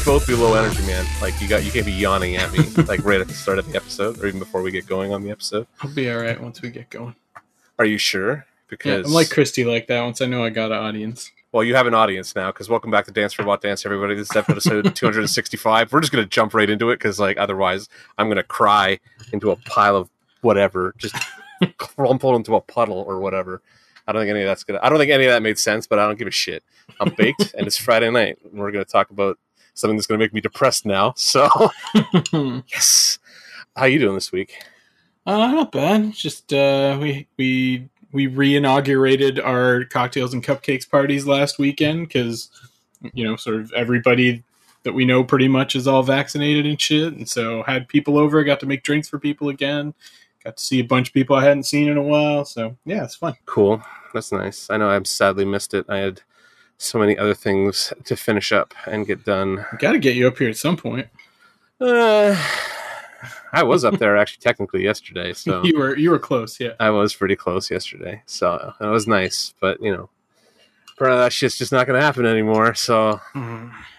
both be low energy, man. Like you got, you can't be yawning at me like right at the start of the episode, or even before we get going on the episode. I'll be all right once we get going. Are you sure? Yeah, Because I'm like Christy like that. Once I know I got an audience. well, you have an audience now. Because welcome back to Dance for What Dance, everybody. This is episode 265. We're just gonna jump right into it because like otherwise I'm gonna cry into a pile of whatever, just crumple into a puddle or whatever. I don't think any of that's gonna. I don't think any of that made sense, but I don't give a shit. I'm baked, and it's Friday night. And we're gonna talk about something that's gonna make me depressed now. So uh, yes, how you doing this week? not bad. Just uh, we we we re-inaugurated our cocktails and cupcakes parties last weekend because you know sort of everybody that we know pretty much is all vaccinated and shit, and so had people over. Got to make drinks for people again. Got to see a bunch of people I hadn't seen in a while. So yeah, it's fun. Cool. That's nice. I know I've sadly missed it. I had so many other things to finish up and get done. Got to get you up here at some point. Uh, I was up there actually technically yesterday, so you were you were close, yeah. I was pretty close yesterday. So it was nice, but you know, apparently that shit's just not going to happen anymore. So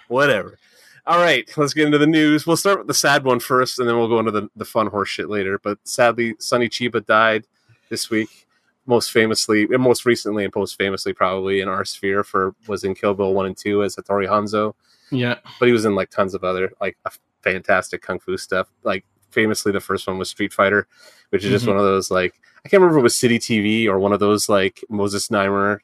whatever. All right, let's get into the news. We'll start with the sad one first, and then we'll go into the, the fun horse shit later. But sadly, Sonny Chiba died this week. Most famously, and most recently, and most famously, probably in our sphere for was in Kill Bill one and two as Hattori Hanzo, Yeah. but he was in like tons of other like fantastic kung fu stuff. Like famously, the first one was Street Fighter, which is just Mhm. one of those like I can't remember if it was City TV or one of those like Moses Znaimer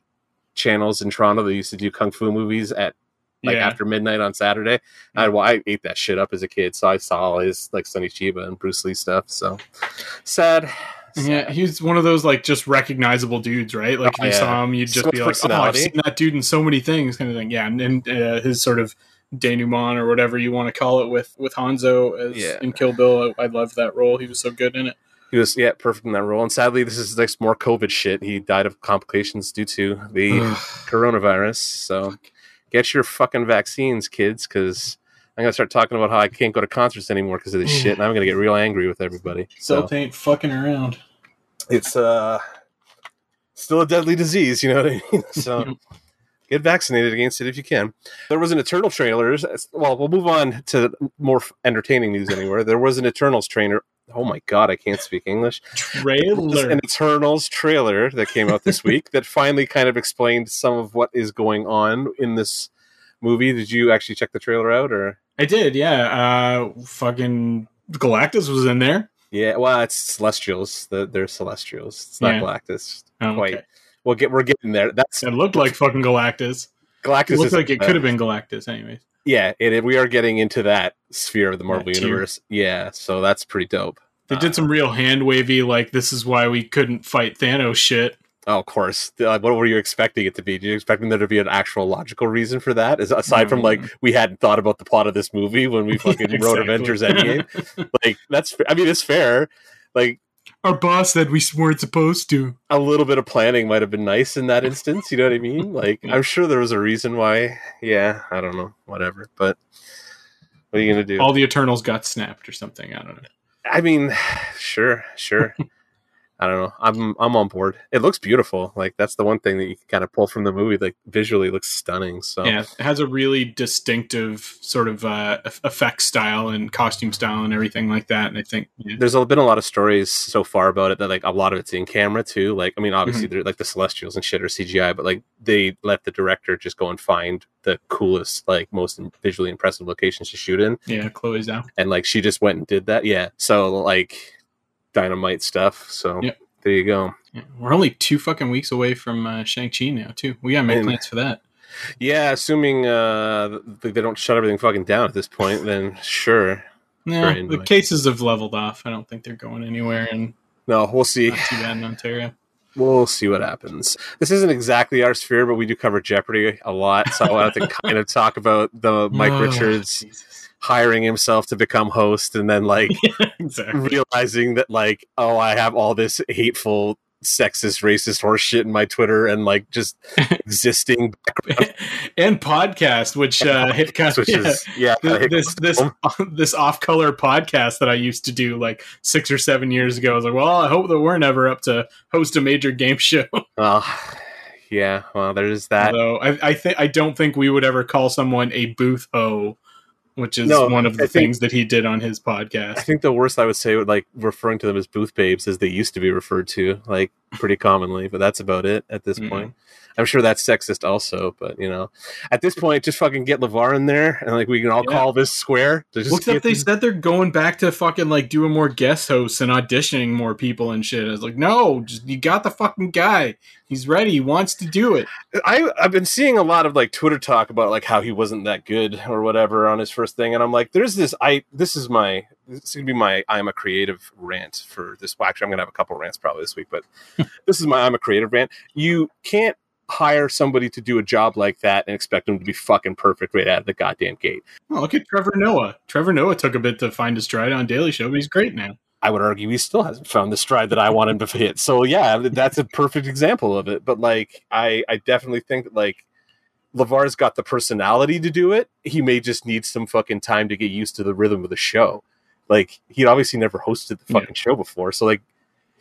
channels in Toronto that used to do kung fu movies at like yeah. after midnight on Saturday. I, well, I ate that shit up as a kid, so I saw all his like Sonny Chiba and Bruce Lee stuff. So sad. Yeah, he's one of those like just recognizable dudes, right? Like Oh, if you yeah. saw him, you'd just much be like, "Oh, I've seen that dude in so many things," kind of thing. Yeah, and, and uh, his sort of denouement or whatever you want to call it with with Hanzo as Yeah. in Kill Bill. I, I loved that role; he was so good in it. He was yeah perfect in that role. And sadly, this is like more COVID shit. He died of complications due to the coronavirus. So get your fucking vaccines, kids, because I'm gonna start talking about how I can't go to concerts anymore because of this shit, and I'm gonna get real angry with everybody. so So ain't fucking around. It's uh still a deadly disease, you know what I mean? So get vaccinated against it if you can. There was an Eternal trailer. Well, we'll move on to more entertaining news anywhere. There was an Eternals trainer. Oh my god, I can't speak English. Trailer. An Eternals trailer that came out this week that finally kind of explained some of what is going on in this movie. Did you actually check the trailer out or? I did, yeah. Uh, fucking Galactus was in there. Yeah, well, it's Celestials. The, they're Celestials. It's not Yeah. Galactus. Oh, Quite. okay. We'll get. We're getting there. That's It looked like fucking Galactus. Galactus. It looked like it uh, could have been Galactus, anyways. Yeah, it, we are getting into that sphere of the Marvel That tier. universe. Yeah, so that's pretty dope. They did some real hand wavy, like this is why we couldn't fight Thanos shit. Oh, of course. Uh, what were you expecting it to be? Did you expecting there to be an actual logical reason for that? Is aside from like we hadn't thought about the plot of this movie when we fucking wrote Exactly. Avengers Endgame. like that's. I mean, it's fair. Like Our boss said we weren't supposed to. a little bit of planning might have been nice in that instance. You know what I mean? Like I'm sure there was a reason why. Yeah, I don't know. Whatever. But what are you gonna do? All the Eternals got snapped or something. I don't know. I mean, sure, sure. I don't know. I'm I'm on board. It looks beautiful. Like that's the one thing that you can kind of pull from the movie. Like visually, it looks stunning. So Yeah, it has a really distinctive sort of uh, effect style and costume style and everything like that. And I think yeah, there's been a lot of stories so far about it that like a lot of it's in camera too. Like I mean, obviously Mm-hmm. they're like the Celestials and shit are CGI, but like they let the director just go and find the coolest, like most visually impressive locations to shoot in, yeah, Chloe Zhao. and like she just went and did that. Yeah. So like dynamite stuff. So Yep. there you go. Yeah, we're only two fucking weeks away from uh, Shang Chi now too. We gotta make And- plans for that. Yeah, assuming uh, they don't shut everything fucking down at this point, then sure. Yeah, the cases have leveled off. I don't think they're going anywhere, and No, we'll see. too bad in Ontario. We'll see what happens. This isn't exactly our sphere, but we do cover Jeopardy a lot, so I want to kind of talk about the Mike Oh, Richards Jesus. Hiring himself to become host, and then like exactly. realizing that like, oh, I have all this hateful sexist, racist horse shit in my Twitter and like just existing and podcast, which uh, hit kind which of, is yeah, Th- this this this off color podcast that I used to do like six or seven years ago. I was like, well, I hope that we're never up to host a major game show. well, yeah, well, there's that. Although I, I think I don't think we would ever call someone a booth o which is No, one of the I think- things that he did on his podcast. I think the worst I would say would like referring to them as booth babes as they used to be referred to, like pretty commonly, but that's about it at this Mhm. point. I'm sure that's sexist also, but you know, at this point, just fucking get LeVar in there and like we can all Yeah. call this square. Just except they these- said they're going back to fucking like doing more guest hosts and auditioning more people and shit. I was like, no, just you got the fucking guy. He's ready. He wants to do it. I I've been seeing a lot of like Twitter talk about like how he wasn't that good or whatever on his first thing, and I'm like, there's this. I this is my this is gonna be my I'm a creative rant for this. Well, actually, I'm gonna have a couple rants probably this week, but this is my I'm a creative rant. You can't hire somebody to do a job like that and expect them to be fucking perfect right out of the goddamn gate. Oh, look at Trevor Noah. Trevor Noah took a bit to find his stride on Daily Show, but he's great now. I would argue he still hasn't found the stride that I want him to hit. So yeah, that's a perfect example of it. But like, I I definitely think that like LeVar's got the personality to do it. He may just need some fucking time to get used to the rhythm of the show. Like he'd obviously never hosted the Yeah. fucking show before, so like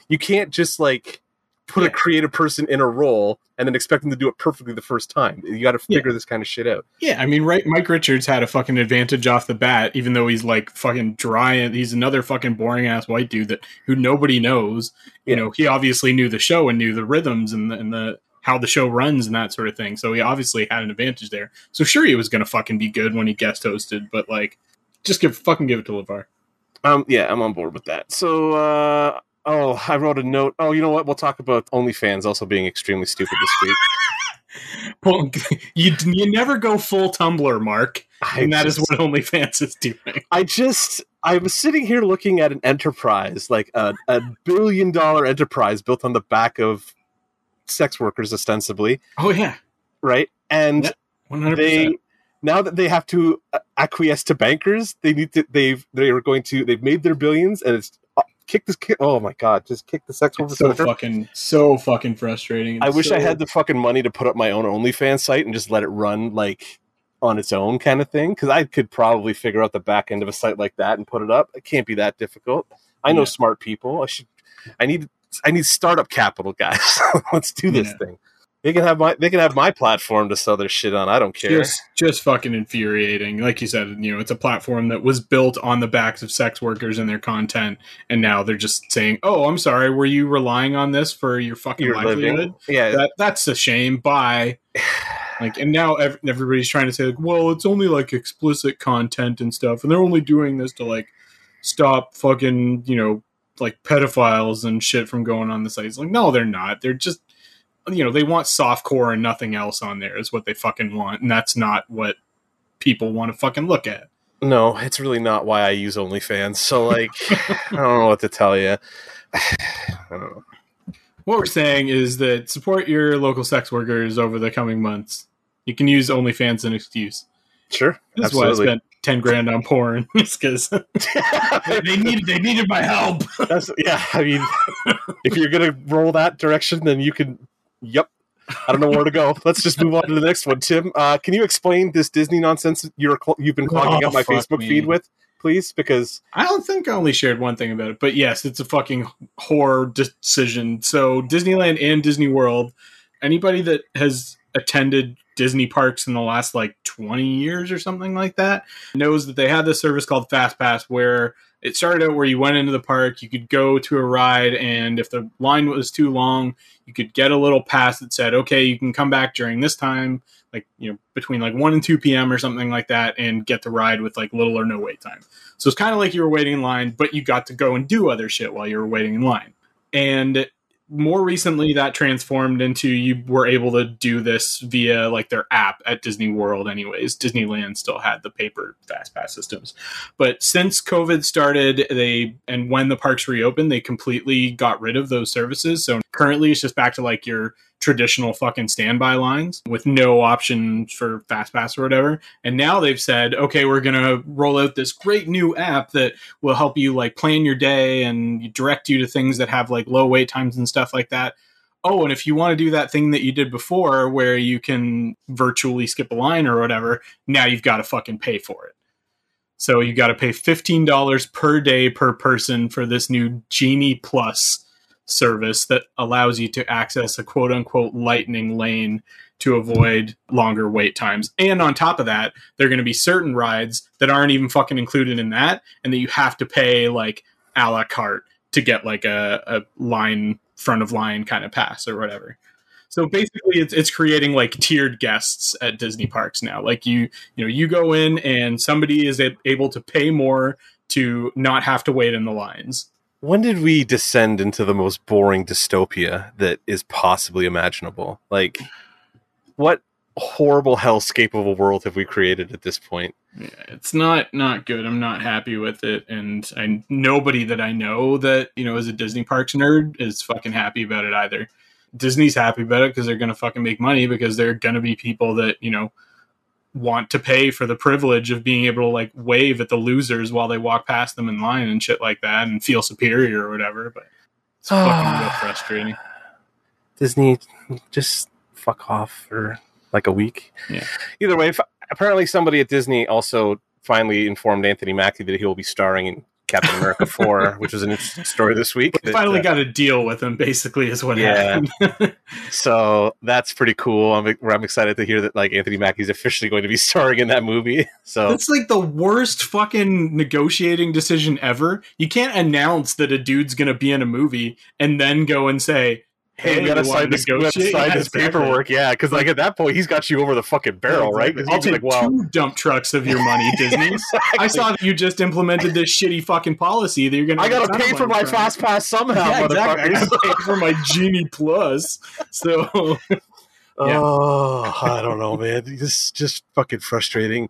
you can't just like put a creative person in a role and then expect them to do it perfectly the first time. You got to Yeah. figure this kind of shit out. Yeah, I mean, right? Mike Richards had a fucking advantage off the bat, even though he's like fucking dry and he's another fucking boring ass white dude that who nobody knows. You Yeah. know, he obviously knew the show and knew the rhythms and the, and the how the show runs and that sort of thing. So he obviously had an advantage there. So sure, he was gonna fucking be good when he guest hosted, but like, just give fucking give it to LeVar. Um, yeah, I'm on board with that. So, uh, oh, I wrote a note. Oh, you know what? We'll talk about OnlyFans also being extremely stupid this week. Well, you you never go full Tumblr, Mark, and that is just- what OnlyFans is doing. I just. I was sitting here looking at an enterprise, like a, a billion dollar enterprise built on the back of sex workers, ostensibly, Oh yeah, right? And Yeah, they. Now that they have to uh, acquiesce to bankers, they need to. They've they are going to. They've made their billions, and it's uh, kick this. Kick, oh my god! Just kick the sex workers. So fucking so fucking frustrating. I wish I had the fucking money to put up my own OnlyFans site and just let it run like on its own kind of thing. Because I could probably figure out the back end of a site like that and put it up. It can't be that difficult. I know Yeah. smart people. I should. I need. I need startup capital, guys. Let's do this Yeah. thing. They can have my. They can have my platform to sell their shit on. I don't care. just just fucking infuriating. Like you said, you know, it's a platform that was built on the backs of sex workers and their content, and now they're just saying, "Oh, I'm sorry, were you relying on this for your fucking Your livelihood?" living. Yeah. That that's a shame. Bye. Like, and now ev- everybody's trying to say, like, "Well, it's only like explicit content and stuff, and they're only doing this to like stop fucking, you know, like pedophiles and shit from going on the site." It's like, no, they're not. They're just you know, they want soft core and nothing else on there is what they fucking want, and that's not what people want to fucking look at. no, it's really not why I use OnlyFans. So like, I don't know what to tell you. I don't know. What we're saying is that support your local sex workers over the coming months. You can use OnlyFans as an excuse. Sure. This is why I spent ten grand on porn, because they needed they needed my help. That's yeah. I mean, if you're gonna roll that direction, then you can. Yep. I don't know where to go. Let's just move on to the next one. Tim, uh, can you explain this Disney nonsense you're cl- you've been clogging Oh, up my Facebook me. feed with, please? Because I don't think I only shared one thing about it, but yes, it's a fucking horror decision. So Disneyland and Disney World, anybody that has attended Disney parks in the last like 20 years or something like that knows that they had this service called Fast Pass where it started out where you went into the park, you could go to a ride, and if the line was too long, you could get a little pass that said, okay, you can come back during this time, like, you know, between like 1 and 2 p.m. or something like that, and get the ride with like little or no wait time. So it's kind of like you were waiting in line, but you got to go and do other shit while you were waiting in line. And more recently, that transformed into you were able to do this via like their app at Disney World, anyways. Disneyland still had the paper fast pass systems. But since COVID started, they and when the parks reopened, they completely got rid of those services. So currently, it's just back to like your traditional fucking standby lines with no option for fast pass or whatever. And now they've said okay we're gonna roll out this great new app that will help you like plan your day and direct you to things that have like low wait times and stuff like that. Oh and if you want to do that thing that you did before where you can virtually skip a line or whatever now you've got to fucking pay for it. So you got to pay $15 per day per person for this new genie plus service that allows you to access a quote unquote lightning lane to avoid longer wait times. And on top of that, there are going to be certain rides that aren't even fucking included in that, and that you have to pay like a la carte to get like a, a line front of line kind of pass or whatever. So basically, it's it's creating like tiered guests at Disney parks now. Like you, you know, you go in and somebody is able to pay more to not have to wait in the lines. When did we descend into the most boring dystopia that is possibly imaginable? Like, what horrible hellscape of a world have we created at this point? Yeah, it's not not good. I'm not happy with it, and I nobody that I know that you know is a Disney parks nerd is fucking happy about it either. Disney's happy about it because they're gonna fucking make money because they're gonna be people that you know want to pay for the privilege of being able to like wave at the losers while they walk past them in line and shit like that and feel superior or whatever. But it's ah. fucking real frustrating. Disney, just fuck off for like a week. Yeah. Either way, apparently somebody at Disney also finally informed Anthony Mackie that he will be starring in Captain America 4, which was an interesting story this week. That, finally uh, got a deal with him, basically, is what yeah. happened. so that's pretty cool. I'm, I'm excited to hear that like Anthony Mackie's officially going to be starring in that movie. So it's like the worst fucking negotiating decision ever. You can't announce that a dude's going to be in a movie and then go and say, hey, we gotta sign this, gotta sign this paperwork. Yeah, because like at that point, he's got you over the fucking barrel, yeah, exactly. right? I'll take like, well, two dump trucks of your money, Disney. exactly. I saw that you just implemented this shitty fucking policy that you're gonna. I gotta pay for my fast pass somehow, yeah, exactly. I gotta pay for my genie plus. So. Yeah. Oh, I don't know, man. This is just fucking frustrating.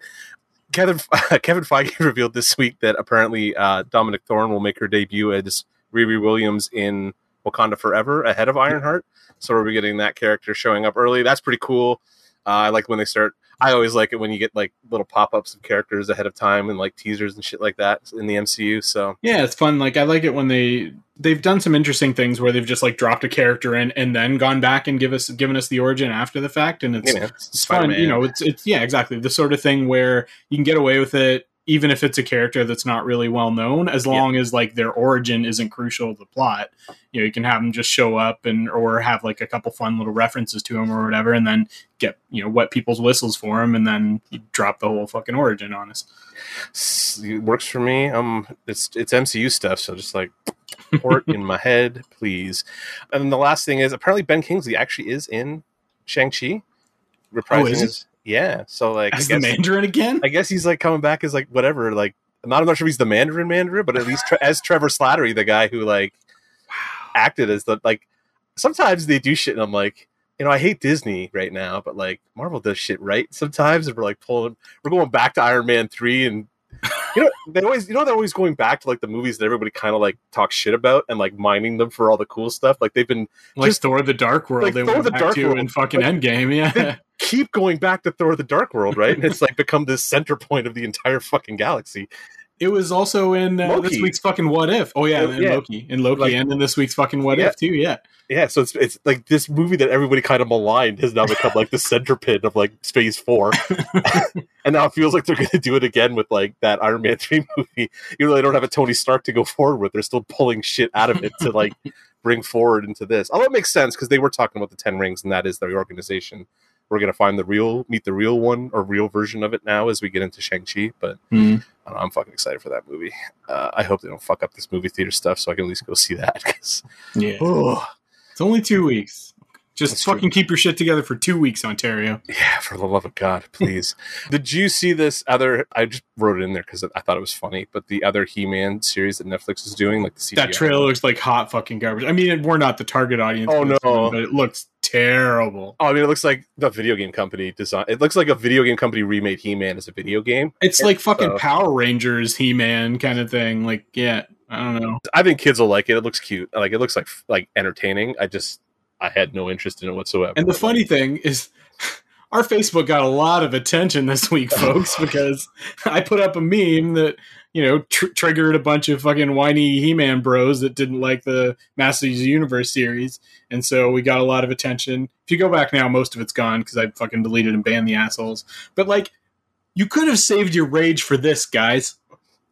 Kevin Kevin Feige revealed this week that apparently uh, Dominique Thorne will make her debut as Riri Williams in Wakanda Forever ahead of Ironheart. So we'll be getting that character showing up early. That's pretty cool. Uh, I like when they start. I always like it when you get like little pop ups of characters ahead of time and like teasers and shit like that in the MCU. So yeah, it's fun. Like I like it when they they've done some interesting things where they've just like dropped a character in and then gone back and give us given us the origin after the fact, and it's, it's fun. You know, it's it's yeah, exactly the sort of thing where you can get away with it even if it's a character that's not really well known, as long yeah. as like their origin isn't crucial to the plot. You know, you can have them just show up and or have like a couple fun little references to him or whatever, and then get you know wet people's whistles for him, and then you drop the whole fucking origin on us. It works for me. Um, it's it's MCU stuff, so just like port in my head, please. And then the last thing is apparently Ben Kingsley actually is in Shang Chi, reprising oh, his yeah, so like as guess, the Mandarin again. I guess he's like coming back as like whatever. Like I'm not, I'm not sure if he's the Mandarin Mandarin, but at least tre- as Trevor Slattery, the guy who like wow. acted as the like. Sometimes they do shit, and I'm like, you know, I hate Disney right now, but like Marvel does shit right sometimes, and we're like pulling, we're going back to Iron Man three, and you know, they always, you know, they're always going back to like the movies that everybody kind of like talks shit about and like mining them for all the cool stuff. Like they've been like just, Thor: The Dark World. Like, they Thor: went The Dark World in fucking like, Endgame, yeah keep going back to Thor the Dark World, right? And it's like become this center point of the entire fucking galaxy. It was also in uh, this week's fucking What If. Oh yeah, in yeah. Loki, in Loki, like, and in this week's fucking What yeah. If too. Yeah, yeah. So it's it's like this movie that everybody kind of maligned has now become like the center pin of like Phase Four, and now it feels like they're going to do it again with like that Iron Man three movie. You though they don't have a Tony Stark to go forward with, they're still pulling shit out of it to like bring forward into this. Although it makes sense because they were talking about the Ten Rings, and that is their organization we're gonna find the real meet the real one or real version of it now as we get into Shang Chi. But mm. I am fucking excited for that movie. Uh, I hope they don't fuck up this movie theater stuff, so I can at least go see that. Cause, yeah, oh. it's only two weeks. Just That's fucking true. keep your shit together for two weeks, Ontario. Yeah, for the love of God, please. Did you see this other? I just wrote it in there because I thought it was funny. But the other He-Man series that Netflix is doing, like the CGI that trailer looks like hot fucking garbage. I mean, we're not the target audience. Oh no, one, but it looks terrible. Oh, I mean, it looks like the video game company design. It looks like a video game company remade He-Man as a video game. It's and like fucking so, Power Rangers He-Man kind of thing. Like, yeah, I don't know. I think kids will like it. It looks cute. Like, it looks like like entertaining. I just I had no interest in it whatsoever. And the funny thing is, our Facebook got a lot of attention this week, folks, because I put up a meme that you know tr- triggered a bunch of fucking whiny He-Man bros that didn't like the Masters of the Universe series, and so we got a lot of attention. If you go back now, most of it's gone because I fucking deleted and banned the assholes. But like, you could have saved your rage for this, guys.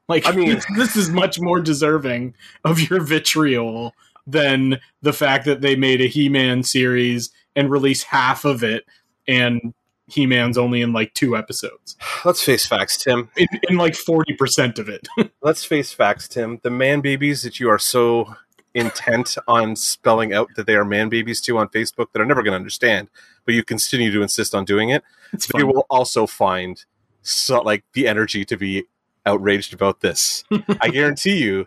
Like, I mean, this is much more deserving of your vitriol than the fact that they made a He-Man series and released half of it and He Man's only in like two episodes. Let's face facts, Tim. In, in like forty percent of it. Let's face facts, Tim. The man babies that you are so intent on spelling out that they are man babies to on Facebook that are never going to understand, but you continue to insist on doing it. It's You will also find so like the energy to be outraged about this. I guarantee you,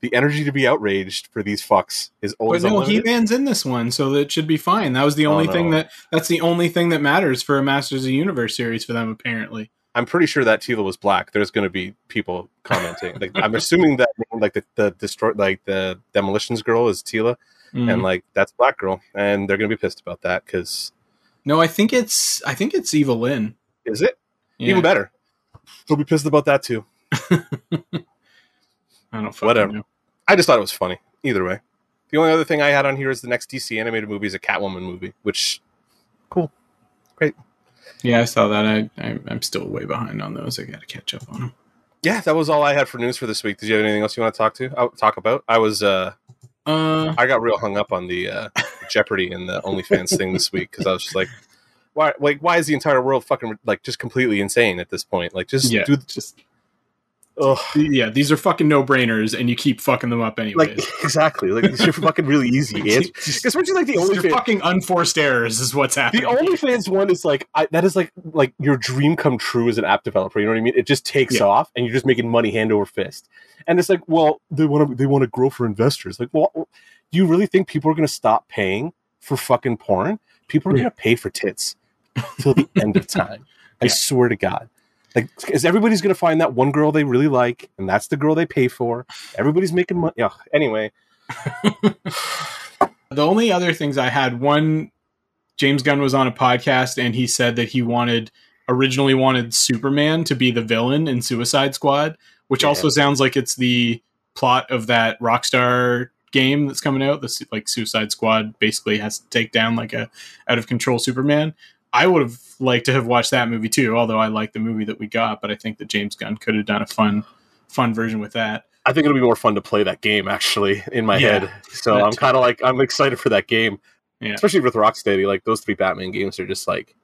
the energy to be outraged for these fucks is But always no, He. Man's in this one, so it should be fine. That was the Oh, only no. thing that that's the only thing that matters for a Masters of the Universe series for them, apparently. I'm pretty sure that Teela was black. There's going to be people commenting. Like I'm assuming that like the the destroy like the demolitions girl is Teela, Mm. and like that's black girl, and they're going to be pissed about that because no, I think it's I think it's Evil-Lyn. is it Yeah. even better? They'll be pissed about that too. I don't Whatever. know. I just thought it was funny. Either way, the only other thing I had on here is the next DC animated movie is a Catwoman movie, which cool, great. Yeah, I saw that. I, I I'm still way behind on those. I got to catch up on them. yeah, that was all I had for news for this week. Did you have anything else you want to talk to? Uh, talk about? I was uh Uh, I got real hung up on the uh, Jeopardy and the OnlyFans thing this week because I was just like, why? Like, why is the entire world fucking like just completely insane at this point? Like, just yeah, do. just Ugh. yeah. These are fucking no brainers, and you keep fucking them up anyways. Like exactly, like these are fucking really easy answers. Especially like the only OnlyFans. fucking unforced errors is what's happening. The. OnlyFans one is like I, that is like like your dream come true as an app developer. You know what I mean? It just takes Yeah. off, and you're just making money hand over fist. And it's like, well, they want to they want to grow for investors. Like, well, do you really think people are going to stop paying for fucking porn? People are hmm. Yeah. going to pay for tits till the end of time. I Yeah. swear to God. Like, is everybody's going to find that one girl they really like, and that's the girl they pay for? Everybody's making money. Yeah. Anyway, The only other things I had one, James Gunn was on a podcast and he said that he wanted originally wanted Superman to be the villain in Suicide Squad, which Yeah. also sounds like it's the plot of that Rockstar game that's coming out. The su- like Suicide Squad basically has to take down like a out of control Superman. I would have liked to have watched that movie too, although I like the movie that we got, but I think that James Gunn could have done a fun fun version with that. I think it'll be more fun to play that game actually in my Yeah, head. So I'm kind of like I'm excited for that game, Yeah. especially with Rocksteady. Like those three Batman games are just like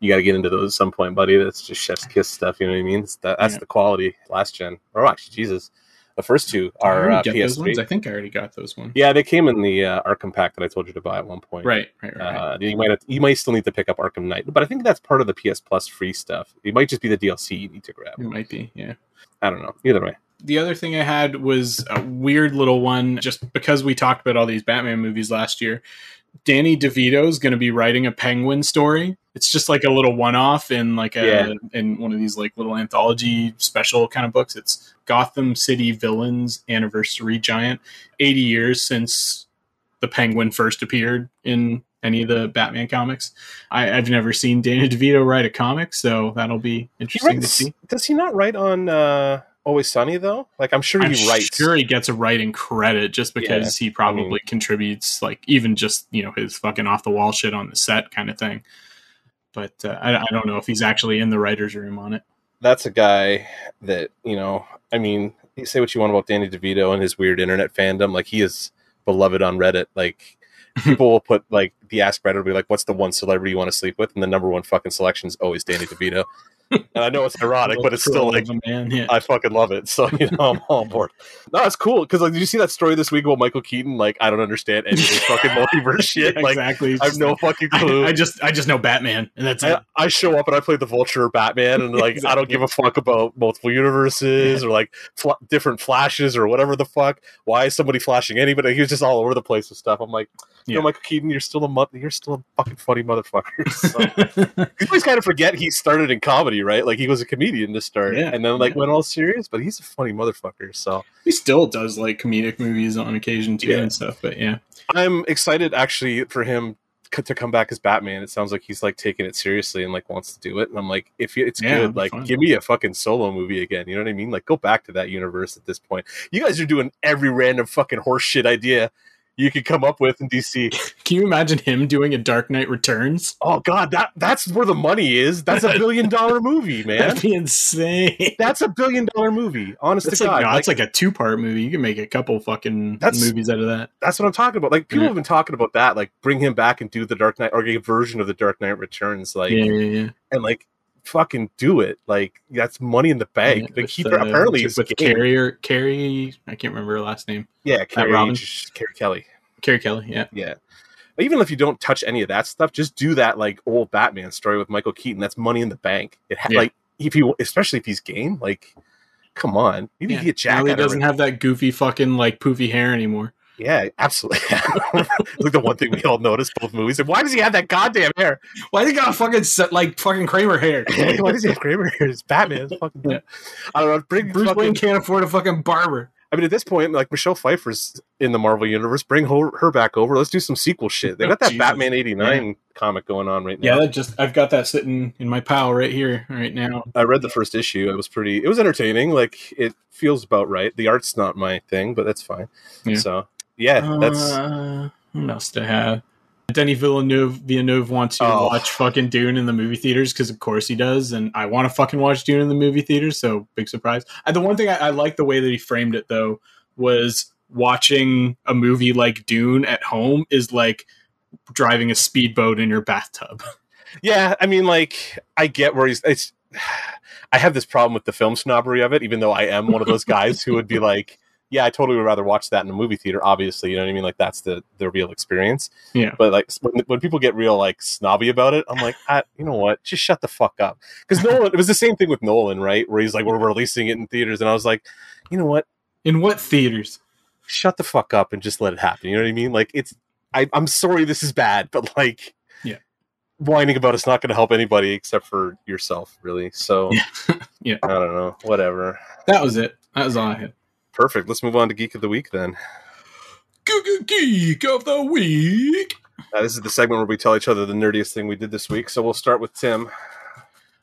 you got to get into those at some point, buddy. That's just Chef's Kiss stuff. You know what I mean? That, that's Yeah. the quality last gen. Or oh, actually, Jesus, the first two are already uh, get those ones. PS3. I think I already got those ones. Yeah, they came in the uh, Arkham pack that I told you to buy at one point. Right, right, right. Uh, you might have, you might still need to pick up Arkham Knight, but I think that's part of the PS Plus free stuff. It might just be the DLC you need to grab. it might be, yeah. I don't know. Either way, The other thing I had was a weird little one, just because we talked about all these Batman movies last year. Danny DeVito is going to be writing a Penguin story. It's just like a little one-off in like a Yeah. in one of these like little anthology special kind of books. It's Gotham City Villains Anniversary Giant. Eighty years since the Penguin first appeared in any of the Batman comics. I, I've never seen Danny DeVito write a comic, so that'll be interesting to see. does he not write on uh, Always Sunny though? Like I'm sure I'm he writes. sure he gets a writing credit just because he probably mean- contributes, like even just you know his fucking off the wall shit on the set kind of thing. But uh, I, I don't know if he's actually in the writers' room on it. That's a guy that you know. I mean, you say what you want about Danny DeVito and his weird internet fandom. Like he is beloved on Reddit. Like people will put like the Ask Reddit will be like, "What's the one celebrity you want to sleep with?" And the number one fucking selection is always Danny DeVito. And I know it's ironic, but it's still like man. Yeah. I fucking love it. So you know, I'm all on board. No, it's cool because like, did you see that story this week about Michael Keaton? Like, I don't understand any fucking multiverse shit. Yeah, Like, exactly. I have no like, fucking clue. I, I just I just know Batman, and that's it. I, I show up and I play the Vulture or Batman, and like I don't give a fuck about multiple universes or like fl- different flashes or whatever the fuck. Why is somebody flashing anybody? He was just all over the place with stuff. I'm like, you know, Yeah. Michael Keaton, you're still a mo- you're still a fucking funny motherfucker. So, you always kind of forget he started in comedy, right? Like he was a comedian to start, Yeah, and then like went all serious. But he's a funny motherfucker. So he still does like comedic movies on occasion too Yeah. and stuff. But yeah, I'm excited actually for him to come back as Batman. It sounds like he's like taking it seriously and like wants to do it. And I'm like, if it's Yeah, good, like give me a fucking solo movie again. You know what I mean? Like go back to that universe at this point. You guys are doing every random fucking horse shit idea you could come up with in DC. Can you imagine him doing a Dark Knight Returns? Oh God, that that's where the money is. That's a billion dollar movie, man. That'd be insane. That's a billion dollar movie. Honest that's to like, God, no, Like, it's like a two part movie. You can make a couple fucking That's- movies out of that. that's what I'm talking about. Like people Yeah. have been talking about that. Like bring him back and do the Dark Knight or a version of the Dark Knight Returns. Like yeah, yeah, yeah. and like fucking do it. Like that's money in the bank. Yeah, like with, he uh, apparently with, is with game. Carrie, I can't remember her last name. Yeah, Carrie, Robin? Carrie Kelly. Carrie Kelly. Yeah, Yeah. Even if you don't touch any of that stuff, just do that like old Batman story with Michael Keaton. That's money in the bank. It ha- Yeah. like if you, especially if he's game, like, come on, you need yeah. to get Jack. Now he doesn't have that goofy fucking like poofy hair anymore. Yeah, absolutely. like the one thing we all noticed both movies. And why does he have that goddamn hair? Why does he got fucking set, like fucking Kramer hair? why does he have Kramer hair? It's Batman. It's fucking. Yeah. I don't know. Bring Bruce fucking- Wayne can't afford a fucking barber. I mean, at this point, like Michelle Pfeiffer's in the Marvel universe. Bring her, her back over. Let's do some sequel shit. They oh, got that. Batman '89 comic going on right now. Yeah, just I've got that sitting in my pile right here, right now. I read the first issue. It was pretty. It was entertaining. Like it feels about right. The art's not my thing, but that's fine. Yeah. So yeah, that's uh, what else to have? Denis Villeneuve Villeneuve wants you to Oh. watch fucking Dune in the movie theaters because of course he does, and I want to fucking watch Dune in the movie theaters. So big surprise. Uh, the one thing I, I like the way that he framed it though was watching a movie like Dune at home is like driving a speedboat in your bathtub. yeah. I mean, like I get where he's. It's. I have this problem with the film snobbery of it, even though I am one of those guys who would be like, "Yeah, I totally would rather watch that in a movie theater." Obviously, you know what I mean. Like that's the the real experience. Yeah. But like when, when people get real like snobby about it, I'm like, ah, you know what? Just shut the fuck up. Because Nolan, it was the same thing with Nolan, right? Where he's like, we're releasing it in theaters, and I was like, you know what? In what theaters? Shut the fuck up and just let it happen. You know what I mean? Like it's. I, I'm sorry this is bad, but like, Yeah. whining about it's not going to help anybody except for yourself, really. So, Yeah. I don't know. Whatever. That was it. That was all I had. Perfect. Let's move on to Geek of the Week then. Geek of the Week. Uh, this is the segment where we tell each other the nerdiest thing we did this week. So we'll start with Tim.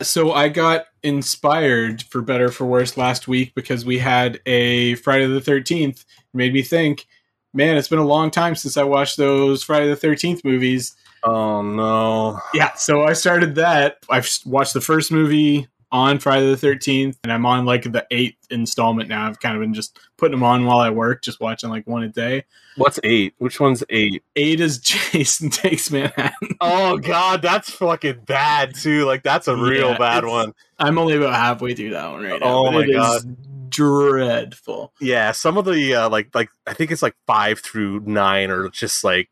So I got inspired for better or for worse last week because we had a Friday the 13th. It made me think, man, it's been a long time since I watched those Friday the 13th movies. Oh no. Yeah, so I started that. I've watched the first movie on Friday the 13th and I'm on like the eighth installment now. I've kind of been just putting them on while I work, just watching like one a day. What's eight? Which one's eight? Eight is Jason Takes Manhattan. Oh god, that's fucking bad too. Like that's a real Yeah, bad one. I'm only about halfway through that one right now. Oh my God. dreadful. Yeah, some of the uh, like like I think it's like five through nine are just like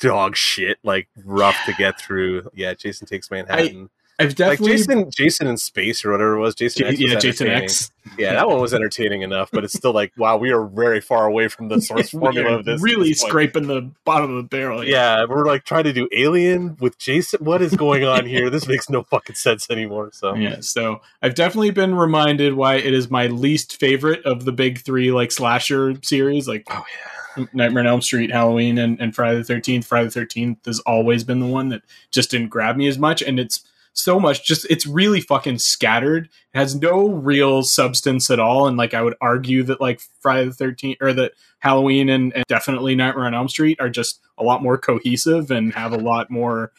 dog shit, like rough to get through. Yeah, Jason takes Manhattan. I've definitely like Jason, Jason in space or whatever it was. Jason, X was yeah, Jason. X. Yeah, that one was entertaining enough, but it's still like, wow, we are very far away from the source formula of this. really this scraping the bottom of the barrel. here. Yeah, we're like trying to do Alien with Jason. What is going on here? this makes no fucking sense anymore. So Yeah, so I've definitely been reminded why it is my least favorite of the big three like slasher series, like Oh yeah Nightmare on Elm Street, Halloween, and, and Friday the Thirteenth. Friday the Thirteenth has always been the one that just didn't grab me as much, and it's so much just it's really fucking scattered. It has no real substance at all, and like I would argue that like Friday the Thirteenth or that Halloween and, and definitely Nightmare on Elm Street are just a lot more cohesive and have a lot more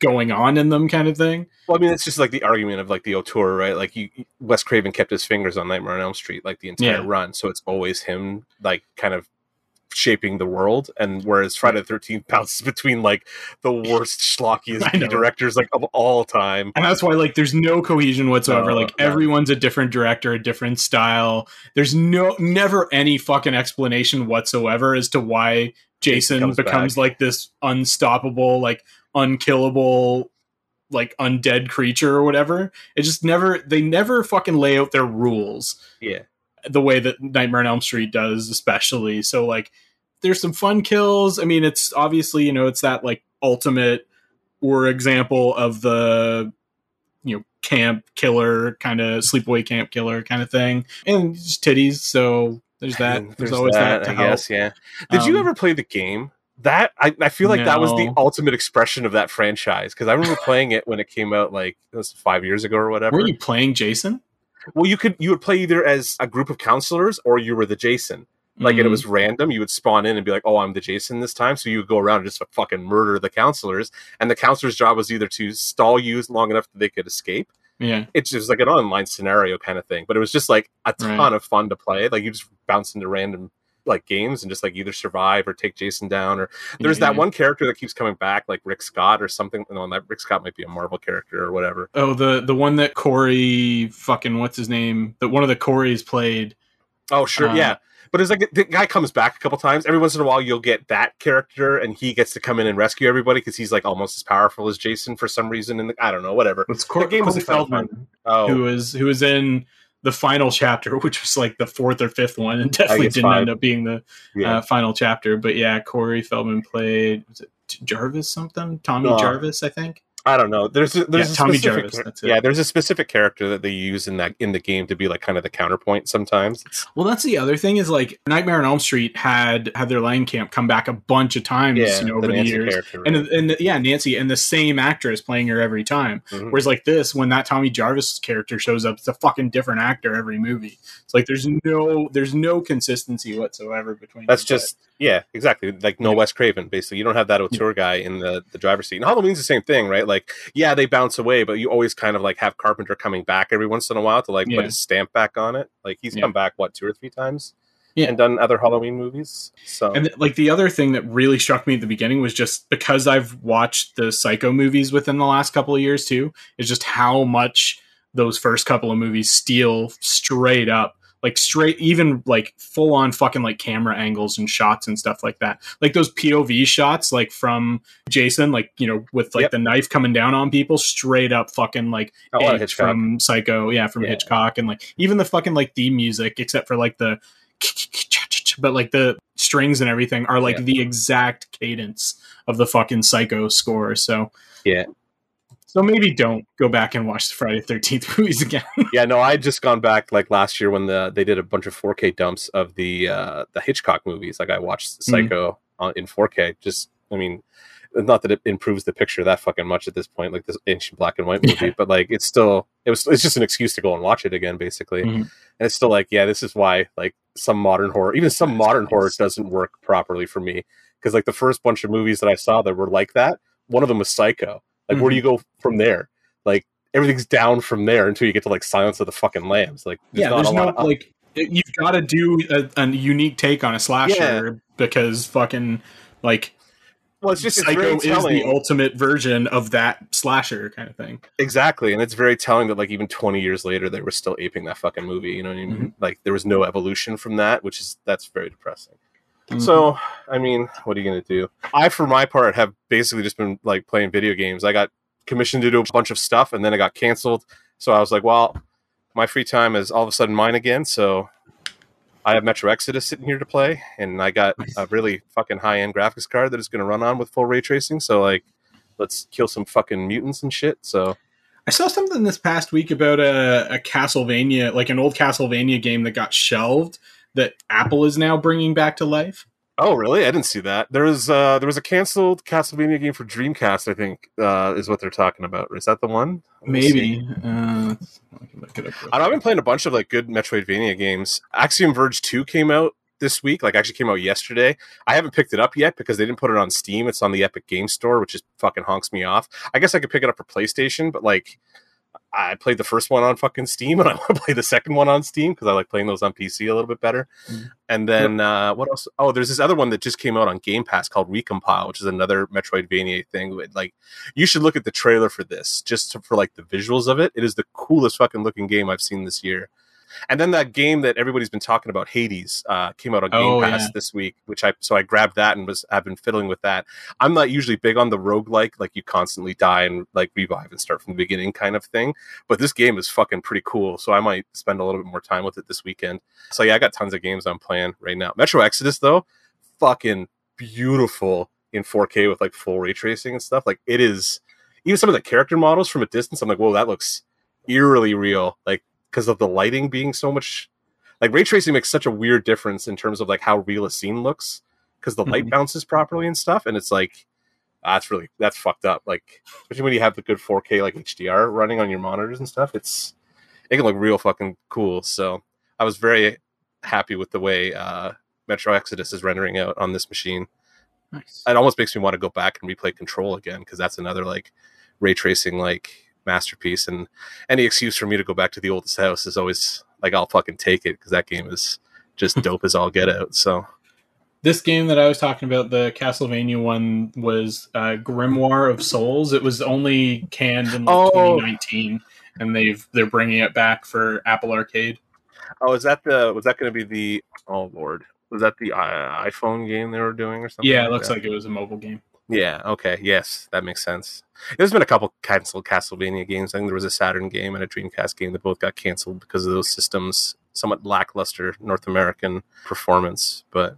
going on in them, kind of thing. Well, I mean, it's just like the argument of like the auteur, right? Like you, Wes Craven kept his fingers on Nightmare on Elm Street like the entire Yeah. run, so it's always him, like kind of shaping the world. And whereas Friday the Thirteenth bounces between like the worst schlockiest directors like of all time. and that's why like there's no cohesion whatsoever No, like no. everyone's a different director a different style there's no never any fucking explanation whatsoever as to why jason comes becomes like this unstoppable like unkillable like undead creature or whatever it just never they never fucking lay out their rules Yeah, the way that Nightmare on Elm Street does, especially. So like, there's some fun kills. I mean, it's obviously you know it's that like ultimate or example of the you know camp killer kind of sleepaway camp killer kind of thing, and just titties. So there's that. And There's, always that. to I help. guess. Yeah. Did you Um, ever play the game? That I, I feel like that was the ultimate expression of that franchise because I remember playing it when it came out, like it was five years ago or whatever. Were you playing Jason? Well, you could you would play either as a group of counselors or you were the Jason. Like and it Mhm. was random. You would spawn in and be like, "Oh, I'm the Jason this time." So you would go around and just fucking murder the counselors, and the counselor's job was either to stall you long enough that they could escape. yeah. It's just like an online scenario kind of thing, but it was just like a ton Right. of fun to play. Like you just bounce into random like games and just like either survive or take Jason down. Or there's that Yeah. one character that keeps coming back, like Rick Scott or something. No, that Rick Scott might be a Marvel character or whatever. Oh, the the one that Corey fucking what's his name? That one of the Corys played. Oh, sure, Uh, yeah. But it's like the guy comes back a couple times. Every once in a while, you'll get that character, and he gets to come in and rescue everybody because he's like almost as powerful as Jason for some reason. And I don't know, whatever. It's The game was Corey a ton of fun. Feldman, Oh, who was who was in the final chapter, which was like the fourth or fifth one, and definitely didn't five. end up being the yeah. uh, final chapter. But yeah, Corey Feldman played was it Jarvis something? Tommy No. Jarvis, I think. I don't know. There's a, there's Yeah, a Tommy specific Jarvis, that's it. Yeah, there's a specific character that they use in that in the game to be like kind of the counterpoint sometimes. Well, that's the other thing is like Nightmare on Elm Street had had their Langenkamp come back a bunch of times, yeah, you know, over the the, years. character. And right? and yeah, Nancy and the same actress playing her every time. Mhm. Whereas like this, when that Tommy Jarvis character shows up, it's a fucking different actor every movie. It's like there's no there's no consistency whatsoever between. That's just yeah, exactly. Like no Yeah. Wes Craven. Basically, you don't have that auteur guy in the the driver's seat. And Halloween's the same thing, right? Like yeah, they bounce away, but you always kind of like have Carpenter coming back every once in a while to like Yeah. put his stamp back on it. Like he's Yeah. come back what two or three times, Yeah. and done other Halloween movies. So And like the other thing that really struck me at the beginning was just because I've watched the Psycho movies within the last couple of years too, is just how much those first couple of movies steal straight up. Like straight even like full on fucking like camera angles and shots and stuff like that. Like those POV shots like from Jason, like, you know, with like Yep. the knife coming down on people, straight up fucking like a lot of egg Hitchcock. from Psycho, yeah, from Yeah. Hitchcock, and like even the fucking like theme music, except for like the, but like the strings and everything are like Yeah. the exact cadence of the fucking Psycho score. So Yeah. So maybe don't go back and watch the Friday Thirteenth movies again. yeah, no, I'd just gone back like last year when the they did a bunch of 4K dumps of the uh the Hitchcock movies. Like I watched Psycho on, in 4K. Just, I mean, not that it improves the picture that fucking much at this point, like this ancient black and white movie, Yeah. but like it's still it was it's just an excuse to go and watch it again, basically. Mhm. And it's still like, yeah, this is why like some modern horror, even some That's modern nice. horror doesn't work properly for me because like the first bunch of movies that I saw that were like that, one of them was Psycho. Like, where do you go from there? Like everything's down from there until you get to like Silence of the fucking Lambs. Like, yeah, not there's no of- like you've got to do a, a unique take on a slasher because fucking like well, it's just it's Psycho very is the ultimate version of that slasher kind of thing. exactly, and it's very telling that like even 20 years later they were still aping that fucking movie. You know what I mean? Mm-hmm. Like there was no evolution from that, which is that's very depressing. Mm-hmm. So, I mean, what are you going to do? I, for my part, have basically just been like playing video games. I got commissioned to do a bunch of stuff and then it got canceled. So I was like, well, my free time is all of a sudden mine again. So I have Metro Exodus sitting here to play, and I got a really fucking high end graphics card that is going to run on with full ray tracing. So, like, let's kill some fucking mutants and shit. So, I saw something this past week about a, a Castlevania, like an old Castlevania game that got shelved that Apple is now bringing back to life. Oh, really? I didn't see that. There was uh, there was a canceled Castlevania game for Dreamcast. I think uh, is what they're talking about. Is that the one? Maybe. Uh, I can look it up. real I know, I've been playing a bunch of like good Metroidvania games. Axiom Verge Two came out this week. Like actually came out yesterday. I haven't picked it up yet because they didn't put it on Steam. It's on the Epic Game Store, which just fucking honks me off. I guess I could pick it up for PlayStation, but like I played the first one on fucking Steam, and I want to play the second one on Steam because I like playing those on PC a little bit better. Mhm. And then uh, what else? Oh, there's this other one that just came out on Game Pass called Recompile, which is another Metroidvania thing. With, like, you should look at the trailer for this just to, for like the visuals of it. It is the coolest fucking looking game I've seen this year. And then that game that everybody's been talking about, Hades, uh, came out on Game Oh, Pass yeah. this week, which I so I grabbed that and was I've been fiddling with that. I'm not usually big on the roguelike, like you constantly die and like revive and start from the beginning kind of thing. But this game is fucking pretty cool, so I might spend a little bit more time with it this weekend. So yeah, I got tons of games I'm playing right now. Metro Exodus though, fucking beautiful in 4K with like full ray tracing and stuff. Like it is even some of the character models from a distance, I'm like, whoa, that looks eerily real. Like because of the lighting being so much like ray tracing makes such a weird difference in terms of like how real a scene looks because the light Mhm. bounces properly and stuff and it's like that's really that's fucked up like especially when you have the good 4k like hdr running on your monitors and stuff it's it can look real fucking cool so i was very happy with the way uh Metro Exodus is rendering out on this machine. Nice. It almost makes me want to go back and replay Control again because that's another like ray tracing like masterpiece. And any excuse for me to go back to the oldest house is always like I'll fucking take it because that game is just dope as all get out. So this game that I was talking about, the Castlevania one, was uh, Grimoire of Souls. It was only canned in like, Oh. 2019, and they've they're bringing it back for Apple Arcade. oh, is that the was that going to be the oh lord was that the uh, iPhone game they were doing or something? Yeah, it looks that? like it was a mobile game. Yeah. Okay. Yes, that makes sense. There's been a couple canceled Castlevania games. I think there was a Saturn game and a Dreamcast game that both got canceled because of those systems' somewhat lackluster North American performance. But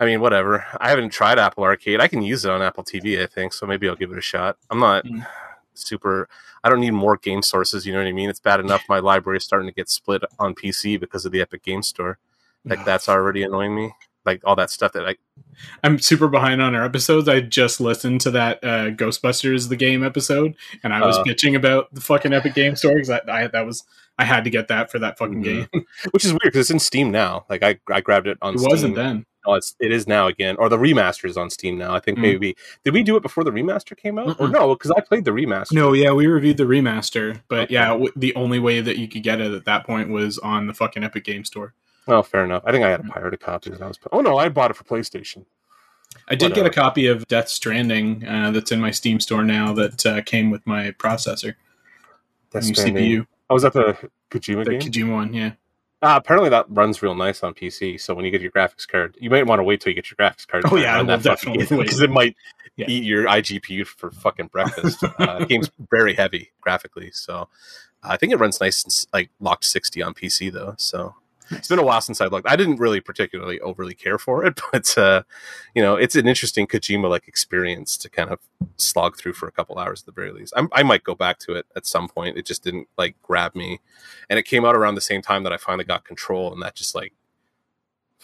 I mean, whatever. I haven't tried Apple Arcade. I can use it on Apple TV, I think. So maybe I'll give it a shot. I'm not Mm. super. I don't need more game sources. You know what I mean? It's bad enough my library is starting to get split on PC because of the Epic Game Store. Like that's already annoying me. Like all that stuff that I I'm super behind on our episodes. I just listened to that uh, Ghostbusters the game episode, and I was Uh. bitching about the fucking Epic Game Store because I, I that was I had to get that for that fucking Mhm. game. which is weird because it's in Steam now. Like I, I grabbed it on. It Steam. wasn't then. Oh, it's it is now again, or the remaster is on Steam now. I think Mm. maybe did we do it before the remaster came out, or Mm-mm. no? Because I played the remaster. No, yeah, we reviewed the remaster, but Okay. yeah, w- the only way that you could get it at that point was on the fucking Epic Game Store. Oh, fair enough. I think I had a pirated copy. That I was. Oh no, I bought it for PlayStation. I did get a copy of Death Stranding uh, that's in my Steam store now that uh, came with my processor, Death new Stranding. CPU, Oh, was at the Kojima the game? Kojima one. Yeah, Uh, apparently that runs real nice on PC. So when you get your graphics card, you might want to wait till you get your graphics card. Oh, yeah, I will definitely because it might Yeah. eat your iGPU for fucking breakfast. uh, the game's very heavy graphically, so I think it runs nice and like locked sixty on PC though. So it's been a while since I looked. I didn't really particularly overly care for it, but uh, you know, it's an interesting Kojima like experience to kind of slog through for a couple hours at the very least. I'm, I might go back to it at some point. It just didn't like grab me, and it came out around the same time that I finally got control, and that just like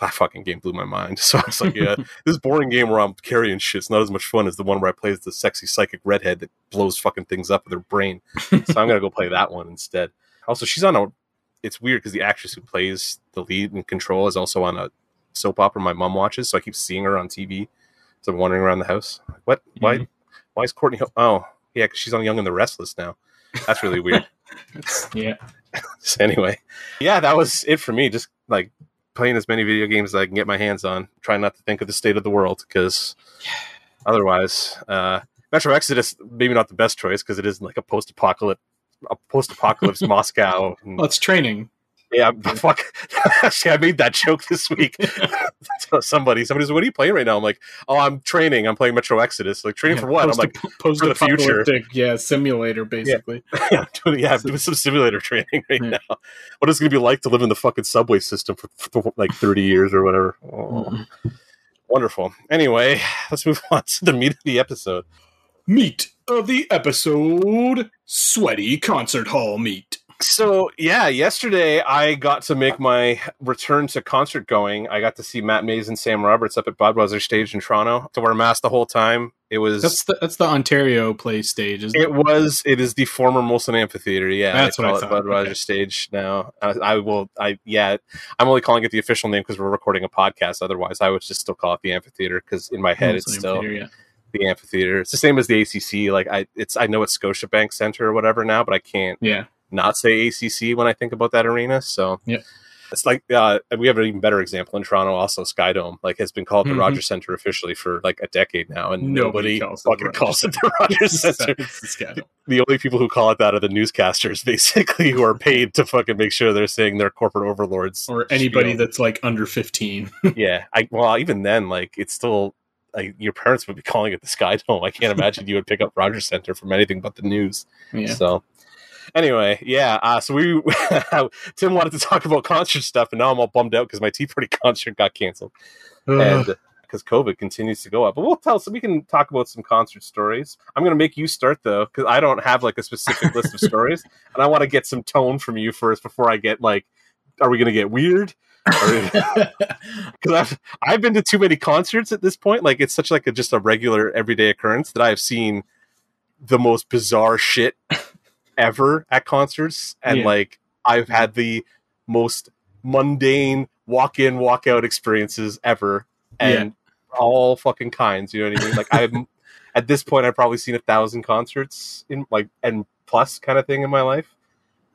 that fucking game blew my mind. So I was like, yeah, this boring game where I'm carrying shit's not as much fun as the one where I play as the sexy psychic redhead that blows fucking things up with her brain. so I'm gonna go play that one instead. Also, she's on a. It's weird because the actress who plays the lead in Control is also on a soap opera my mom watches, so I keep seeing her on TV. So I'm wandering around the house. Like, what? Why? Mhm. Why is Courtney? Ho- oh, yeah, 'cause she's on Young and the Restless now. That's really weird. Yeah. So anyway, yeah, that was it for me. Just like playing as many video games as I can get my hands on. Trying not to think of the state of the world because otherwise, uh, Metro Exodus maybe not the best choice because it is like a post-apocalypse, a post-apocalypse Moscow. And, Well, it's training. yeah, fuck. Actually, I made that joke this week. somebody, somebody said, "What are you playing right now?" I'm like, "Oh, I'm training. I'm playing Metro Exodus. Like training Yeah, for what?" I'm like, post the future. yeah, simulator basically. yeah, I'm doing, yeah, I'm doing some simulator training right Yeah. now. What is it going to be like to live in the fucking subway system for, for like 30 years or whatever? Oh, Mm. wonderful. Anyway, let's move on to the meat of the episode. Meat of the episode: sweaty concert hall meat. So, yeah, yesterday I got to make my return to concert going. I got to see Matt Mays and Sam Roberts up at Budweiser Stage in Toronto. To wear a mask the whole time. It was. That's the that's the Ontario Place stage, isn't it? It was. It is the former Molson Amphitheater. Yeah, That's they what I call it thought. Budweiser Okay. Stage now. I, I will. I yeah. I'm only calling it the official name because we're recording a podcast. Otherwise, I would just still call it the amphitheater because in my head it's still yeah. The amphitheater. It's the same as the ACC. Like I, it's I know it's Scotiabank Center or whatever now, but I can't Yeah. not say ACC when I think about that arena. So Yep. It's like uh, we have an even better example in Toronto. Also, Skydome like has been called the Mhm. Rogers Center officially for like a decade now, and Nobody nobody, calls fucking calls it the Rogers Center It's the the only people who call it that are the newscasters, basically, who are paid to fucking make sure they're saying their corporate overlords. Or anybody spiel. that's like under fifteen. yeah. I well, even then, like it's still like your parents would be calling it the Sky Dome. I can't imagine you would pick up Rogers Center from anything but the news. yeah. So. Anyway, yeah. Uh, so we Tim wanted to talk about concert stuff, and now I'm all bummed out because my Tea Party concert got canceled, Ugh. and because COVID continues to go up. But we'll tell. So we can talk about some concert stories. I'm going to make you start though, because I don't have like a specific list of stories, and I want to get some tone from you first before I get like, are we going to get weird? Because I've I've been to too many concerts at this point. Like it's such like a just a regular everyday occurrence that I've seen the most bizarre shit ever at concerts, and Yeah. like I've had the most mundane, walk in, walk out experiences ever, and yeah. all fucking kinds. You know what I mean? Like I'm at this point, I've probably seen a thousand concerts in like and plus kind of thing in my life.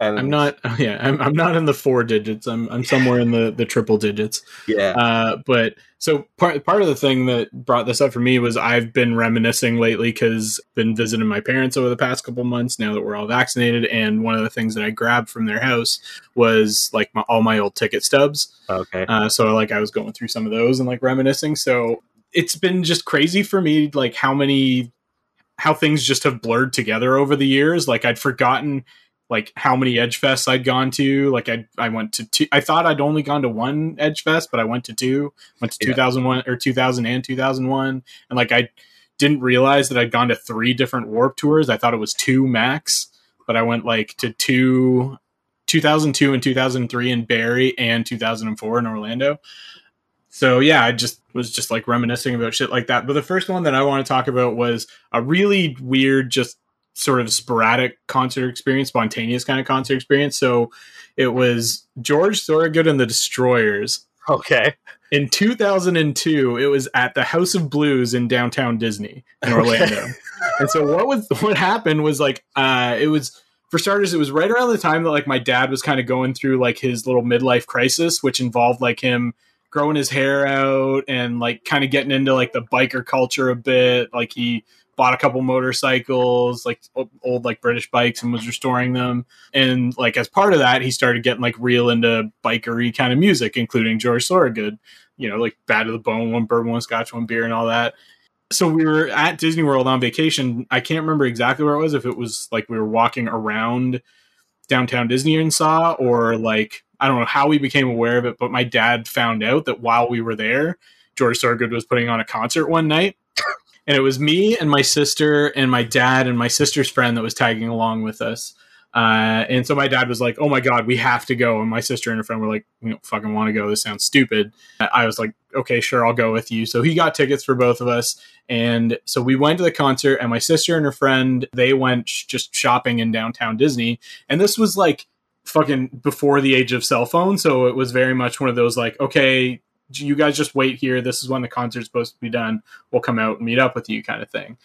And I'm not, yeah, I'm, I'm not in the four digits. I'm, I'm somewhere in the, the triple digits. Yeah. Uh, but so part, part of the thing that brought this up for me was I've been reminiscing lately because been visiting my parents over the past couple months now that we're all vaccinated. And one of the things that I grabbed from their house was like my, all my old ticket stubs. Okay. Uh, so like I was going through some of those and like reminiscing. So it's been just crazy for me, like how many, how things just have blurred together over the years. Like I'd forgotten like how many edge fests I'd gone to. Like I I went to two. I thought I'd only gone to one edge fest, but I went to two. Went to yeah. 2001 or 2000 and 2001, and like I didn't realize that I'd gone to three different Warp tours. I thought it was two max, but I went like to two 2002 and 2003 in Barrie and 2004 in Orlando. So yeah, I just was just like reminiscing about shit like that. But the first one that I want to talk about was a really weird, just sort of sporadic concert experience, spontaneous kind of concert experience. So it was George Thorogood and the Destroyers. Okay. In 2002, it was at the House of Blues in downtown Disney in Orlando. Okay. and so what was what happened was like uh it was for starters it was right around the time that like my dad was kind of going through like his little midlife crisis which involved like him growing his hair out and like kind of getting into like the biker culture a bit like he bought a couple motorcycles, like old like British bikes, and was restoring them. And like as part of that, he started getting like real into bikery kind of music, including George Thorogood. You know, like Bad to the Bone, one bourbon, one scotch, one beer, and all that. So we were at Disney World on vacation. I can't remember exactly where it was. If it was like we were walking around downtown Disney and saw, or like I don't know how we became aware of it, but my dad found out that while we were there, George Thorogood was putting on a concert one night and it was me and my sister and my dad and my sister's friend that was tagging along with us. Uh, and so my dad was like, "Oh my god, we have to go." And my sister and her friend were like, "We don't fucking want to go. This sounds stupid." I was like, "Okay, sure, I'll go with you." So he got tickets for both of us, and so we went to the concert. And my sister and her friend they went sh- just shopping in downtown Disney. And this was like fucking before the age of cell phone, so it was very much one of those like, okay, you guys just wait here. This is when the concert's supposed to be done. We'll come out and meet up with you, kind of thing.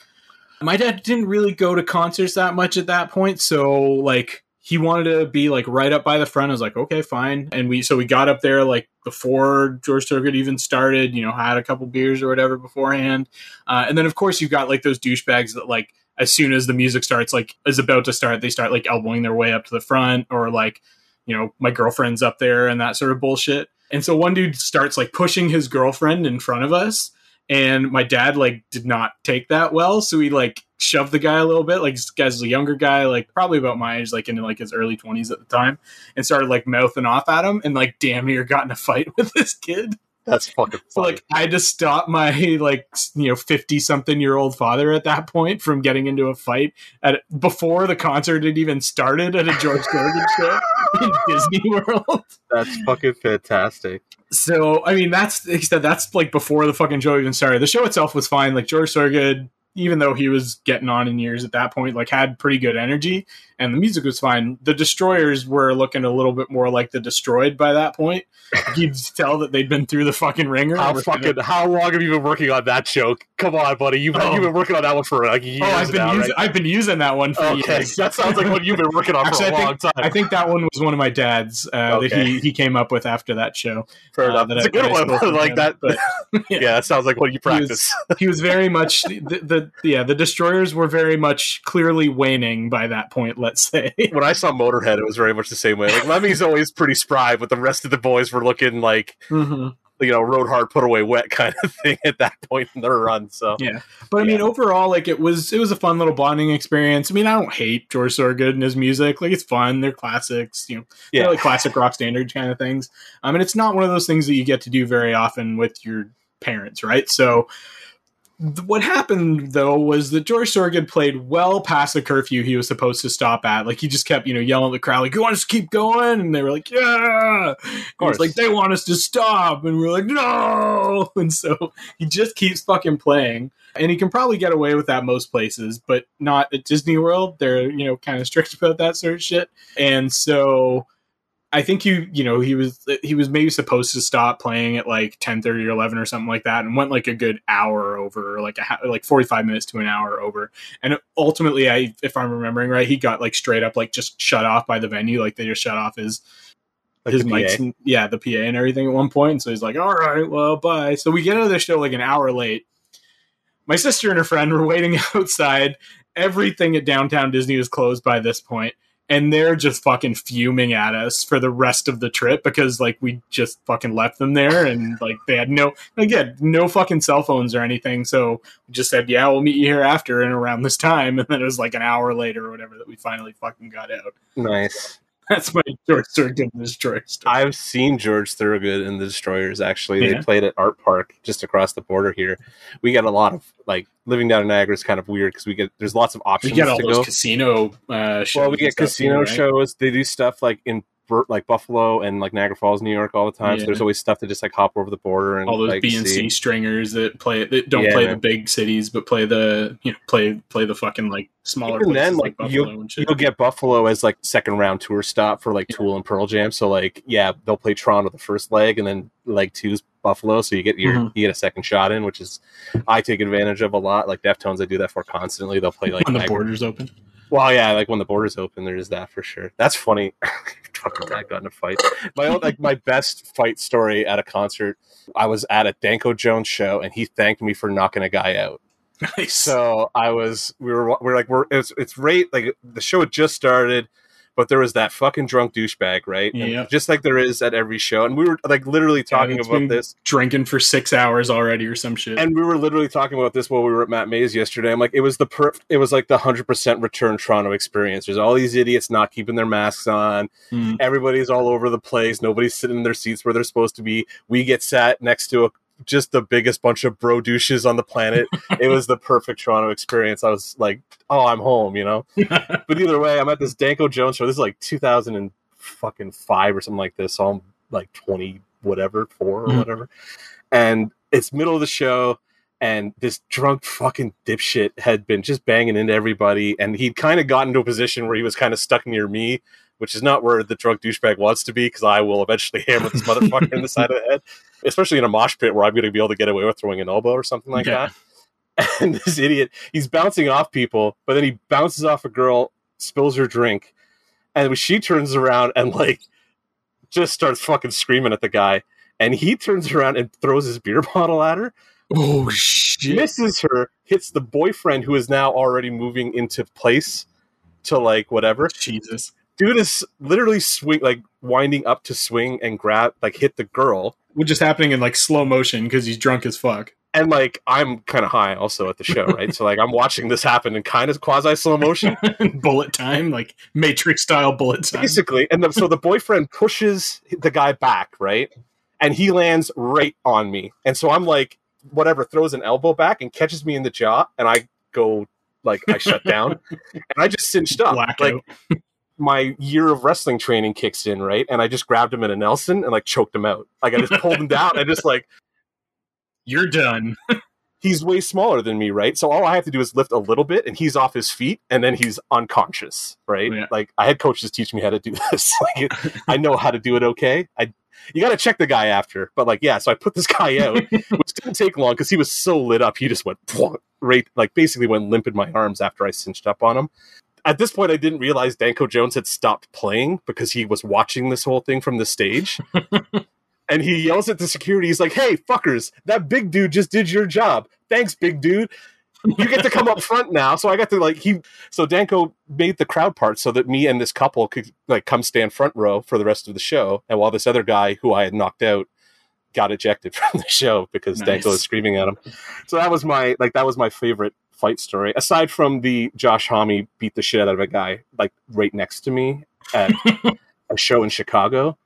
My dad didn't really go to concerts that much at that point, so like he wanted to be like right up by the front. I was like, okay, fine. And we so we got up there like before George Thorogood even started. You know, had a couple beers or whatever beforehand, uh, and then of course you've got like those douchebags that like as soon as the music starts, like is about to start, they start like elbowing their way up to the front or like you know my girlfriend's up there and that sort of bullshit. And so one dude starts like pushing his girlfriend in front of us. And my dad like did not take that well. So he like shoved the guy a little bit. Like this guy's a younger guy, like probably about my age, like into like his early twenties at the time, and started like mouthing off at him and like damn near got in a fight with this kid. That's fucking so like I had to stop my like you know fifty something year old father at that point from getting into a fight at before the concert had even started at a George Thorogood show in Disney World. That's fucking fantastic. So I mean that's that's like before the fucking show even started. The show itself was fine. Like George Thorogood even though he was getting on in years at that point, like had pretty good energy and the music was fine. The Destroyers were looking a little bit more like the Destroyed by that point. You'd tell that they'd been through the fucking ringer. How fucking how long have you been working on that joke? Come on, buddy. You've, oh. you've been working on that one for like years. Oh, I've been now, using right? I've been using that one for okay. years. That sounds like what you've been working on Actually, for a I long think, time. I think that one was one of my dad's uh, okay. that he, he came up with after that show. Fair uh, enough. It's I, a good one like him, that. But yeah. yeah, that sounds like what you practice. He was, he was very much the, the yeah the destroyers were very much clearly waning by that point. Let's say when I saw Motorhead, it was very much the same way. Like Lemmy's always pretty spry, but the rest of the boys were looking like mm-hmm. you know road hard, put away wet kind of thing at that point in their run. So yeah, but I yeah. mean overall, like it was it was a fun little bonding experience. I mean, I don't hate George Thorogood and his music. Like it's fun. They're classics. You know, yeah, like classic rock standard kind of things. I mean, it's not one of those things that you get to do very often with your parents, right? So what happened though was that George Thorogood played well past the curfew he was supposed to stop at. Like he just kept, you know, yelling at the crowd, like, "You want us to keep going?" And they were like, "Yeah." He's like, "They want us to stop," and we are like, "No!" And so he just keeps fucking playing, and he can probably get away with that most places, but not at Disney World. They're you know kind of strict about that sort of shit, and so I think you you know he was he was maybe supposed to stop playing at like ten thirty or eleven or something like that, and went like a good hour over, like a like forty five minutes to an hour over, and ultimately, I if I'm remembering right, he got like straight up like just shut off by the venue, like they just shut off his Like his mics, and, yeah, the PA and everything at one point. So he's like, "All right, well, bye." So we get out of the show like an hour late. My sister and her friend were waiting outside. Everything at downtown Disney was closed by this point, and they're just fucking fuming at us for the rest of the trip because like we just fucking left them there, and like they had no again no fucking cell phones or anything. So we just said, "Yeah, we'll meet you here after and around this time," and then it was like an hour later or whatever that we finally fucking got out. Nice. That's my George Thorogood Destroyer story. I've seen George Thorogood and the Destroyers. Actually, Yeah. they played at Artpark just across the border here. We get a lot of like living down in Niagara is kind of weird because we get there's lots of options. We get all those go. casino uh, shows. Well, we and get stuff casino right? shows. They do stuff like in like Buffalo and like Niagara Falls, New York, all the time. So there's always stuff to just like hop over the border and All those like, B and see. C stringers that play that don't Yeah, play man. the big cities, but play the you know play play the fucking like smaller. Even then, like, Buffalo and shit. You'll get Buffalo as like second round tour stop for like Tool and Pearl Jam. So like yeah, they'll play Toronto the first leg, and then leg two's Buffalo. So you get your Mhm. you get a second shot in, which is I take advantage of a lot. Like Deftones, I do that for constantly. They'll play like when the Niagara- borders open. Well, yeah, like when the borders open, there's that for sure. That's funny. Fucking guy got in a fight. My own, like my best fight story at a concert. I was at a Danko Jones show, and he thanked me for knocking a guy out. Nice. So I was, we were, we are like, we're, it's, it's right, like the show had just started, but there was that fucking drunk douchebag, right? Yeah. Just like there is at every show, and we were like literally talking about this. Drinking for six hours already or some shit. And we were literally talking about this while we were at Matt Mays yesterday. I'm like, it was the per- it was like the hundred percent return Toronto experience. There's all these idiots not keeping their masks on. Mm. Everybody's all over the place. Nobody's sitting in their seats where they're supposed to be. We get sat next to a, just the biggest bunch of bro douches on the planet. it was the perfect Toronto experience. I was like, oh, I'm home, you know. but either way, I'm at this Danko Jones show. This is like 2000 and fucking five or something like this. So I'm like 20 whatever, four or Mhm. whatever. And it's middle of the show, and this drunk fucking dipshit had been just banging into everybody, and he'd kind of gotten to a position where he was kind of stuck near me, which is not where the drunk douchebag wants to be, because I will eventually hammer this motherfucker in the side of the head, especially in a mosh pit where I'm going to be able to get away with throwing an elbow or something like Yeah. that. And this idiot, he's bouncing off people, but then he bounces off a girl, spills her drink, and she turns around and like just starts fucking screaming at the guy. And he turns around and throws his beer bottle at her, oh shit! misses her, hits the boyfriend who is now already moving into place to like whatever. Jesus. Dude is literally swing like winding up to swing and grab like hit the girl. Which is happening in like slow motion because he's drunk as fuck. And like I'm kind of high also at the show, right? so like I'm watching this happen in kind of quasi slow motion. bullet time, like Matrix style bullet time. basically and the, so the boyfriend pushes the guy back right and he lands right on me and so i'm like whatever throws an elbow back and catches me in the jaw and i go like i shut down and i just cinched up Blackout. like my year of wrestling training kicks in right and i just grabbed him in a nelson and like choked him out like i just pulled him down and just like You're done. he's way smaller than me, right? So all I have to do is lift a little bit and he's off his feet and then he's unconscious, right? Yeah. Like I had coaches teach me how to do this. like, I know how to do it okay. I you got to check the guy after. But like yeah, so I put this guy out, which didn't take long cuz he was so lit up. He just went right like basically went limp in my arms after I cinched up on him. At this point I didn't realize Danko Jones had stopped playing because he was watching this whole thing from the stage. and he yells at the security. He's like, "Hey, fuckers! That big dude just did your job. Thanks, big dude. You get to come up front now." So I got to like he. So Danko made the crowd part so that me and this couple could like come stand front row for the rest of the show, and while this other guy who I had knocked out got ejected from the show because Nice. Danko was screaming at him. So that was my like that was my favorite fight story. Aside from the Josh Homme beat the shit out of a guy like right next to me at a show in Chicago.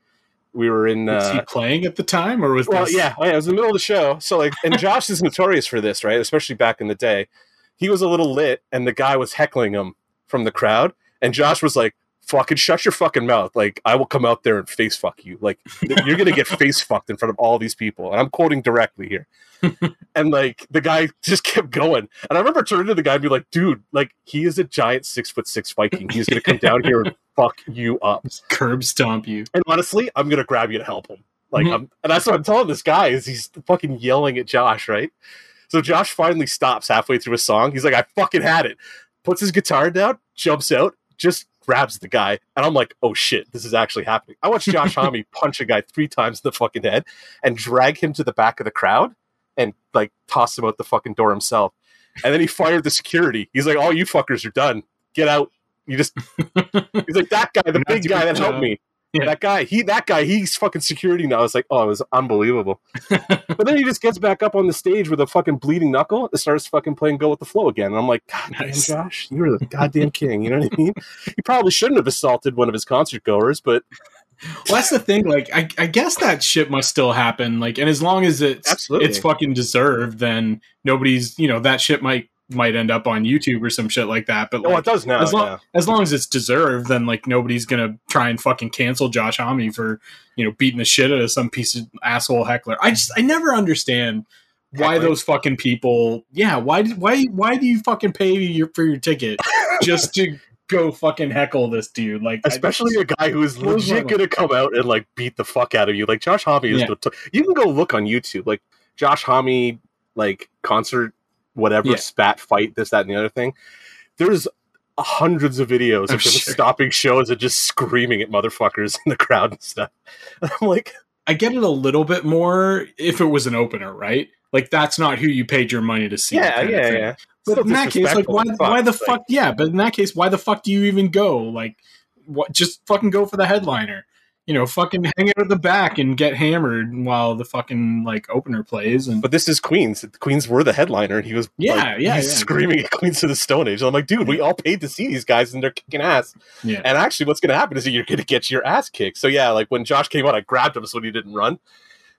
We were in. was Uh, he playing at the time, or was well, this? yeah, oh, yeah, it was in the middle of the show. So like, and Josh is notorious for this, right? Especially back in the day. He was a little lit, and the guy was heckling him from the crowd, and Josh was like, fucking shut your fucking mouth. Like, I will come out there and face fuck you. Like, you're going to get face fucked in front of all these people. And I'm quoting directly here. and like, the guy just kept going. And I remember turning to the guy and be like, dude, like, he is a giant six foot six Viking. He's going to come down here and fuck you up. Curb stomp you. And honestly, I'm going to grab you to help him. Like, mm-hmm. and that's what I'm telling this guy is he's fucking yelling at Josh, right? So Josh finally stops halfway through a song. He's like, I fucking had it. Puts his guitar down, jumps out, just grabs the guy, and I'm like, oh shit, this is actually happening. I watched Josh Homme punch a guy three times in the fucking head and drag him to the back of the crowd and like toss him out the fucking door himself. And then he fired the security. He's like, "All you fuckers are done. Get out." You just he's like that guy, the big guy that helped me. Yeah. That guy, he that guy, he's fucking security now. It's like, oh, it was unbelievable. but then he just gets back up on the stage with a fucking bleeding knuckle and starts fucking playing Go with the Flow again. And I'm like, God nice. damn, Josh, you're the goddamn king. You know what I mean? He probably shouldn't have assaulted one of his concert goers, but well, that's the thing. Like, I, I, guess that shit must still happen. Like, and as long as it's Absolutely. it's fucking deserved, then nobody's you know that shit might might end up on YouTube or some shit like that. But like, oh, it does now. As long, yeah. as long as it's deserved, then like nobody's gonna try and fucking cancel Josh Homme for you know beating the shit out of some piece of asshole heckler. I just I never understand why those fucking people. Yeah, why did why why do you fucking pay your, for your ticket just to go fucking heckle this dude? Like, especially just, a guy who is legit gonna come out and like beat the fuck out of you. Like Josh Homme is. Yeah. The t- you can go look on YouTube, like Josh Homme, like concert whatever yeah. spat fight this that and the other thing there's hundreds of videos of just sure. stopping shows and just screaming at motherfuckers in the crowd and stuff. I'm like i get it a little bit more if it was an opener right? Like that's not who you paid your money to see yeah yeah yeah. But in that case like why, why the fuck yeah but in that case why the fuck do you even go? Like what just fucking go for the headliner you know, fucking hang out at the back and get hammered while the fucking like opener plays. And but this is Queens. The Queens were the headliner, and he was yeah, like, yeah, he's yeah. screaming at Queens of the Stone Age. And I'm like, dude, we all paid to see these guys, and they're kicking ass. Yeah. And actually, what's going to happen is you're going to get your ass kicked. So yeah, like when Josh came out, I grabbed him so he didn't run.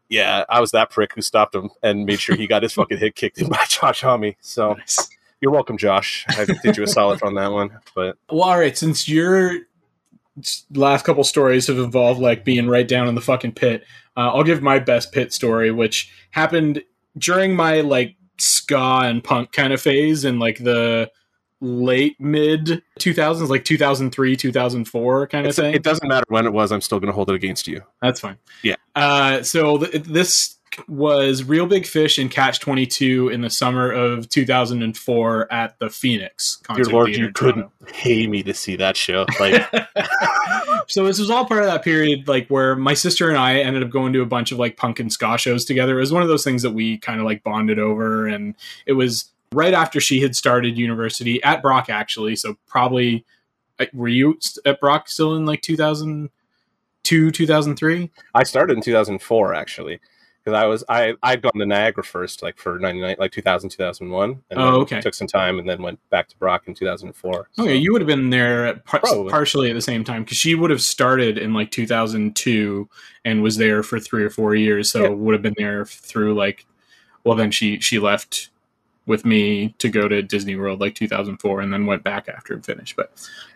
Yeah, I was that prick who stopped him and made sure he got his fucking hit kicked in by Josh Homme. So. Nice. You're welcome, Josh. I did you a solid on that one. But well, all right. Since you're last couple stories have involved like being right down in the fucking pit. Uh, I'll give my best pit story, which happened during my like ska and punk kind of phase in like the late mid 2000s, like 2003, 2004 kind it's, of thing. It doesn't matter when it was. I'm still going to hold it against you. That's fine. Yeah. Uh, so th- this was Reel Big Fish and Catch 22 in the summer of 2004 at the Phoenix Concert Dear Lord, Theater you couldn't pay me to see that show. Like, so this was all part of that period, like where my sister and I ended up going to a bunch of like punk and ska shows together. It was one of those things that we kind of like bonded over, and it was right after she had started university at Brock, actually. So probably uh, were you at Brock still in like 2002, 2003? I started in 2004, actually because I was I I'd gone to Niagara first, like for ninety nine, like 2000, 2001. and oh, okay. Took some time and then went back to Brock in two thousand four. So. Okay, you would have been there par- partially at the same time because she would have started in like two thousand two and was there for three or four years, so yeah. would have been there through like. Well, then she she left with me to go to Disney World like 2004 and then went back after and finished. But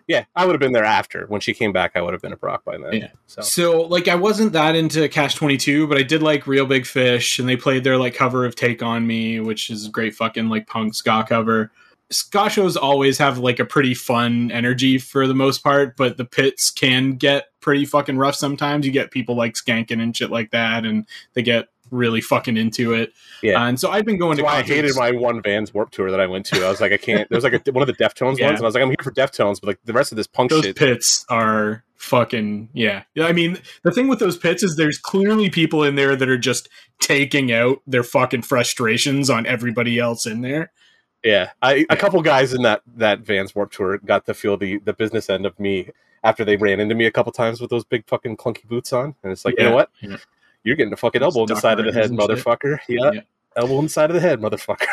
yeah, I would have been there after. When she came back, I would have been a Brock by then. Yeah. So. so like I wasn't that into Catch 22, but I did like Reel Big Fish and they played their like cover of Take on Me, which is a great fucking like punk ska cover. Ska shows always have like a pretty fun energy for the most part, but the pits can get pretty fucking rough sometimes. You get people like skanking and shit like that, and they get really fucking into it. Yeah. And so I've been going That's to. Why I hated my one Vans Warp Tour that I went to. I was like, I can't. There was like a, one of the Deftones yeah. ones, and I was like, I'm here for Deftones, but like the rest of this punk those shit. pits are fucking yeah. Yeah. I mean, the thing with those pits is there's clearly people in there that are just taking out their fucking frustrations on everybody else in there. Yeah, I, a couple guys in that that Vans Warp Tour got to feel the the business end of me after they ran into me a couple times with those big fucking clunky boots on, and it's like, yeah. you know what? Yeah you're getting a fucking elbow in the side of the head, motherfucker. Yeah. yeah. Elbow in the side of the head, motherfucker.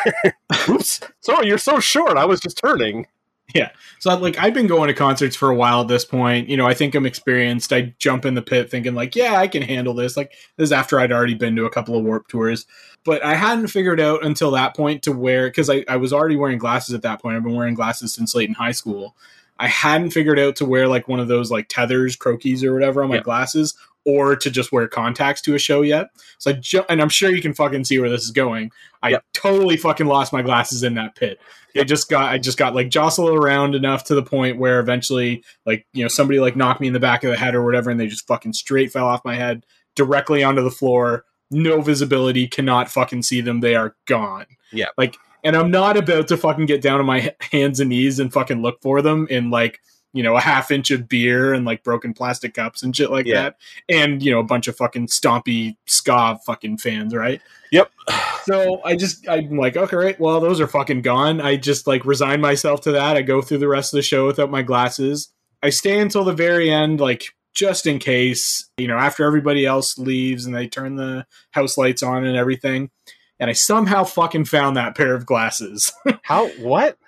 Oops. Sorry, you're so short. I was just turning. Yeah. So like I've been going to concerts for a while at this point. You know, I think I'm experienced. I jump in the pit thinking like, yeah, I can handle this. Like this is after I'd already been to a couple of warp tours. But I hadn't figured out until that point to where because I, I was already wearing glasses at that point. I've been wearing glasses since late in high school. I hadn't figured out to wear like one of those like tethers, Croakies, or whatever on my Yeah. glasses, or to just wear contacts to a show yet. So I ju- and I'm sure you can fucking see where this is going. I Yep. totally fucking lost my glasses in that pit. I just got I just got like jostled around enough to the point where eventually like you know somebody like knocked me in the back of the head or whatever, and they just fucking straight fell off my head directly onto the floor. No visibility, cannot fucking see them. They are gone. Yeah. Like, and I'm not about to fucking get down on my h- hands and knees and fucking look for them in like, you know, a half inch of beer and like broken plastic cups and shit like Yeah. that. And, you know, a bunch of fucking stompy ska fucking fans, right? Yep. So I just, I'm like, okay, right, well, those are fucking gone. I just like resign myself to that. I go through the rest of the show without my glasses. I stay until the very end, like, just in case, you know, after everybody else leaves and they turn the house lights on and everything. And I somehow fucking found that pair of glasses. How? What?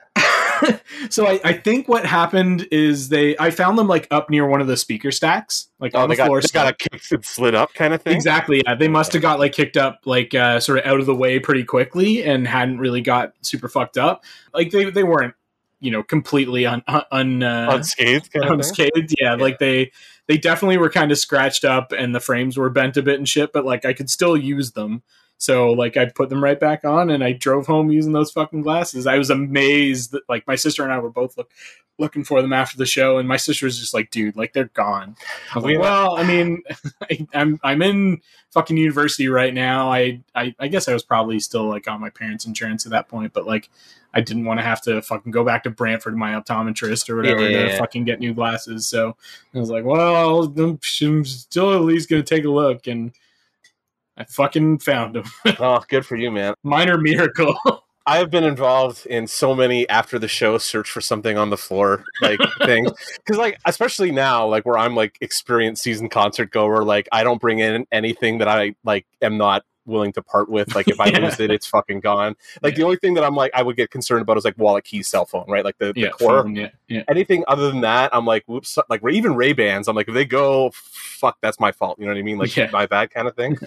so I, I think what happened is they I found them like up near one of the speaker stacks, like Oh, on the got, floor. they got a kicked and slid up kind of thing. Exactly. Yeah, they must have got like kicked up, like uh, sort of out of the way pretty quickly, and hadn't really got super fucked up. Like they they weren't, you know, completely un, un uh, Unscathed kind of thing. unscathed. Yeah, like they they definitely were kind of scratched up, and the frames were bent a bit and shit. But like I could still use them. So like I put them right back on, and I drove home using those fucking glasses. I was amazed that like my sister and I were both look, looking for them after the show, and my sister was just like, "Dude, like they're gone." I was like, well, I mean, I, I'm I'm in fucking university right now. I, I I guess I was probably still like on my parents' insurance at that point, but like I didn't want to have to fucking go back to Brantford to my optometrist or whatever Yeah. to fucking get new glasses. So I was like, well, I'm still at least gonna take a look, and I fucking found them. Oh, good for you, man. Minor miracle. I have been involved in so many after the show search for something on the floor like things because like especially now like where I'm like experienced season concert goer like I don't bring in anything that I like am not willing to part with like if I Yeah. lose it it's fucking gone like the only thing that I'm like I would get concerned about is like wallet keys cell phone right like the, the core phone, yeah, yeah. anything other than that I'm like whoops like even Ray Bans I'm like if they go fuck that's my fault you know what I mean like Yeah. my bad kind of thing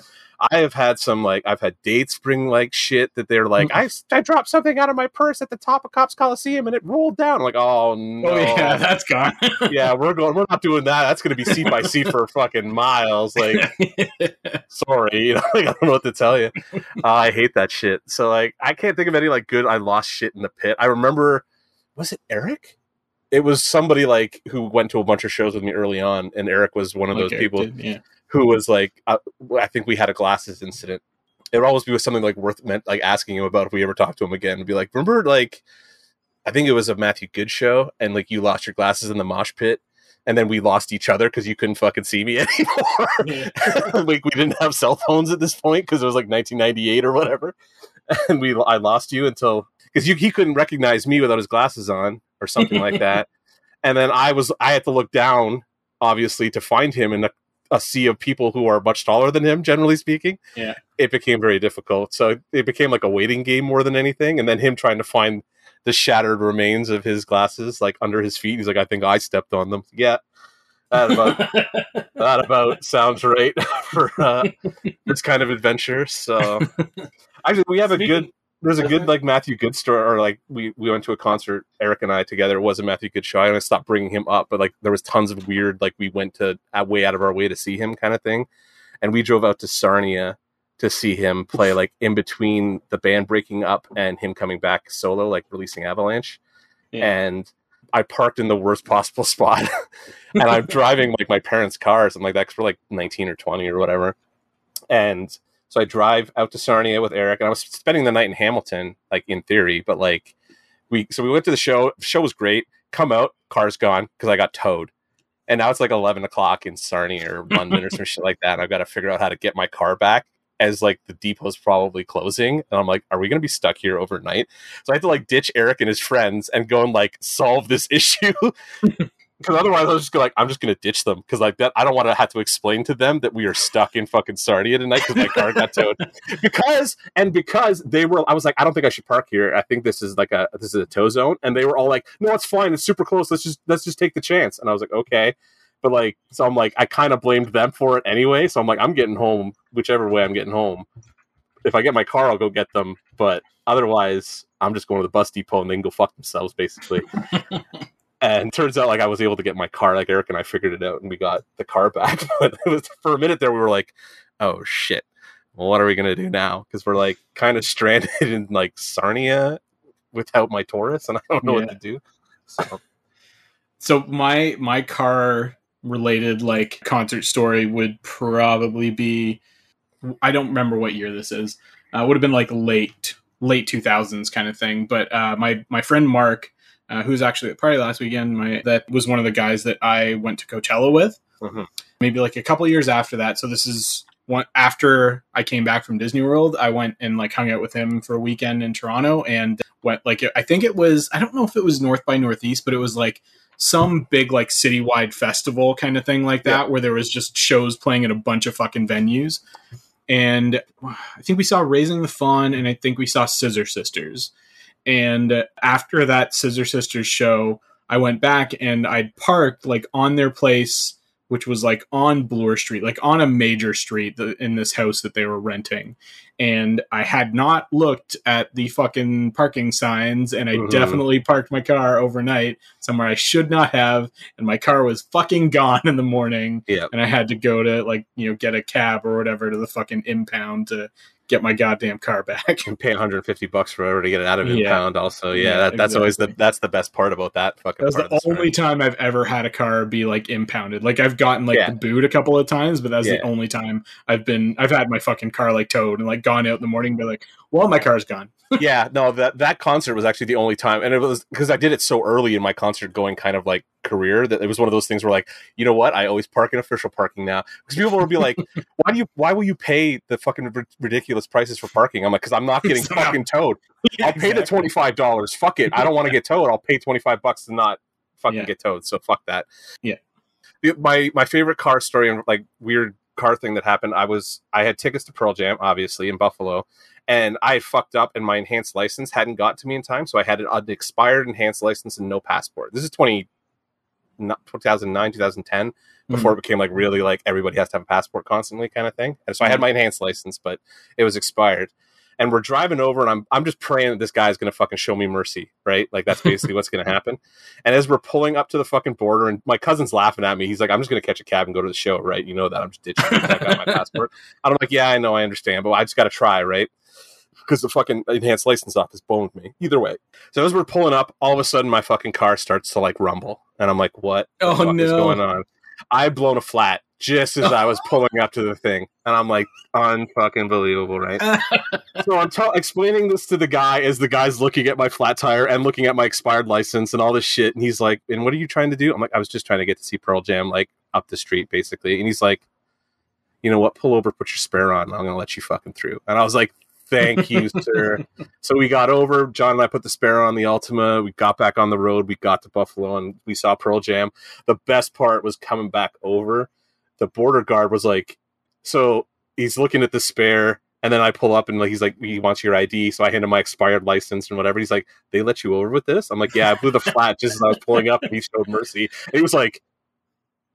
I have had some like I've had dates bring like shit that they're like I, I dropped something out of my purse at the top of Copps Coliseum and it rolled down. I'm like oh no, Oh yeah, that's gone. yeah, we're going. We're not doing that. That's going to be seat by seat for fucking miles. Like sorry, you know, like, I don't know what to tell you. Uh, I hate that shit. So like I can't think of any like good I lost shit in the pit. I remember was it Eric? It was somebody like who went to a bunch of shows with me early on, and Eric was one of those Okay, people did- yeah. Who was like, uh, I think we had a glasses incident. It would always be with something like worth meant like asking him about if we ever talked to him again. And be like, remember like, I think it was a Matthew Good show, and like you lost your glasses in the mosh pit, and then we lost each other because you couldn't fucking see me anymore. Yeah. like we didn't have cell phones at this point because it was like 1998 or whatever, and we I lost you until because you he couldn't recognize me without his glasses on or something like that, and then I was I had to look down obviously to find him in a, sea of people who are much taller than him, generally speaking. Yeah. it became very difficult. So it became like a waiting game more than anything, and then him trying to find the shattered remains of his glasses like under his feet. He's like, I think I stepped on them. Yeah. That about that about sounds right for uh, this kind of adventure. So, actually, we have a good. There's a good like Matthew Good story, or like we we went to a concert. Eric and I together. It was a Matthew Good show. I gonna stop bringing him up, but like there was tons of weird. Like we went to uh, way out of our way to see him, kind of thing. And we drove out to Sarnia to see him play, like in between the band breaking up and him coming back solo, like releasing Avalanche. Yeah. And I parked in the worst possible spot, and I'm driving like my parents' cars. I'm like that's we're like 19 or 20 or whatever. And so I drive out to Sarnia with Eric, and I was spending the night in Hamilton, like in theory, but like we so we went to the show. The show was great. Come out, car's gone because I got towed. And now it's like 11 o'clock in Sarnia or London or some shit like that. And I've got to figure out how to get my car back as like the depot's probably closing. And I'm like, are we going to be stuck here overnight? So I had to like ditch Eric and his friends and go and like solve this issue. Because otherwise, I was just gonna, like, I'm just going to ditch them because like that, I don't want to have to explain to them that we are stuck in fucking Sarnia tonight because my car got towed. Because and because they were, I was like, I don't think I should park here. I think this is like a this is a tow zone, and they were all like, No, it's fine. It's super close. Let's just let's just take the chance. And I was like, Okay. But like, so I'm like, I kind of blamed them for it anyway. So I'm like, I'm getting home whichever way I'm getting home. If I get my car, I'll go get them. But otherwise, I'm just going to the bus depot and they can go fuck themselves, basically. And turns out like I was able to get my car. Like Eric and I figured it out, and we got the car back. But it was for a minute there, we were like, "Oh shit." Well, what are we gonna do now? Because we're like kind of stranded in like Sarnia without my Taurus, and I don't know Yeah. what to do. So So my my car related like concert story would probably be I don't remember what year this is. Uh, would have been like late late 2000s kind of thing. But uh, my my friend Mark, uh, who's actually at the party last weekend, my that was one of the guys that I went to Coachella with. Mhm. Maybe like a couple years after that. So this is one after I came back from Disney World. I went and like hung out with him for a weekend in Toronto and went like I think it was I don't know if it was North by Northeast, but it was like some big like citywide festival kind of thing like that where there was just shows playing at a bunch of fucking venues and i think we saw Raising the Fawn and i think we saw scissor sisters and after that scissor sisters show i went back and i'd parked like on their place which was like on bloor street like on a major street in this house that they were renting and i had not looked at the fucking parking signs and i Mhm. definitely parked my car overnight somewhere i should not have and my car was fucking gone in the morning Yeah. and i had to go to like you know get a cab or whatever to the fucking impound to get my goddamn car back and pay 150 bucks for whatever to get it out of Yeah. impound. Also, yeah, Yeah, that, that's always the that's the best part about that fucking. that was the only time i've ever had a car be like impounded like i've gotten like Yeah. the boot a couple of times but that's the only time i've been i've had my fucking car like towed and like gone out in the morning and be like well my car's gone yeah, no, that that concert was actually the only time, and it was because I did it so early in my concert going kind of like career that it was one of those things where like, you know what, I always park in official parking now because people will be like, why do you, why will you pay the fucking ri- ridiculous prices for parking? I'm like, because I'm not getting Somehow. fucking towed. I'll pay the twenty five dollars. Fuck it, I don't want to get towed. I'll pay twenty five bucks to not fucking Yeah. get towed. So fuck that. Yeah. My my favorite car story and like weird car thing that happened. I was I had tickets to Pearl Jam, obviously in Buffalo, and I fucked up, and my enhanced license hadn't got to me in time, so I had an, an expired enhanced license and no passport. This is 20, 2009, 2010, hmm. before it became like really like everybody has to have a passport constantly kind of thing. And so I had hmm. my enhanced license, but it was expired. And we're driving over, and I'm I'm just praying that this guy's gonna fucking show me mercy, right? Like that's basically what's gonna happen. And as we're pulling up to the fucking border, and my cousin's laughing at me, he's like, "I'm just gonna catch a cab and go to the show, right? You know that I'm just ditching. it. I got my passport." I'm like, "Yeah, I know, I understand, but I just got to try, right?" Because the fucking enhanced license office boned me. Either way, so as we're pulling up, all of a sudden my fucking car starts to like rumble, and I'm like, "What Oh, fuck is no. going on?" I've blown a flat just as I was pulling up to the thing, and I'm like, "Unfucking believable, right?" so I'm t- explaining this to the guy as the guy's looking at my flat tire and looking at my expired license and all this shit. And he's like, "And what are you trying to do?" I'm like, "I was just trying to get to see Pearl Jam, like up the street, basically." And he's like, "You know what? Pull over, put your spare on. I'm gonna let you fucking through." And I was like, "Thank you, sir." So we got over. John and I put the spare on the Altima. We got back on the road. We got to Buffalo and we saw Pearl Jam. The best part was coming back over. The border guard was like, so he's looking at the spare. And then I pull up and like he's like, he wants your ID. So I hand him my expired license and whatever. He's like, they let you over with this? I'm like, yeah, I blew the flat just as I was pulling up and he showed mercy. And he was like,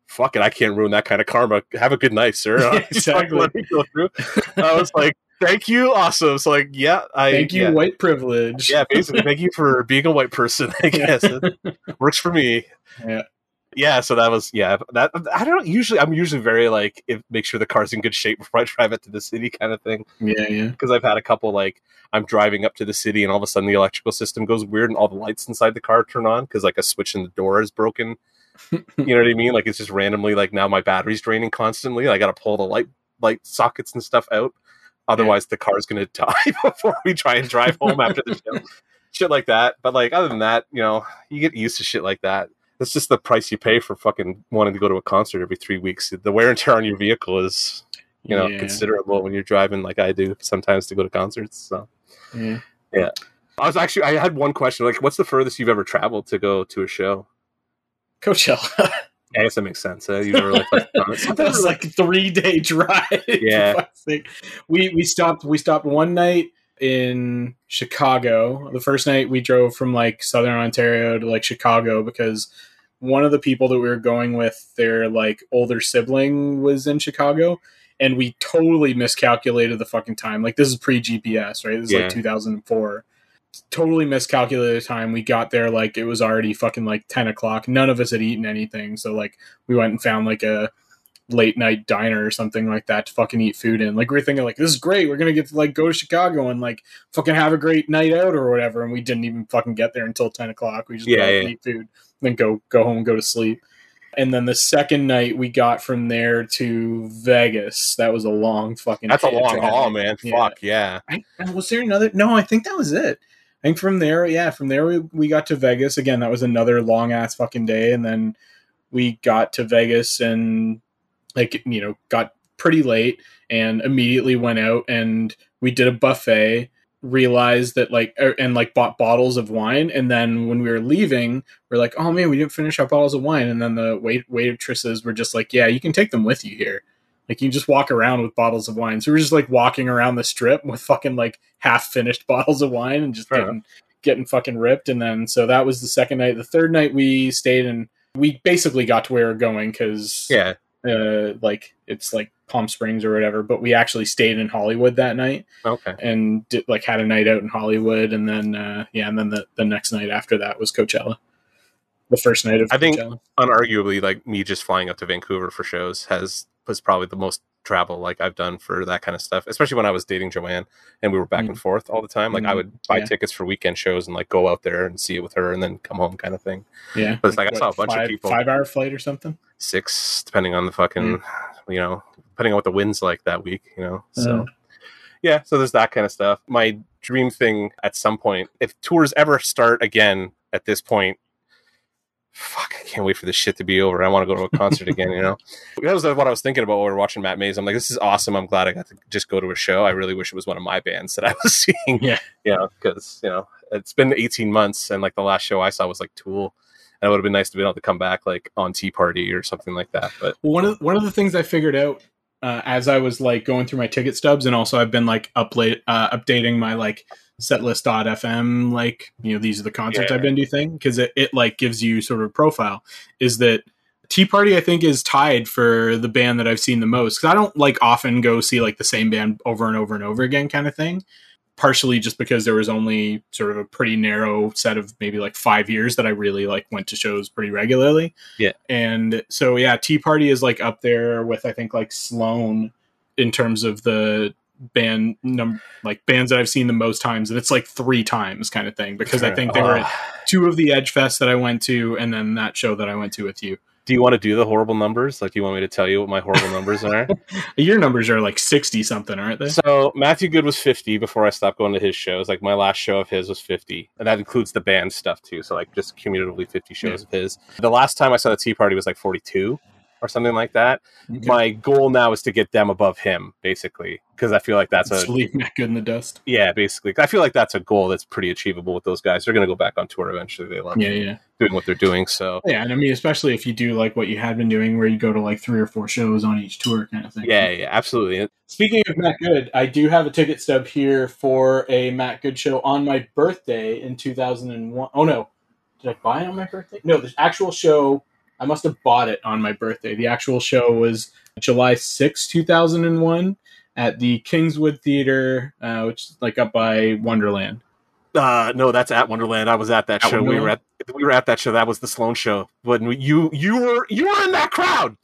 fuck it, I can't ruin that kind of karma. Have a good night, sir. Yeah, He's like, exactly. "Let me go through." I was like, thank you, awesome. So like, yeah, I thank you yeah, white privilege yeah, basically, thank you for being a white person. I guess it works for me. Yeah. Yeah, so that was yeah. That I don't usually. I'm usually very like if, make sure the car's in good shape before I drive it to the city, kind of thing. yeah yeah Because I've had a couple like I'm driving up to the city and all of a sudden the electrical system goes weird and all the lights inside the car turn on because like a switch in the door is broken. you know what I mean? Like it's just randomly like now my battery's draining constantly. I got to pull the light light sockets and stuff out. Otherwise, the car's gonna die before we try and drive home after the show. Shit like that. But like other than that, you know, you get used to shit like that. That's just the price you pay for fucking wanting to go to a concert every three weeks. The wear and tear on your vehicle is, you know, Yeah. considerable when you're driving like I do sometimes to go to concerts. So yeah I was actually I had one question. Like, what's the furthest you've ever traveled to go to a show? coachella I guess that makes sense. Uh, never like touched on it. that was like a three day drive. Yeah. we we stopped. We stopped one night in Chicago. The first night we drove from like Southern Ontario to like Chicago because one of the people that we were going with, their like older sibling was in Chicago, and we totally miscalculated the fucking time. Like this is pre GPS, right? This is Yeah. like 2004. totally miscalculated time. We got there like it was already fucking like ten o'clock. None of us had eaten anything, so like we went and found like a late night diner or something like that to fucking eat food in. Like we are thinking like this is great. We're gonna get to like go to Chicago and like fucking have a great night out or whatever. And we didn't even fucking get there until ten o'clock. We just Yeah, yeah. and eat food, then go go home and go to sleep. And then the second night we got from there to Vegas. That was a long fucking. That's a long haul, man. Yeah. Fuck yeah. I, was there another? No, I think that was it. I think from there, yeah, from there we, we got to Vegas again. That was another long ass fucking day, and then we got to Vegas and like you know got pretty late and immediately went out and we did a buffet. Realized that like er, and like bought bottles of wine, and then when we were leaving, we're like, oh man, we didn't finish our bottles of wine, and then the wait waitresses were just like, yeah, you can take them with you here. Like you can just walk around with bottles of wine. So we're just like walking around the strip with fucking like half finished bottles of wine and just Fair getting getting fucking ripped. And then so that was the second night. The third night we stayed and we basically got to where we are going because Yeah. Uh, like it's like Palm Springs or whatever. But we actually stayed in Hollywood that night Okay. and did, like had a night out in Hollywood. And then uh, yeah, and then the the next night after that was Coachella. The first night of I think- Unarguably, like me just flying up to Vancouver for shows has was probably the most travel like I've done for that kind of stuff. Especially when I was dating Joanne and we were back and forth all the time. Like I Mm. would buy Yeah. tickets for weekend shows and like go out there and see it with her and then come home kind of thing. yeah. But it's like I saw a bunch five, of people Five hour flight or something. six, depending on the fucking, you know, depending on what the wind's like that week, you know. So, Uh. yeah, so there's that kind of stuff. My dream thing at some point, if tours ever start again at this point, fuck, I can't wait for this shit to be over. I want to go to a concert again, you know. That was what I was thinking about while we were watching Matt Mays. I'm like, this is awesome. I'm glad I got to just go to a show. I really wish it was one of my bands that I was seeing. Yeah. you know, because you know it's been 18 months, and like the last show I saw was like Tool. And it would have been nice to be able to come back like on Tea Party or something like that. But one of one of the things I figured out uh, as I was like going through my ticket stubs, and also I've been like upla- uh, updating my like setlist.fm like you know these are the concerts Yeah. I've been to thing because it, it like gives you sort of a profile. Is that Tea Party? I think is tied for the band that I've seen the most because I don't like often go see like the same band over and over and over again kind of thing. Partially just because there was only sort of a pretty narrow set of maybe like five years that I really like went to shows pretty regularly Yeah. and so yeah tea party is like up there with i think like sloan in terms of the band num like bands that i've seen the most times and it's like three times kind of thing because i think they were at two of the edge fest that i went to and then that show that i went to with you do you want to do the horrible numbers? Like, do you want me to tell you what my horrible numbers are? your numbers are like 60 something aren't they So Matthew Good was 50 before I stopped going to his shows. Like my last show of his was 50, and that includes the band stuff too. So like just cumulatively 50 shows of his. The last time I saw the Tea Party was like 42 or something like that. Okay. My goal now is to get them above him, basically, because I feel like that's Just a leave Matt good in the dust yeah, basically. I feel like that's a goal that's pretty achievable with those guys. They're going to go back on tour eventually. They love yeah yeah doing what they're doing. So yeah and i mean especially if you do like what you had been doing where you go to like three or four shows on each tour kind of thing yeah, yeah, absolutely. Speaking of Matt Good, I do have a ticket stub here for a Matt Good show on my birthday in 2001. Oh no, did I buy it on my birthday? No, the actual show, I must have bought it on my birthday. The actual show was July 6, 2001 at the Kingswood Theater, uh, which is like up by Wonderland. Uh, no, that's at Wonderland. I was at that At show. We were at we were at that show. That was the Sloan show. But you you were you were in that crowd.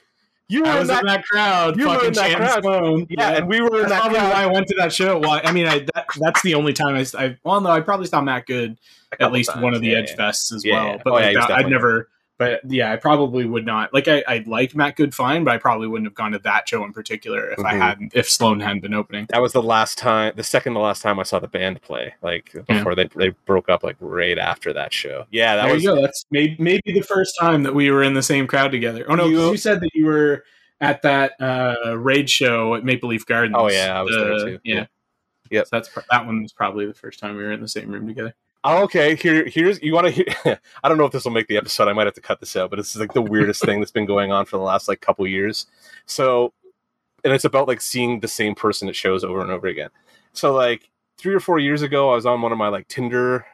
You were I in that, in that crowd. you were in that crowd. Sloan. yeah, and we were in that probably crowd. why I went to that show. Well, I mean, I that, that's the only time I, I well, no, I probably saw Matt Good at least times, one of the yeah, Edge yeah. Fests as Yeah, well. But Oh, like that, I'd never. But yeah, I probably would not. Like I, I liked Matt Good fine, but I probably wouldn't have gone to that show in particular if I Mhm. hadn't, if Sloan hadn't been opening. That was the last time, the second to last time I saw the band play. Like before they they broke up, like right after that show. Yeah, that there was you go. That's maybe, maybe the first time that we were in the same crowd together. Oh no, You- you, said that you were at that uh, raid show at Maple Leaf Gardens. Oh, yeah, I was there, Uh, too. Yeah. Yep. So that's that one was probably the first time we were in the same room together. Oh, okay. Here, here's you want to hear. I don't know if this will make the episode. I might have to cut this out, but this is like the weirdest thing that's been going on for the last like couple years. So, and it's about like seeing the same person at shows over and over again. So, like three or four years ago, I was on one of my like Tinder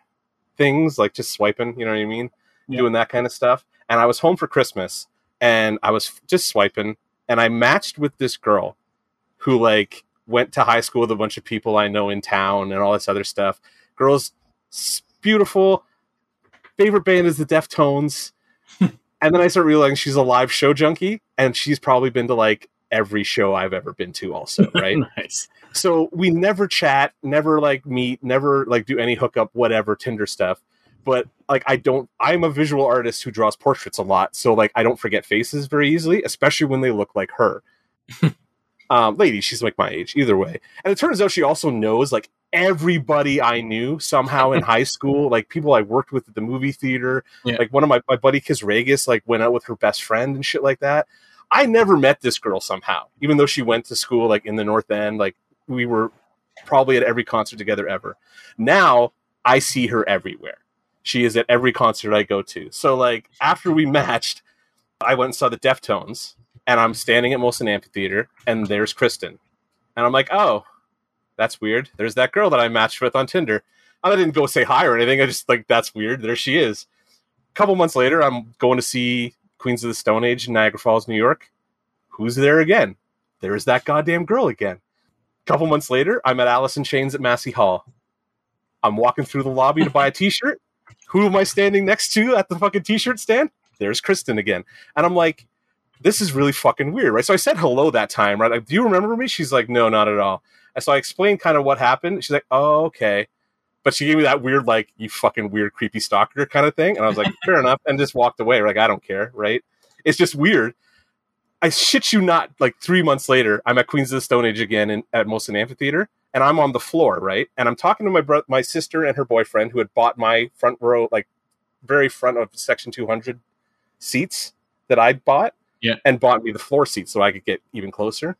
things, like just swiping. You know what I mean? Yeah. Doing that kind of stuff. And I was home for Christmas, and I was just swiping, and I matched with this girl who like went to high school with a bunch of people I know in town and all this other stuff. Girls S- beautiful. Favorite band is the Deftones. and then I start realizing she's a live show junkie, and she's probably been to like every show I've ever been to, also, right? nice. so we never chat, never like meet, never like do any hookup, whatever, Tinder stuff. But like I don't I'm a visual artist who draws portraits a lot, so like I don't forget faces very easily, especially when they look like her. um lady, she's like my age, either way. And it turns out she also knows like everybody I knew somehow in high school, like people I worked with at the movie theater. Yeah. Like one of my, my buddy Kiz Regis like went out with her best friend and shit like that. I never met this girl somehow, even though she went to school like in the North End. Like we were probably at every concert together ever. Now I see her everywhere. She is at every concert I go to. So like after we matched, I went and saw the Deftones, and I'm standing at Molson Amphitheater, and there's Kristen, and I'm like, oh, that's weird. There's that girl that I matched with on Tinder. I didn't go say hi or anything. I just like that's weird. There she is. A couple months later, I'm going to see Queens of the Stone Age in Niagara Falls, New York. Who's there again? There's that goddamn girl again. A couple months later, I'm at Alice in Chains at Massey Hall. I'm walking through the lobby to buy a t-shirt. Who am I standing next to at the fucking t-shirt stand? There's Kristen again. And I'm like, this is really fucking weird, right? So I said hello that time, right? Like, do you remember me? She's like, no, not at all. And so I explained kind of what happened. She's like, oh, okay. But she gave me that weird, like, you fucking weird, creepy stalker kind of thing. And I was like, fair enough. And just walked away. Like, I don't care, right? It's just weird. I shit you not, like three months later, I'm at Queens of the Stone Age again in, at Molson Amphitheater, and I'm on the floor, right? And I'm talking to my bro- my sister and her boyfriend who had bought my front row, like very front of section 200 seats that I'd bought, Yeah. and bought me the floor seats so I could get even closer.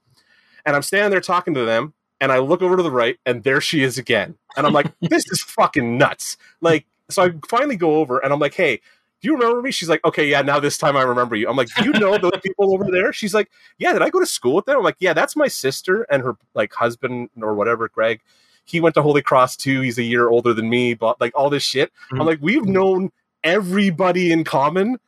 And I'm standing there talking to them, and I look over to the right, and there she is again. And I'm like, this is fucking nuts. Like, so I finally go over, and I'm like, hey, do you remember me? She's like, okay, yeah, now this time I remember you. I'm like, do you know those people over there? She's like, yeah, did I go to school with them? I'm like, yeah, that's my sister and her like husband or whatever, Greg. He went to Holy Cross too. He's a year older than me, but like all this shit. Mhm. I'm like, we've known everybody in common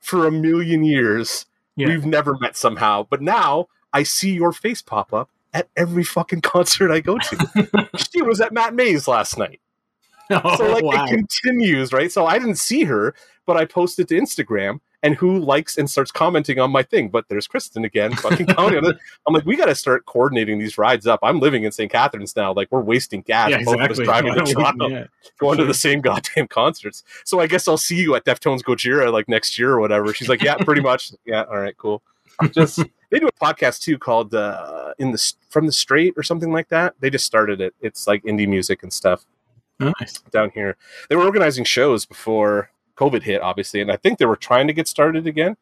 for a million years. Yeah. We've never met somehow, but now I see your face pop up at every fucking concert I go to. she was at Matt Mays last night Oh, so like wow. it continues, right? So I didn't see her, but I posted to Instagram, and who likes and starts commenting on my thing? But there's Kristen again, fucking commenting on it. I'm like, we got to start coordinating these rides up. I'm living in St. Catharines now. Like we're wasting gas. yeah, both of us exactly. driving Yeah, to Toronto, yeah. going to the same goddamn concerts. So I guess I'll see you at Deftones Gojira like next year or whatever. She's like, yeah, pretty much. Yeah, all right, cool. Just they do a podcast too called uh, in the from the straight or something like that. They just started it. It's like indie music and stuff Nice. down here. They were organizing shows before COVID hit, obviously, and I think they were trying to get started again.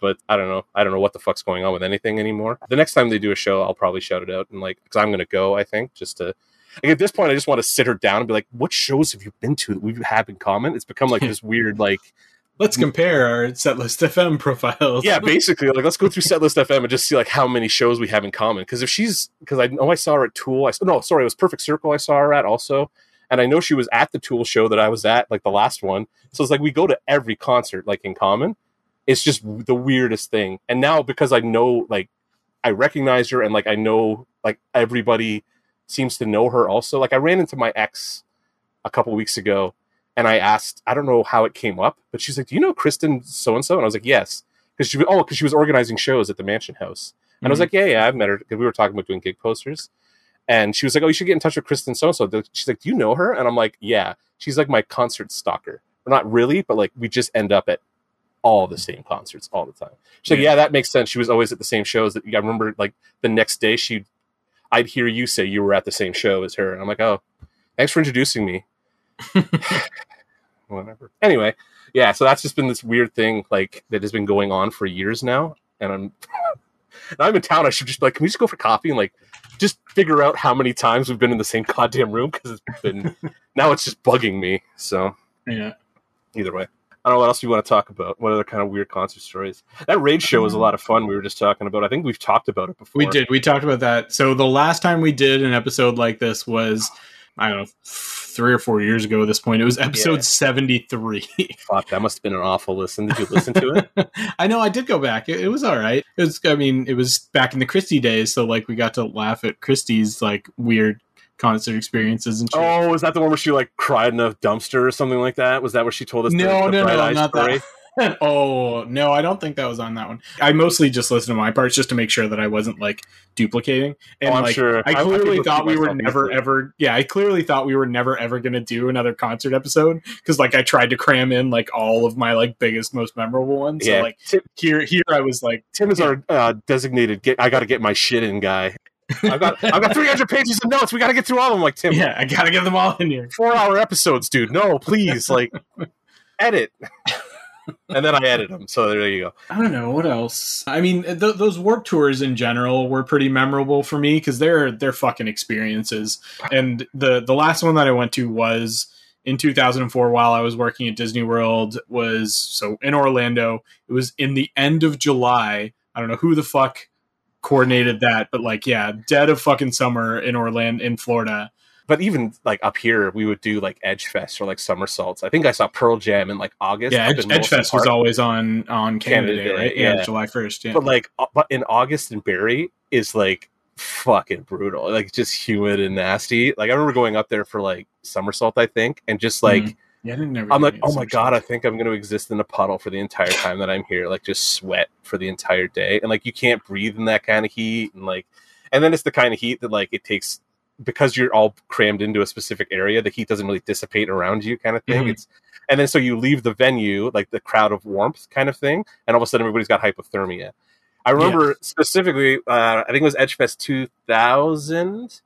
But I don't know. I don't know what the fuck's going on with anything anymore. The next time they do a show, I'll probably shout it out and like because I'm gonna go. I think just to. Like at this point, I just want to sit her down and be like, "What shows have you been to that we have in common?" It's become like this weird, like, Let's compare our setlist FM profiles. yeah, basically, like let's go through Setlist FM and just see like how many shows we have in common. Because if she's, because I know I saw her at Tool. I no, sorry, it was Perfect Circle. I saw her at also, and I know she was at the Tool show that I was at, like the last one. So it's like we go to every concert like in common. It's just the weirdest thing. And now because I know, like, I recognize her and like I know, like everybody seems to know her also. Like I ran into my ex a couple weeks ago. And I asked, I don't know how it came up, but she's like, "Do you know Kristen so and so?" And I was like, "Yes." because she was oh because she was organizing shows at the Mansion House, and I was Mhm. like, yeah, yeah, I've met her because we were talking about doing gig posters, and she was like, oh, you should get in touch with Kristen so and so. She's like, do you know her? And I'm like, yeah, she's like my concert stalker. Or not really, but like we just end up at all the same concerts all the time. She's like, Yeah. yeah, that makes sense. She was always at the same shows. That I remember, like the next day, she, I'd hear you say you were at the same show as her, and I'm like, oh, thanks for introducing me. Whatever. Anyway, yeah. So that's just been this weird thing, like that has been going on for years now, and I'm. now I'm in town. I should just be like, can we just go for coffee and like just figure out how many times we've been in the same goddamn room because it's been now it's just bugging me. So yeah. either way. I don't know what else you want to talk about. What other kind of weird concert stories? That Rage show was a lot of fun. We were just talking about. I think we've talked about it before. We did. We talked about that. So the last time we did an episode like this was, I don't know, three or four years ago at this point. It was episode Yeah. 73. Fuck, that must have been an awful listen. Did you listen to it? I know I did go back. It, it was all right. It was, I mean, it was back in the Christie days. So like we got to laugh at Christie's like weird concert experiences and shit. Oh, was that the one where she like cried in a dumpster or something like that? Was that what she told us? no, the, the no, no, not story? that. oh no, I don't think that was on that one. I mostly just listened to my parts just to make sure that I wasn't like duplicating. And Oh, I'm like, sure. I I- I clearly thought we were never easily. ever. Yeah, I clearly thought we were never ever going to do another concert episode because like I tried to cram in like all of my like biggest, most memorable ones. Yeah, So like Tim, here, here I was like, Tim is our uh, designated. Get, I got to get my shit in guy. I've got I've got 300 pages of notes. We got to get through all of them. Like Tim, yeah, I gotta get them all in here. four hour episodes, dude. No, please, like edit. And then I edit them. So there you go. I don't know what else. I mean, th- those warp tours in general were pretty memorable for me because they're they're fucking experiences. And the the last one that I went to was in 2004 while I was working at Disney World. Was so in Orlando. It was in the end of July. I don't know who the fuck coordinated that, but like, yeah, dead of fucking summer in Orlando, in Florida. But even like up here, we would do like Edge Fest or like somersaults. I think I saw Pearl Jam in like August. Yeah, Edge, Edge Fest was always on on Canada, Canada Day, right? Yeah, yeah. July 1st. Yeah, But like, uh, but in August in Barrie is like fucking brutal. Like just humid and nasty. Like I remember going up there for like somersault, I think, and just like. Mhm. yeah, I didn't. I'm like, oh my god, I think I'm going to exist in a puddle for the entire time that I'm here. Like, just sweat for the entire day, and like you can't breathe in that kind of heat, and like, and then it's the kind of heat that like it takes because you're all crammed into a specific area. The heat doesn't really dissipate around you, kind of thing. Mhm. It's and then so you leave the venue like the crowd of warmth kind of thing, and all of a sudden everybody's got hypothermia. I remember specifically, uh, I think it was Edgefest 2000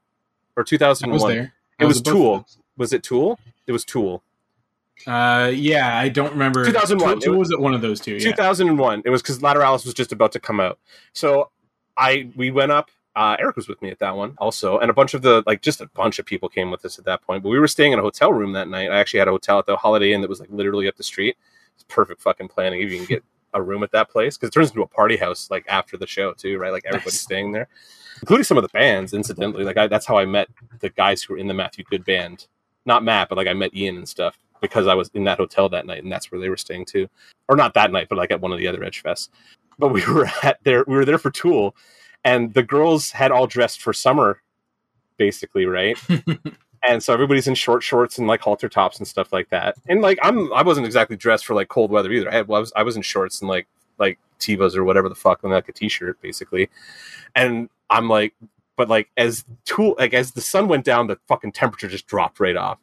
or I was 2001. there. It was of Tool. Was it Tool? It was Tool. Uh, yeah, I don't remember. 2001. Tool, was at one of those two. Yeah. 2001. It was because Lateralus was just about to come out. So I we went up. Uh, Eric was with me at that one also, and a bunch of the like just a bunch of people came with us at that point. But we were staying in a hotel room that night. I actually had a hotel at the Holiday Inn that was like literally up the street. It's perfect fucking planning if you can get a room at that place because it turns into a party house like after the show too, right? Like everybody's Nice. staying there, including some of the bands. Incidentally, like I, that's how I met the guys who were in the Matthew Good band. Not Matt, but like I met Ian and stuff because I was in that hotel that night, and that's where they were staying too, or not that night, but like at one of the other Edge Fests. But we were at there, we were there for Tool, and the girls had all dressed for summer, basically, right? and so everybody's in short shorts and like halter tops and stuff like that. And like I'm, I wasn't exactly dressed for like cold weather either. I, had, I was, I was in shorts and like like Tevas or whatever the fuck, and like a t-shirt basically. And I'm like, but like as Tool, like as the sun went down, the fucking temperature just dropped right off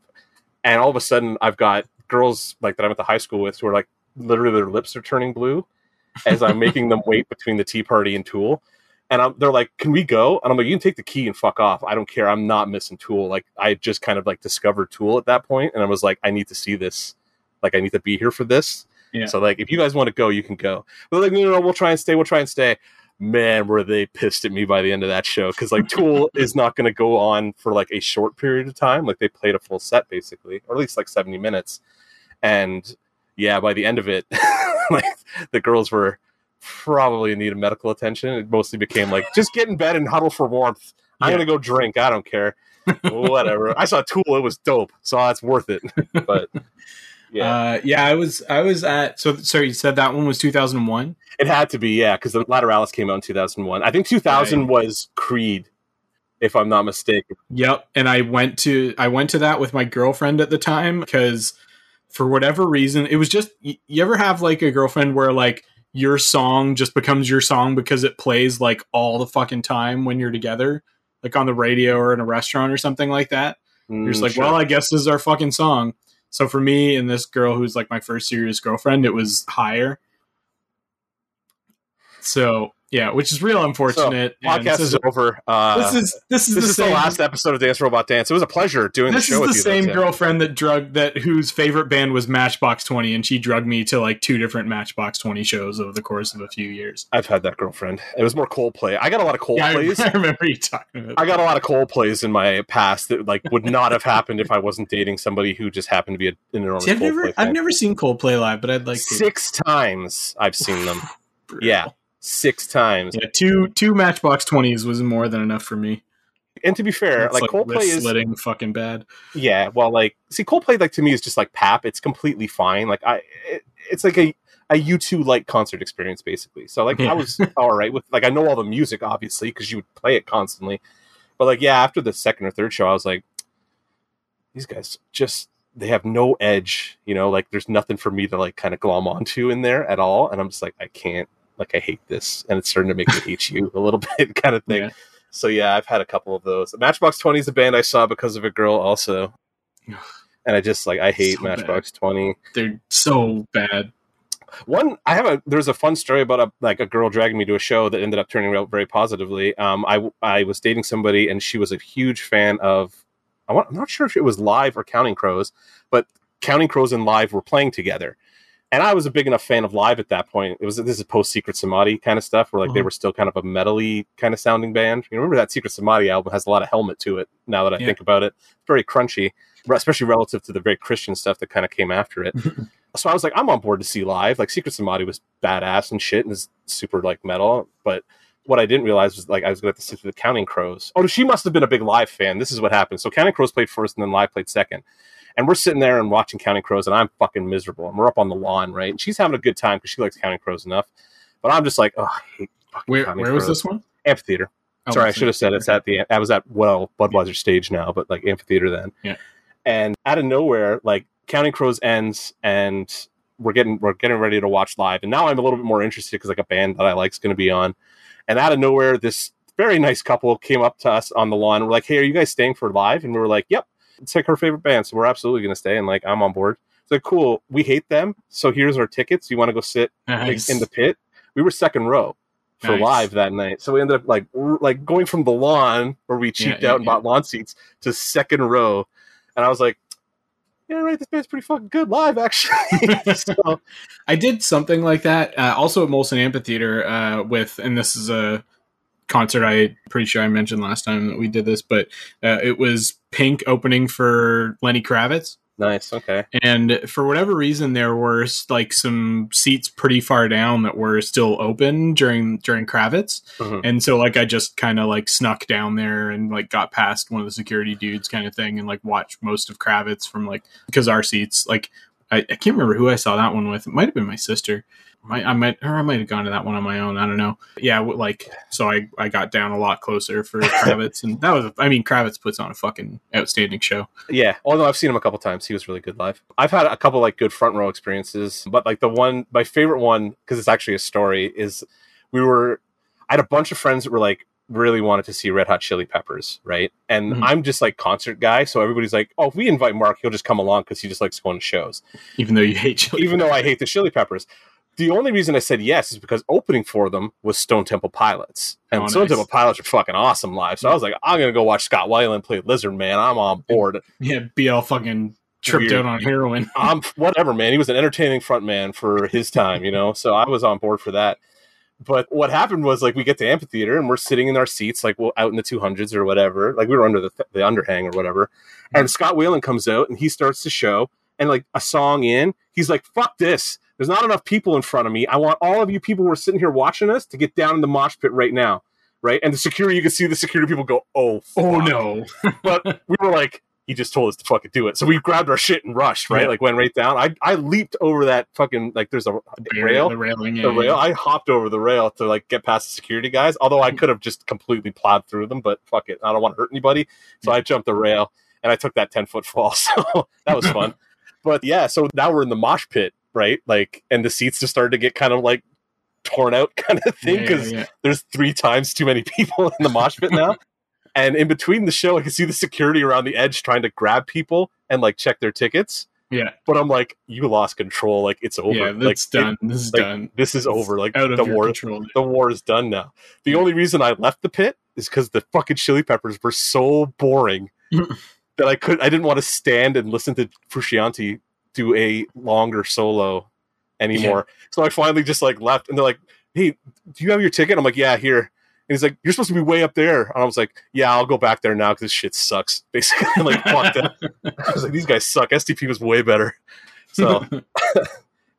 and all of a sudden I've got girls like that I'm at the high school with who are like literally their lips are turning blue as I'm making them wait between the tea party and Tool. And I'm, they're like, "Can we go?" And I'm like, "You can take the key and fuck off. I don't care. I'm not missing Tool. Like I just kind of like discovered Tool at that point, and I was like, I need to see this. Like I need to be here for this. Yeah. So like, if you guys want to go, you can go. But like, no, no, no, we'll try and stay. We'll try and stay. Man, were they pissed at me by the end of that show because like Tool is not going to go on for like a short period of time. Like they played a full set basically, or at least like seventy minutes. And yeah, by the end of it, like the girls were probably in need of medical attention. It mostly became like just get in bed and huddle for warmth. I'm Yeah. gonna go drink. I don't care. Whatever. I saw Tool. It was dope, so that's worth it. But yeah, Uh, yeah, I was I was at so sorry you said that one was 2001. it had to be yeah because the Lateralus came out in 2001. I think 2000 was Creed, if I'm not mistaken. Yep, and I went to I went to that with my girlfriend at the time because for whatever reason it was just you ever have like a girlfriend where like your song just becomes your song because it plays like all the fucking time when you're together like on the radio or in a restaurant or something like that. You're just Mm, like sure. well i guess this is our fucking song. So for me and this girl who's like my first serious girlfriend it was higher. So yeah which is real unfortunate and podcast this is over. Uh, this is this is this the is same the last episode of Dance Robot Dance. It was a pleasure doing this the show is the with you. though, same girlfriend that drug that whose favorite band was Matchbox Twenty, and she drugged me to like two different Matchbox Twenty shows over the course of a few years. I've had that girlfriend. It was more Coldplay. I got a lot of Yeah, I, Coldplays. I remember you talking about. I got a lot of Coldplays in my past that like would not have happened if I wasn't dating somebody who just happened to be a, an enormous See, I've Coldplay never, fan. I've never seen Coldplay live, but I'd like to. Six times I've seen them. Yeah. Six times. yeah. Two two Matchbox Twenties was more than enough for me. And to be fair, It's like, Coldplay wrist is slitting fucking bad. yeah. Well, like see, Coldplay like to me is just like pap. It's completely fine. Like I, it, it's like a a U two like concert experience basically. So like Yeah. I was all right with like I know all the music obviously because you would play it constantly. But like, yeah, after the second or third show, I was like, these guys just they have no edge, you know, like there's nothing for me to like kind of glom onto in there at all. And I'm just like, I can't, like, I hate this. And it's starting to make me hate you a little bit kind of thing. Yeah. So yeah, I've had a couple of those. Matchbox 20 is a band I saw because of a girl also. And I just like, I hate So Matchbox 20. They're so bad. One, I have a there's a fun story about a like a girl dragging me to a show that ended up turning out very positively. Um, I I was dating somebody and she was a huge fan of. I want, I'm not sure if it was live or Counting Crows, but Counting Crows and Live were playing together, and I was a big enough fan of Live at that point. It was this is post Secret Samadhi kind of stuff, where like they Mhm. were still kind of a metally kind of sounding band. You remember that Secret Samadhi album has a lot of helmet to it. Now that I Yeah. think about it, it's very crunchy, especially relative to the very Christian stuff that kind of came after it so I was like, I'm on board to see live. Like Secret Samadhi was badass and shit and is super like metal. But what I didn't realize was like I was going to sit through the Counting Crows. Oh, she must have been a big live fan. This is what happened. So Counting Crows played first and then live played second. And we're sitting there and watching Counting Crows and I'm fucking miserable. And we're up on the lawn, right? And she's having a good time because she likes Counting Crows enough. But I'm just like, oh, I hate fucking Where Counting where was this one? Amphitheater. Oh, Sorry, I should have said it's at the. I was at well Budweiser stage now, but like amphitheater then. Yeah. And out of nowhere, like Counting Crows ends, and we're getting we're getting ready to watch live, and now I'm a little bit more interested because like a band that I like is going to be on, and out of nowhere, this very nice couple came up to us on the lawn. We're like, "Hey, are you guys staying for live?" And we were like, "Yep." It's like her favorite band, so we're absolutely going to stay. And like, I'm on board. It's like, cool. We hate them, so here's our tickets. You want to go sit like, Nice. in the pit. We were second row for Nice. live that night, so we ended up like r- like going from the lawn where we cheaped yeah, out and yeah. bought lawn seats to second row, and I was like, "Yeah, right. This band's pretty fucking good live, actually." so, I did something like that. Uh, also at Molson Amphitheater uh, with, and this is a concert I pretty sure I mentioned last time that we did this, but uh, it was Pink opening for Lenny Kravitz. nice. Okay. And for whatever reason, there were like some seats pretty far down that were still open during during Kravitz, Mhm. and so like I just kind of like snuck down there and like got past one of the security dudes, kind of thing, and like watched most of Kravitz from like because our seats like I, I can't remember who I saw that one with. It might have been my sister. My, I might or I might have gone to that one on my own. I don't know. Yeah, like so I I got down a lot closer for Kravitz, and that was I mean Kravitz puts on a fucking outstanding show. Yeah, although I've seen him a couple times, he was really good live. I've had a couple like good front row experiences, but like the one, my favorite one, because it's actually a story, is we were. I had a bunch of friends that were like really wanted to see Red Hot Chili Peppers, right? And Mhm. I'm just like concert guy, so everybody's like, "Oh, if we invite Mark, he'll just come along because he just likes going to shows." Even though you hate chili, Even though I hate the Chili Peppers. The only reason I said yes is because opening for them was Stone Temple Pilots, and Oh, Stone nice. Temple Pilots are fucking awesome live. So I was like, I'm gonna go watch Scott Weiland play Lizard Man. I'm on board. yeah, BL fucking tripped Weird. out on heroin. I'm whatever, man. He was an entertaining front man for his time, you know. So I was on board for that. But what happened was like we get to amphitheater and we're sitting in our seats, like well, out in the two hundreds or whatever. Like we were under the the underhang or whatever. And Scott Weiland comes out and he starts the show. And like a song in, he's like, "Fuck this! There's not enough people in front of me. I want all of you people who are sitting here watching us to get down in the mosh pit right now." Right? And the security, you can see the security people go, "Oh, Oh no! but we were like, he just told us to fucking do it. So we grabbed our shit and rushed, right? Yeah. Like went right down. I I leaped over that fucking like there's a rail. the railing, yeah, The rail. yeah. I hopped over the rail to like get past the security guys. Although I could have just completely plowed through them, but fuck it, I don't want to hurt anybody. So I jumped the rail and I took that ten foot fall. So that was fun. but yeah, so now we're in the mosh pit, right? Like, and the seats just started to get kind of like torn out, kind of thing, because there's three times too many people in the mosh pit now. And in between the show, I can see the security around the edge trying to grab people and like check their tickets. yeah, But I'm like, you lost control. Like it's over. yeah. like That's it- done. this is like, done. this is over. Like Out of the war, control. the war is done now. The only reason I left the pit is because the fucking Chili Peppers were so boring that I could I didn't want to stand and listen to Frusciante do a longer solo anymore. So I finally just like left, and they're like, "Hey, do you have your ticket?" I'm like, "Yeah, here." And he's like, "You're supposed to be way up there," and I was like, "Yeah, I'll go back there now because this shit sucks." Basically, like fuck that. I was like, "These guys suck." STP was way better. So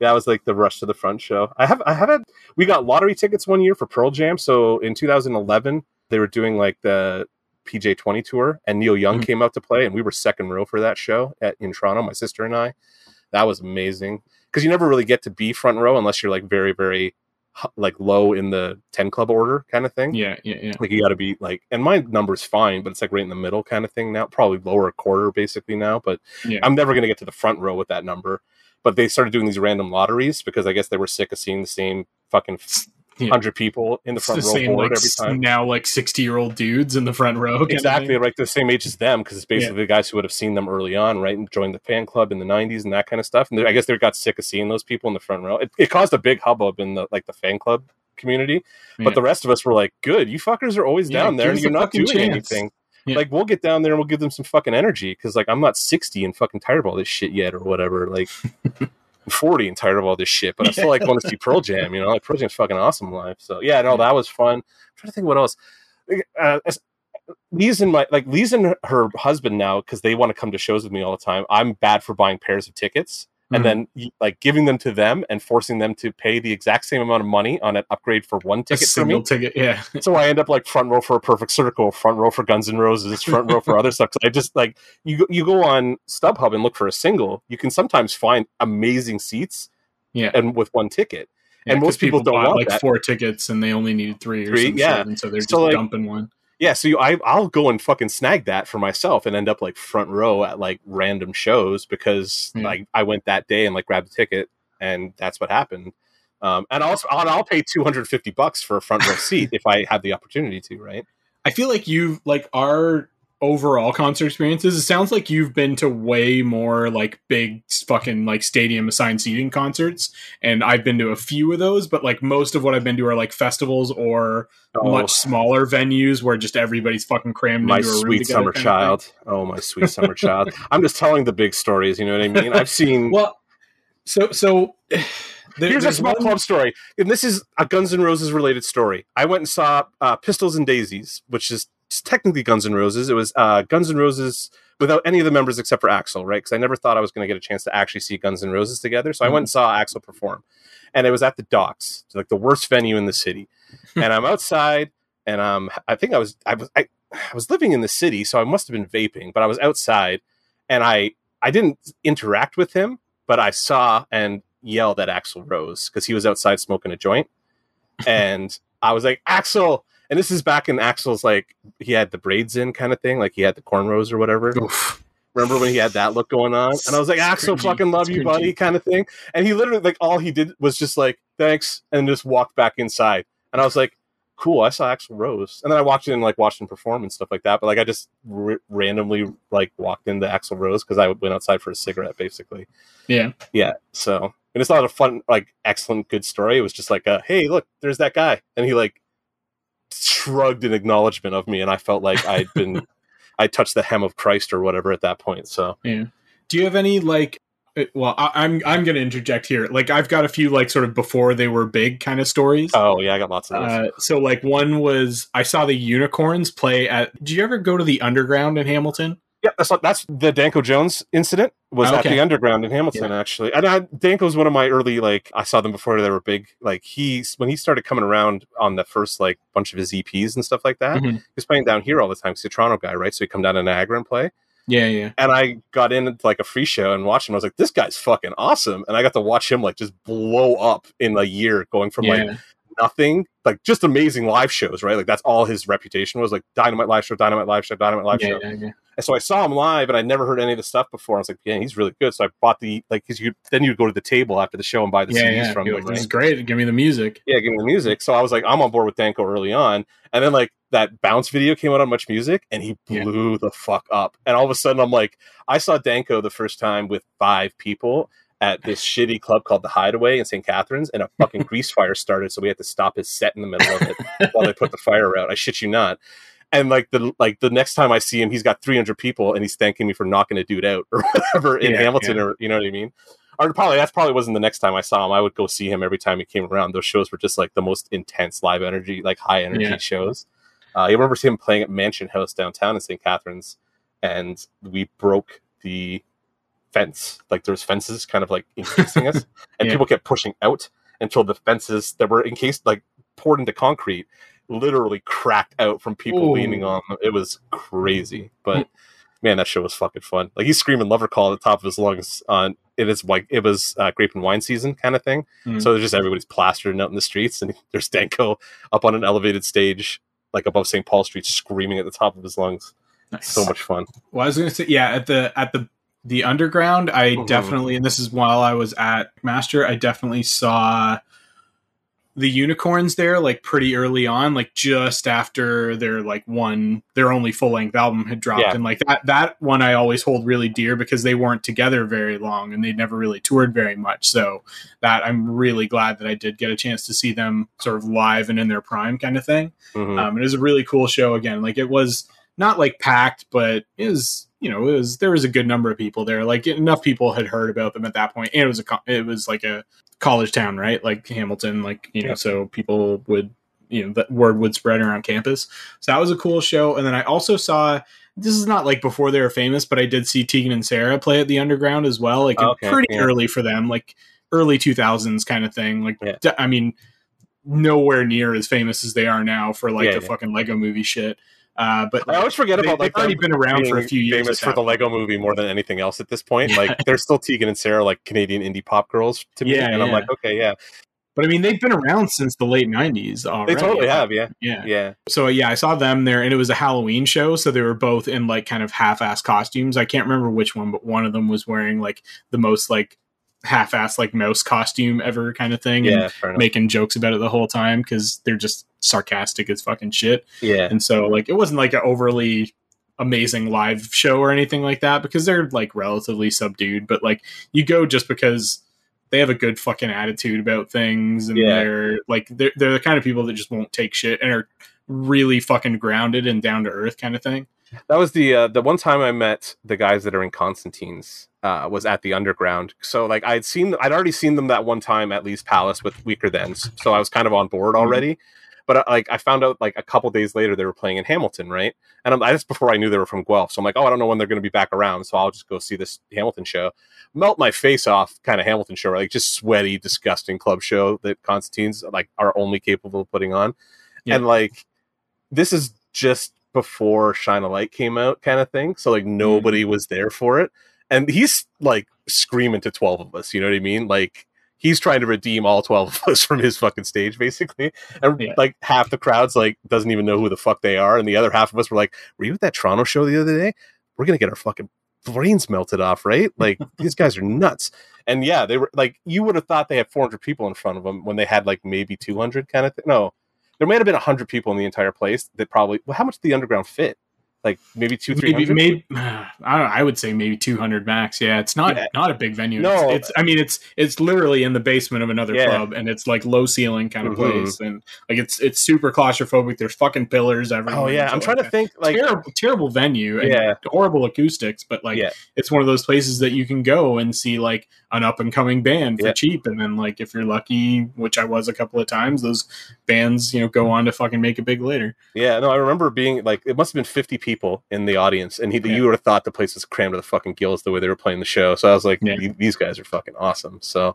I was like the rush to the front show. I have I have had we got lottery tickets one year for Pearl Jam. So in 2011, they were doing like the PJ 20 tour, and Neil Young Mhm. came out to play, and we were second row for that show at in Toronto. My sister and I. That was amazing because you never really get to be front row unless you're like very very like low in the 10 club order kind of thing. Yeah, yeah, yeah. Like you got to be like, and my number's fine, but it's like right in the middle kind of thing now. Probably lower a quarter basically now, but Yeah. I'm never going to get to the front row with that number. But they started doing these random lotteries because I guess they were sick of seeing the same fucking Yeah. hundred people in the front the row same, like, every time. now like sixty year old dudes in the front row. Exactly, like the same age as them, because it's basically the guys who would have seen them early on, right, and joined the fan club in the '90s and that kind of stuff. And I guess they got sick of seeing those people in the front row. It, it caused a big hubbub in the like the fan club community. Yeah. But the rest of us were like, "Good, you fuckers are always Yeah, down there, and you're not doing chance." anything." Yeah. Like we'll get down there and we'll give them some fucking energy because like I'm not 60 and fucking tired of all this shit yet or whatever. Like I'm 40 and tired of all this shit, but I still like want to see Pearl Jam. You know, like Pearl Jam's fucking awesome live. So yeah, no, that was fun. I'm trying to think what else. Uh, as- Lee's and my like Lee's and her husband now because they want to come to shows with me all the time. I'm bad for buying pairs of tickets and Mhm. then like giving them to them and forcing them to pay the exact same amount of money on an upgrade for one a ticket for single ticket. Yeah, So I end up like front row for a perfect circle, front row for Guns N' Roses, front row for other stuff. I just like you. go- You go on StubHub and look for a single. You can sometimes find amazing seats, yeah. and with one ticket. Yeah, and most people don't bought want like that. four tickets and they only needed three or Three, yeah. and so they're So, just like, dumping one. Yeah, so you, I I'll go and fucking snag that for myself and end up like front row at like random shows because Yeah. like I went that day and like grabbed a ticket and that's what happened. Um, and also I'll, I'll pay two hundred fifty bucks for a front row seat if I have the opportunity to, right? I feel like you've like our overall concert experiences. It sounds like you've been to way more like big fucking like stadium assigned seating concerts, and I've been to a few of those. But like most of what I've been to are like festivals or Oh, much smaller venues where just everybody's fucking crammed my into a room sweet summer kind of thing. child. Oh, my sweet summer child. I'm just telling the big stories. You know what I mean? I've seen. Well, so so there- Here's a small one- club story, and this is a Guns N' Roses related story. I went and saw uh, Pistols and Daisies, which is technically Guns N' Roses. It was uh, Guns N' Roses without any of the members except for Axl, right? Because I never thought I was going to get a chance to actually see Guns N' Roses together. So I went and saw Axl perform, and it was at the Docks, like the worst venue in the city. and I'm outside, and um, I think I was I was I, I was living in the city, so I must have been vaping, but I was outside, and I I didn't interact with him, but I saw and yelled at Axl Rose because he was outside smoking a joint, and I was like Axl. And this is back in Axl's like he had the braids in kind of thing, like he had the cornrows or whatever. Oof. Remember when he had that look going on? And I was like, Axl, cringy. fucking love It's you, buddy, kind of thing. And he literally, like, all he did was just like, thanks, and just walked back inside. And I was like, cool, I saw Axl Rose. And then I walked in and like watched him perform and stuff like that. But like, I just r- randomly like walked into Axl Rose because I went outside for a cigarette, basically. Yeah. Yeah. So, and it's not a fun, like, excellent, good story. It was just like, a, hey, look, there's that guy. And he like shrugged in acknowledgement of me. And I felt like I'd been, I touched the hem of Christ or whatever at that point. So, Yeah. Do you have any like? uh, Well, I, I'm I'm going to interject here. Like, I've got a few like sort of before they were big kind of stories. oh, yeah, I got lots of those. Uh, so like one was I saw the Unicorns play at. Did you ever go to the Underground in Hamilton? Yeah, that's that's the Danko Jones incident was at the Underground in Hamilton actually. And I, was one of my early like I saw them before they were big. Like he's when he started coming around on the first like bunch of his EPs and stuff like that. Mhm. He was playing down here all the time. He's a Toronto guy, right? So he come down to Niagara and play. Yeah, yeah. And I got in like a free show and watched him. I was like, this guy's fucking awesome. And I got to watch him like just blow up in a year, going from like nothing, like just amazing live shows, right? Like that's all his reputation was like Dynamite live show, Dynamite live show, Dynamite live yeah, show. yeah, yeah. And so I saw him live, and I'd never heard any of the stuff before. I was like, "Yeah, he's really good." So I bought the like, because you then you'd go to the table after the show and buy the yeah, CDs yeah. from him, like, right? great. Give me the music. Yeah, give me the music. So I was like, I'm on board with Danko early on, and then like that bounce video came out on Much Music, and he Yeah. blew the fuck up. And all of a sudden, I'm like, I saw Danko the first time with five people at this shitty club called the Hideaway in St. Catharines, and a fucking grease fire started, so we had to stop his set in the middle of it while they put the fire out. I shit you not. And like the like the next time I see him, he's got 300 people, and he's thanking me for knocking a dude out or whatever in Yeah, Hamilton, yeah. or you know what I mean. Or probably that's probably wasn't the next time I saw him. I would go see him every time he came around. Those shows were just like the most intense live energy, like high energy Yeah. shows. Uh, you remember seeing him playing at Mansion House downtown in St. Catharines, and we broke the fence. Like there was fences kind of like encasing us, and people kept pushing out until the fences that were encased, like poured into concrete, literally cracked out from people Ooh. leaning on them. It was crazy, but man, that show was fucking fun. Like he's screaming "Lover Call" at the top of his lungs on it is like it was uh, grape and wine season kind of thing. Mm. So there's just everybody's plastered and out in the streets, and there's Danko up on an elevated stage, like above St. Paul Street, screaming at the top of his lungs. Nice. So much fun. Well, I was gonna say, yeah, at the at the the underground, I mm-hmm. definitely, and this is while I was at Master, I definitely saw the unicorns there like pretty early on like just after their like one their only full length album had dropped. Yeah. and like that that one I always hold really dear because they weren't together very long and they never really toured very much. So that I'm really glad that I did get a chance to see them sort of live and in their prime kind of thing. Mm-hmm. um, it was a really cool show again. Like it was not like packed but it was you know it was there was a good number of people there. Like enough people had heard about them at that point and it was a it was like a college town, right? Like Hamilton, like you know, so people would you know the word would spread around campus. So that was a cool show. And then I also saw this is not like before they were famous, but I did see Tegan and Sara play at the Underground as well, like okay, pretty yeah. early for them, like early two thousands kind of thing. Like yeah. I mean, nowhere near as famous as they are now for like the fucking Lego Movie shit. Uh, but I always forget they, about like they've already been around for a few years. Famous for the Lego Movie more than anything else at this point. Like they're still Tegan and Sara, like Canadian indie pop girls to me, yeah, and yeah. I'm like, okay, yeah. But I mean, they've been around since the late '90s. Already. They totally have, yeah, yeah, yeah. So yeah, I saw them there, and it was a Halloween show. So they were both in like kind of half-ass costumes. I can't remember which one, but one of them was wearing like the most like half-ass like mouse costume ever kind of thing yeah, and making jokes about it the whole time because they're just sarcastic as fucking shit yeah and so like it wasn't like an overly amazing live show or anything like that because they're like relatively subdued but like you go just because they have a good fucking attitude about things and yeah. they're like they're, they're the kind of people that just won't take shit and are really fucking grounded and down to earth kind of thing that was the uh, the one time I met the guys that are in Constantines uh, was at the underground. So like I'd seen I'd already seen them that one time at Lee's Palace with Weakerthans. So I was kind of on board mm-hmm. already. Mm-hmm. But uh, like I found out like a couple days later they were playing in Hamilton, right? And I'm, that's before I knew they were from Guelph. So I'm like, oh, I don't know when they're going to be back around, so I'll just go see this Hamilton show. Melt my face off, kind of Hamilton show, like just sweaty, disgusting club show that Constantines like are only capable of putting on, yeah. and like this is just before Shine a Light came out, kind of thing. So like nobody mm-hmm. was there for it, and he's like screaming to twelve of us. You know what I mean? Like he's trying to redeem all 12 of us from his fucking stage basically and yeah. like half the crowd's like doesn't even know who the fuck they are and the other half of us were like were you at that toronto show the other day we're gonna get our fucking brains melted off right like these guys are nuts and yeah they were like you would have thought they had 400 people in front of them when they had like maybe 200 kind of thing no there may have been hundred people in the entire place that probably. Well, how much did the underground fit? Like maybe two, three hundred. Maybe, maybe, I don't. I would say maybe two hundred max. Yeah, it's not yeah. not a big venue. No, it's, it's, I mean, it's it's literally in the basement of another yeah. club, and it's like low ceiling kind of mm-hmm. place, and like it's it's super claustrophobic. There's fucking pillars everywhere. Oh yeah, I'm trying to think like terrible, terrible venue. yeah, horrible acoustics, but like yeah. it's one of those places that you can go and see like an up and coming band for cheap, and then like if you're lucky, which I was a couple of times, those bands you know go on to fucking make it big later. Yeah, no, I remember being like it must have been 50 people people in the audience, and he, yeah. you would have thought the place was crammed to the fucking gills the way they were playing the show. So I was like, yeah. these guys are fucking awesome. So,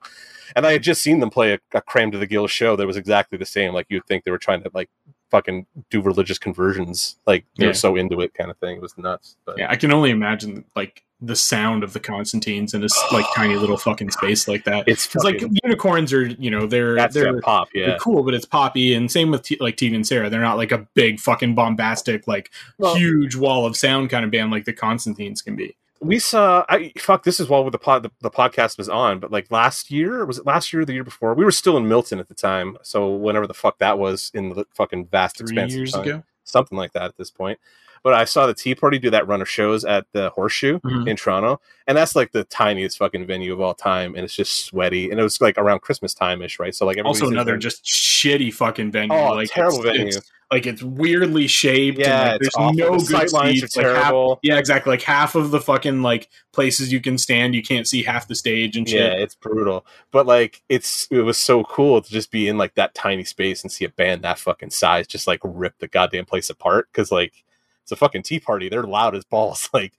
and I had just seen them play a, a crammed to the gills show that was exactly the same. Like you'd think they were trying to like fucking do religious conversions. Like they're yeah. so into it, kind of thing. It was nuts. But. Yeah, I can only imagine like the sound of the Constantines in this like tiny little fucking space like that. It's fucking, like unicorns are you know they're they're pop yeah they're cool, but it's poppy. And same with T- like Tegan and Sara, they're not like a big fucking bombastic like well, huge wall of sound kind of band like the Constantines can be. We saw I fuck this is while the pod the, the podcast was on, but like last year was it last year or the year before? We were still in Milton at the time, so whenever the fuck that was in the fucking vast expanse years ago, something like that at this point but I saw the Tea Party do that run of shows at the Horseshoe mm-hmm. in Toronto, and that's like the tiniest fucking venue of all time, and it's just sweaty, and it was like around Christmas time ish, right? So like also another just shitty fucking venue, oh, like terrible it's, venue. It's, like it's weirdly shaped. Yeah, and, like, there's no the good seats. Like half, yeah, exactly. Like half of the fucking like places you can stand, you can't see half the stage and shit. Yeah, it's brutal. But like, it's it was so cool to just be in like that tiny space and see a band that fucking size just like rip the goddamn place apart. Because like it's a fucking tea party. They're loud as balls, like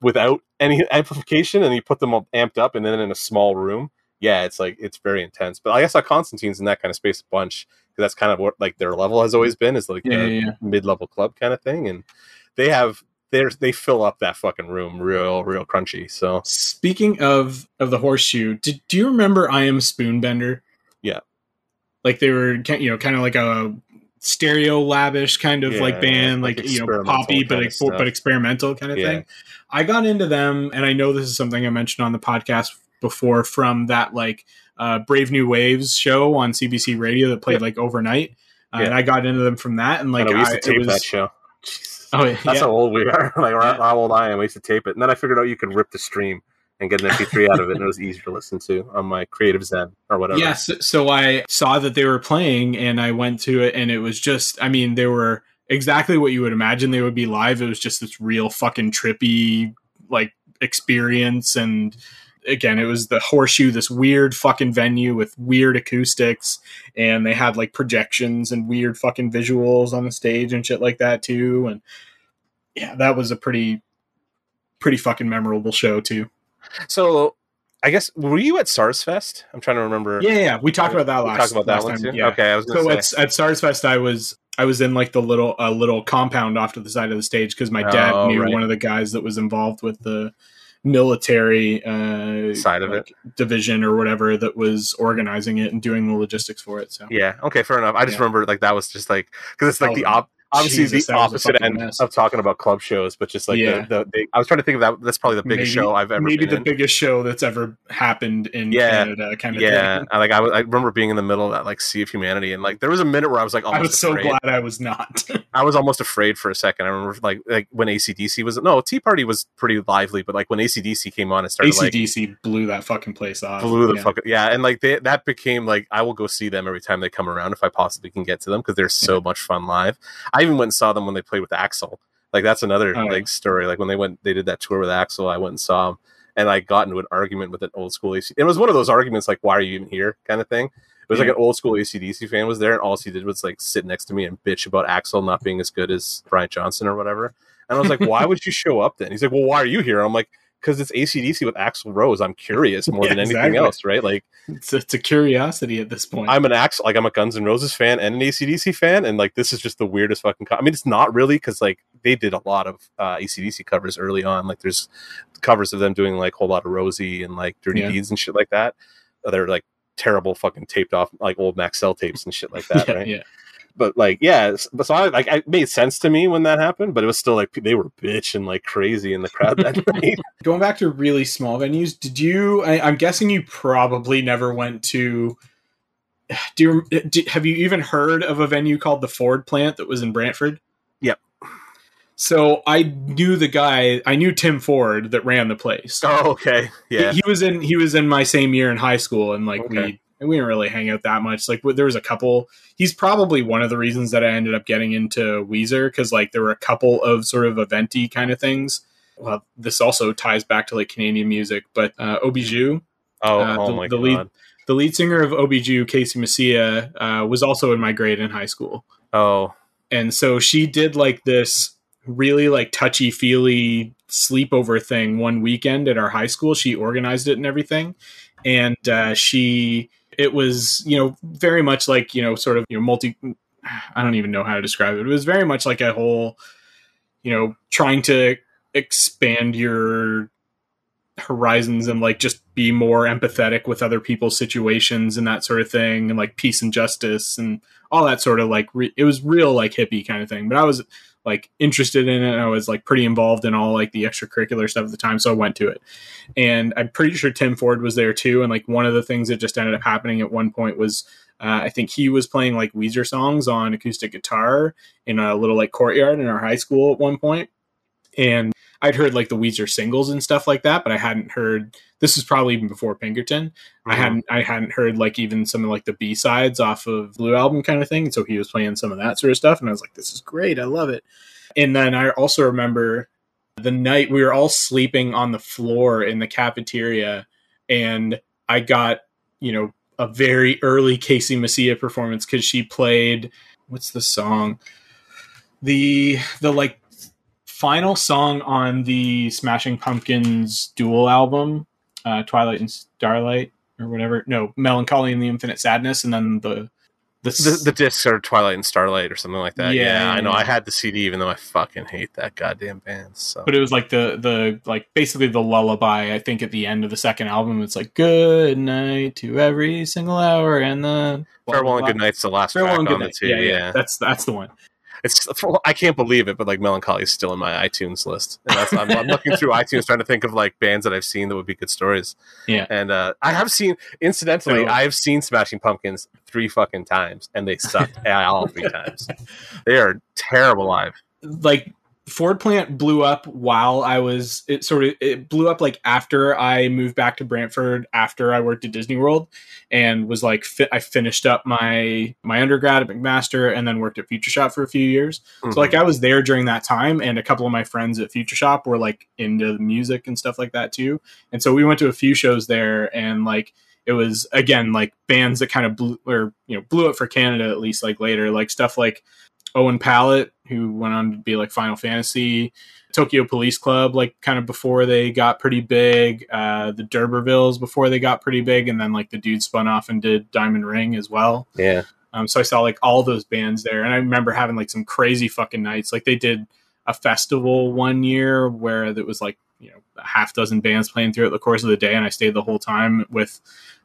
without any amplification, and you put them all amped up, and then in a small room. Yeah, it's like it's very intense. But I guess I Constantines in that kind of space a bunch because that's kind of what like their level has always been is like yeah, a yeah, yeah. mid level club kind of thing, and they have they're they fill up that fucking room real real crunchy. So speaking of of the horseshoe, did, do you remember I am Spoonbender? Yeah, like they were you know kind of like a Stereolab-ish kind of yeah, like band, like, like you know poppy but but experimental kind of yeah. thing. I got into them, and I know this is something I mentioned on the podcast before from that like uh, Brave New Waves show on CBC Radio that played yeah. like overnight, uh, and I got into them from that. And like I, know, we used to tape was, that show. Oh. That's how old we are. like how old I am. We used to tape it, and then I figured out you can rip the stream and get an MP3 out of it, and it was easier to listen to on my Creative Zen or whatever. Yes, so I saw that they were playing, and I went to it, and it was just, I mean, they were exactly what you would imagine they would be live. It was just this real fucking trippy like experience, and again, it was the horseshoe, this weird fucking venue with weird acoustics, and they had like projections and weird fucking visuals on the stage and shit like that too, and yeah, that was a pretty pretty fucking memorable show too. So I guess were you at SARS Fest? I'm trying to remember. Yeah, yeah, we talked about that last. We talked about that one time. too. Yeah. Okay, I was so say. at at SARS Fest, I was I was in like the little a little compound off to the side of the stage because my dad oh, knew right. one of the guys that was involved with the military uh, side of like, it division or whatever that was organizing it and doing the logistics for it. So yeah, okay, fair enough. I just yeah. remember like that was just like because it's like the op- obviously Jesus, the opposite end mess. of talking about club shows, but just like yeah. the, the, the, I was trying to think of that. That's probably the biggest maybe, show I've ever. Maybe the in. biggest show that's ever happened in yeah, Canada, kind of. Yeah, thing. I, like I, I remember being in the middle of that like sea of humanity, and like there was a minute where I was like, I was so glad I was not. I was almost afraid for a second. I remember like like when ACDC was no Tea Party was pretty lively, but like when ACDC came on, and started ACDC like, blew that fucking place off. Blew the yeah. fucking yeah, and like they, that became like I will go see them every time they come around if I possibly can get to them because they're so yeah. much fun live. I even went and saw them when they played with Axl. Like that's another oh, like story. Like when they went, they did that tour with Axl. I went and saw them, and I got into an argument with an old school AC. It was one of those arguments like, "Why are you even here?" kind of thing. It was yeah. like an old school ACDC fan was there, and all he did was like sit next to me and bitch about Axl not being as good as Brian Johnson or whatever. And I was like, "Why would you show up then?" He's like, "Well, why are you here?" I'm like, because it's ACDC with Axl Rose. I'm curious more yeah, than anything exactly. else, right? Like it's a, it's a curiosity at this point. I'm an Axl, like I'm a Guns N' Roses fan and an ACDC fan, and like this is just the weirdest fucking. Co- I mean, it's not really because like they did a lot of uh, ACDC covers early on. Like there's covers of them doing like a whole lot of Rosie and like Dirty yeah. Deeds and shit like that. They're like terrible fucking taped off like old Maxell tapes and shit like that, yeah, right? Yeah but like yeah so I, like it made sense to me when that happened but it was still like they were bitching like crazy in the crowd that night going back to really small venues did you I, am guessing you probably never went to do you eh, do, have you even heard of a venue called the ford plant that was in brantford yep so I knew the guy. I knew Tim Ford that ran the place. Oh, okay, yeah. He, he was in. He was in my same year in high school, and like okay. we and we didn't really hang out that much. Like there was a couple. He's probably one of the reasons that I ended up getting into Weezer because like there were a couple of sort of eventy kind of things. Well, this also ties back to like Canadian music, but uh, Ohbijou, oh, uh, oh the, my the god, lead, the lead singer of Ohbijou, Casey Mecija, uh, was also in my grade in high school. Oh, and so she did like this really like touchy feely sleepover thing one weekend at our high school. She organized it and everything, and uh, she it was you know very much like you know sort of you know multi i don't even know how to describe it. It was very much like a whole you know trying to expand your horizons and like just be more empathetic with other people's situations and that sort of thing and like peace and justice and all that sort of like re- it was real like hippie kind of thing. But i was like interested in it. I was like pretty involved in all like the extracurricular stuff at the time, so I went to it. And I'm pretty sure Tim Ford was there too. And like one of the things that just ended up happening at one point was uh, I think he was playing like Weezer songs on acoustic guitar in a little like courtyard in our high school at one. And I'd heard like the Weezer singles and stuff like that, but I hadn't heard. This was probably even before Pinkerton. Mm-hmm. I hadn't I hadn't heard like even some of like the B sides off of Blue album kind of thing. And so he was playing some of that sort of stuff, and I was like, "This is great! I love it." And then I also remember the night we were all sleeping on the floor in the cafeteria, and I got you know a very early Casey Mecija performance because she played what's the song the the like final song on the Smashing Pumpkins dual album, uh, Twilight and Starlight or whatever. No, Mellon Collie and the Infinite Sadness, and then the the, the discs are Twilight and Starlight or something like that. Yeah, Yeah, I know. yeah. I had the CD, even though I fucking hate that goddamn band. So but it was like the the like basically the lullaby. I think at the end of the second album, it's like good night to every single hour and the Farewell and Good Night's the last Farewell track and on good the night. Yeah, Yeah, yeah, that's that's the one. It's I can't believe it, but like Mellon Collie is still in my iTunes list. And that's, I'm, I'm looking through iTunes trying to think of like bands that I've seen that would be good stories. Yeah. and uh, I have seen. Incidentally, So- I have seen Smashing Pumpkins three fucking times, and they sucked all three times. They are terrible live. like Ford plant blew up while I was it sort of it blew up like after I moved back to Brantford after I worked at Disney World and was like fi- I finished up my my undergrad at McMaster and then worked at Future Shop for a few years. Mhm. So like I was there during that time and a couple of my friends at Future Shop were like into the music and stuff like that too. And so we went to a few shows there and like it was again like bands that kind of blew or you know blew up for Canada at least like later like stuff like Owen Pallett who went on to be like Final Fantasy Tokyo Police Club like kind of before they got pretty big uh the D'Urbervilles before they got pretty big and then like the dude spun off and did Diamond Ring as well yeah, um, so I saw like all those bands there, and I remember having like some crazy fucking nights. Like they did a festival one year where it was like you know a half dozen bands playing throughout the course of the day, and I stayed the whole time with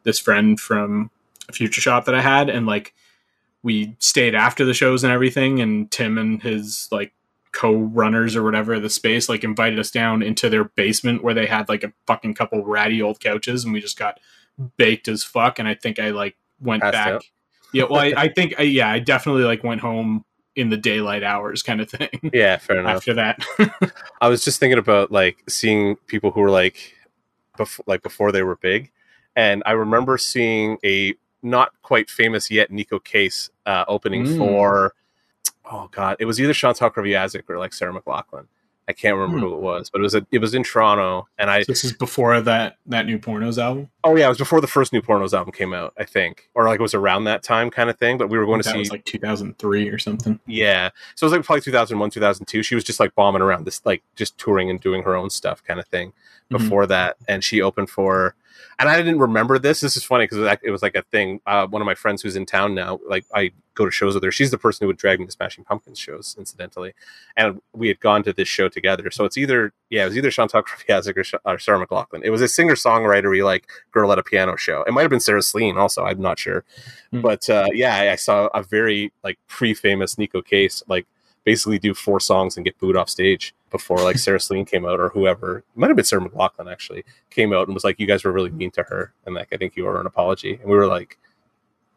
this friend from a future shop that I had, and like we stayed after the shows and everything, and Tim and his like co-runners or whatever the space like invited us down into their basement where they had like a fucking couple ratty old couches and we just got baked as fuck and i think i like went Passed back out. yeah well I, I think I, yeah i definitely like went home in the daylight hours kind of thing yeah, fair enough. after that I was just thinking about like seeing people who were like, before, like before they were big, and I remember seeing a not quite famous yet Neko Case uh, opening Mm. for, oh god, it was either Chantal Kreviazuk or like Sarah McLachlan. I can't remember Hmm. who it was, but it was a, it was in Toronto, and I this is before that that new pornos album oh yeah, it was before the first New Pornos album came out, I think, or like it was around that time kind of thing. But we were going to that see was like 2003 or something Yeah. So it was like probably 2001, 2002. She was just like bombing around this, like just touring and doing her own stuff kind of thing Mhm. before that. And she opened for, and I didn't remember this. This is funny because it, was like- it was like a thing. Uh, one of my friends who's in town now, like I go to shows with her. She's the person who would drag me to Smashing Pumpkins shows, incidentally. And we had gone to this show together. So it's either, yeah, it was either Chantal Kreviazuk or, Sh- or Sarah McLachlan. It was a singer songwriter like girl at a piano show. It might have been Sarah Slean also. I'm not sure. Hmm. But uh, yeah, I, I saw a very like pre-famous Neko Case like basically do four songs and get booed off stage before like Sarah Slean came out or whoever. It might have been Sarah McLachlan actually came out and was like, "You guys were really mean to her," and like I think you owe her an apology. And we were like,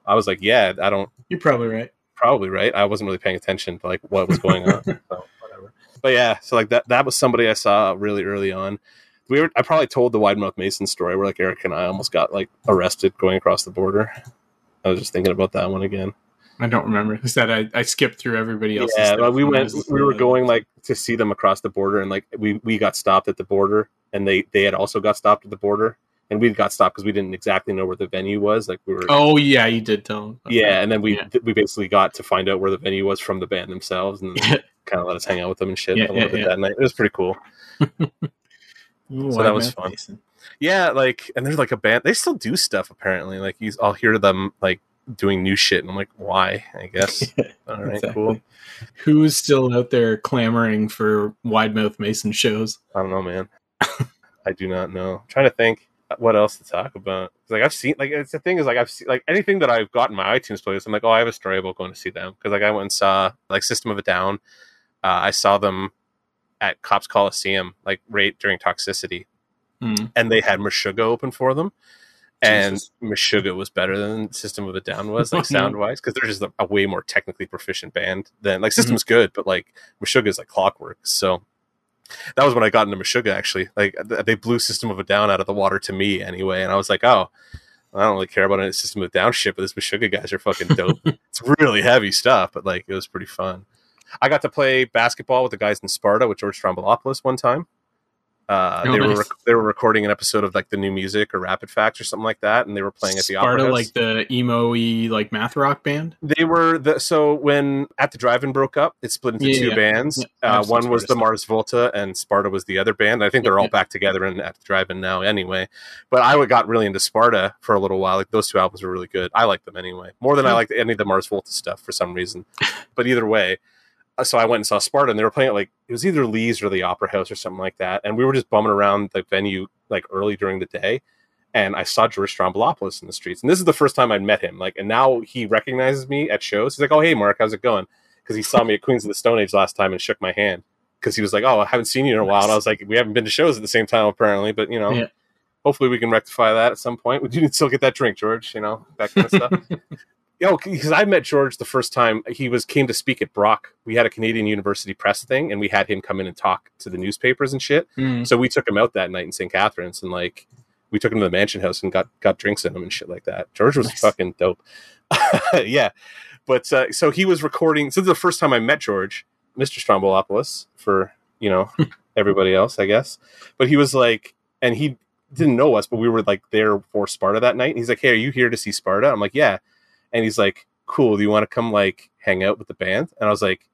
I was like, "Yeah, I don't you're probably right probably right. I wasn't really paying attention to like what was going on. so whatever. But yeah, so like that that was somebody I saw really early on. We were I probably told the Wide Mouth Mason story where like Eric and I almost got like arrested going across the border. I was just thinking about that one again. I don't remember is that i, I skipped through everybody else Yeah, but we went. We were going like to see them across the border, and like we we got stopped at the border, and they they had also got stopped at the border, and we got stopped because we didn't exactly know where the venue was. Like we were. oh yeah you did tell them. Yeah, and then we Yeah. we basically got to find out where the venue was from the band themselves, and kind of let us hang out with them and shit Yeah, a little yeah, bit yeah. that night. It was pretty cool. So that was fun. Yeah, like, and there's like a band. They still do stuff apparently. Like, you, I'll hear them like doing new shit, and I'm like, why? I guess. All right, Exactly. cool. Who's still out there clamoring for Wide Mouth Mason shows? I don't know, man. I do not know. I'm trying to think what else to talk about. Like I've seen, like it's the thing is, like I've seen, like anything that I've got in my iTunes playlist. I'm like, oh, I have a story about going to see them because like I went and saw like System of a Down. Uh, I saw them at Copps Coliseum, like right during Toxicity, Hmm. and they had Meshuggah open for them. And. Meshuggah was better than System of a Down was, like sound wise, because they're just a, a way more technically proficient band than like mm-hmm. System's good, but like Meshuggah is like clockwork. So that was when I got into Meshuggah actually. Like th- they blew System of a Down out of the water to me anyway, and I was like, oh, I don't really care about any System of a Down shit, but this Meshuggah guys are fucking dope. it's really heavy stuff, but like it was pretty fun. I got to play basketball with the guys in Sparta with George Stroumboulopoulos one time. Uh, Oh, they were rec- they were recording an episode of like the new music or Rapid Facts or something like that, and they were playing at the Sparta, Opera House. like the emo-y like math rock band. They were the so when at the drive-in broke up, it split into Yeah, two yeah. bands. Yeah, uh, one was the stuff. Mars Volta, and Sparta was the other band. I think they're all back together in at the drive-in now, anyway. But I got really into Sparta for a little while. Like those two albums were really good. I like them anyway, more than I liked any of the Mars Volta stuff for some reason. but either way, so I went and saw Sparta, and they were playing at like it was either Lee's or the Opera House or something like that. And we were just bumming around the venue like early during the day, and I saw George Stroumboulopoulos in the streets. And this is the first time I'd met him. Like, and now he recognizes me at shows. He's like, "Oh, hey, Mark, how's it going?" Because he saw me at Queens of the Stone Age last time and shook my hand. Because he was like, "Oh, I haven't seen you in a while," and I was like, "We haven't been to shows at the same time apparently, but you know." Yeah. Hopefully we can rectify that at some point. We do still get that drink, George. You know that kind of stuff. Yo, because I met George the first time he was came to speak at Brock. We had a Canadian University Press thing, and we had him come in and talk to the newspapers and shit. Mm. So we took him out that night in St. Catharines, and like we took him to the Mansion House and got got drinks in him and shit like that. George was Nice. fucking dope. yeah, but uh, so he was recording. So this is the first time I met George, Mr. Stroumboulopoulos, for you know everybody else, I guess. But he was like, and he didn't know us, but we were like there for Sparta that night. And he's like, "Hey, are you here to see Sparta?" I'm like, "Yeah." And he's like, "Cool. Do you want to come like hang out with the band?" And I was like,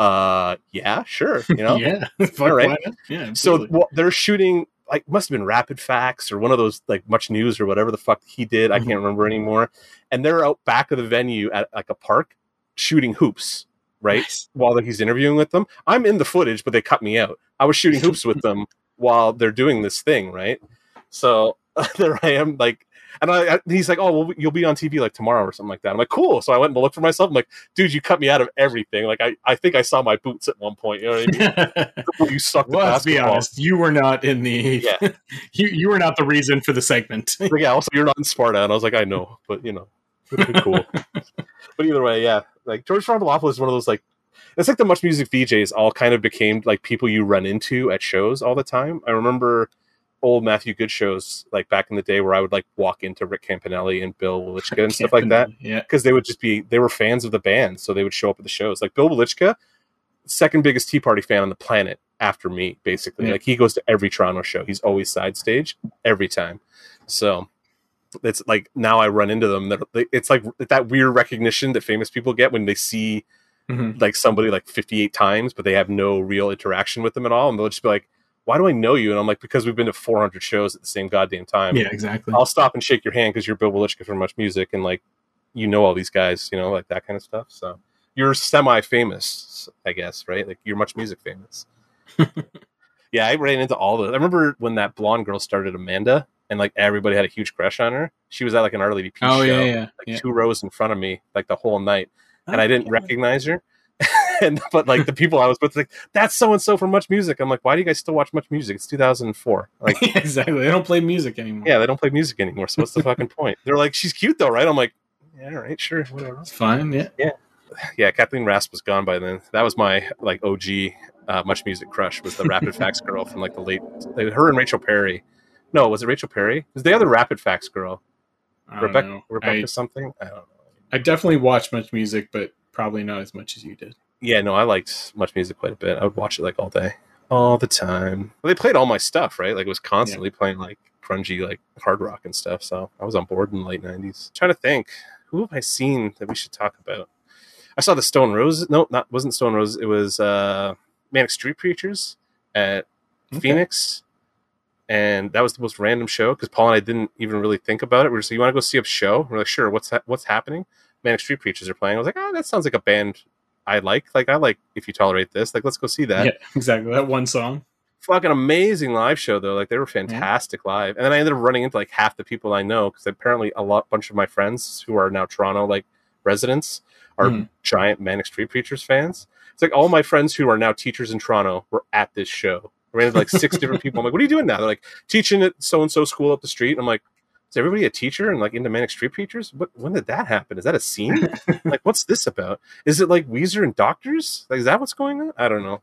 "Uh, yeah, sure." You know. yeah, All right. yeah. So well, they're shooting like must have been Rapid Facts or one of those like Much News or whatever the fuck he did. I can't remember anymore. And they're out back of the venue at like a park shooting hoops, right? Nice. While he's interviewing with them. I'm in the footage, but they cut me out. I was shooting hoops with them while they're doing this thing, right? So there I am, like. And I, I, he's like, "Oh, well, you'll be on TV like tomorrow or something like that." I'm like, "Cool." So I went and looked for myself. I'm like, "Dude, you cut me out of everything." Like, I, I think I saw my boots at one point. You know what I mean? you sucked well, let's be honest. You were not in the. Yeah. you you were not the reason for the segment. Like, yeah, also you're not in Sparta, and I was like, I know, but you know, cool. but either way, yeah, like George Stroumboulopoulos is one of those like, it's like the Much Music VJs all kind of became like people you run into at shows all the time. I remember old Matthew Good shows like back in the day where I would like walk into Rick Campanelli and Bill Welychka and stuff like that Yeah. because they would just be they were fans of the band, so they would show up at the shows. Like Bill Welychka, second biggest Tea Party fan on the planet after me, basically. Yeah. Like he goes to every Toronto show. He's always side stage every time. So it's like now I run into them. That it's like that weird recognition that famous people get when they see Mhm. like somebody like 58 times, but they have no real interaction with them at all, and they'll just be like, "Why do I know you?" And I'm like, "Because we've been to 400 shows at the same goddamn time." Yeah, exactly. I'll stop and shake your hand because you're Bill Welychka from Much Music, and like you know all these guys, you know, like that kind of stuff. So you're semi-famous, I guess, right? Like you're Much Music famous. yeah, I ran into all the. I remember when that blonde girl started Amanda, and like everybody had a huge crush on her. She was at like an RLDP oh show, yeah, yeah, like yeah. two rows in front of me, like the whole night, and I didn't recognize her. and but like the people I was with, like that's so and so from Much Music. I'm like, why do you guys still watch Much Music? It's 2004. Like, yeah. exactly. They don't play music anymore. yeah, they don't play music anymore. So what's the fucking point? They're like, she's cute though, right? I'm like, yeah, all right, sure, whatever. it's fine. Yeah. Yeah, yeah. Kathleen Rasp was gone by then. That was my like OG uh, much music crush was the Rapid Facts girl from like the late. Her and Rachel Perry. No, was it Rachel Perry? Was the other Rapid Facts girl Rebecca? know. Rebecca I, something? I don't know. I definitely watched much music, but probably not as much as you did. Yeah, no, I liked much music quite a bit. I would watch it like all day, all the time. Well, they played all my stuff, right? Like it was constantly playing like grungy, like hard rock and stuff. So I was on board in the late '90s. trying to think, who have I seen that we should talk about? I saw the Stone Roses. No, not wasn't Stone Roses. It was uh, Manic Street Preachers at Okay. Phoenix, and that was the most random show because Paul and I didn't even really think about it. We were just like, "You want to go see a show?" We're like, "Sure." What's that? What's happening? Manic Street Preachers are playing. I was like, "Oh, that sounds like a band I like. Like I like if you tolerate this. Like let's go see that." Yeah, exactly. That one song. Fucking amazing live show though. Like they were fantastic live. And then I ended up running into like half the people I know because apparently a lot bunch of my friends who are now Toronto like residents are Mhm. giant Manic Street Preachers fans. It's like all my friends who are now teachers in Toronto were at this show. I ran into like six different people. I'm like, what are you doing now? They're like teaching at so and so school up the street. And I'm like, is everybody a teacher and like into Manic Street Preachers? What when did that happen? Is that a scene? like what's this about? Is it like Weezer and Doctors? Like is that what's going on? I don't know.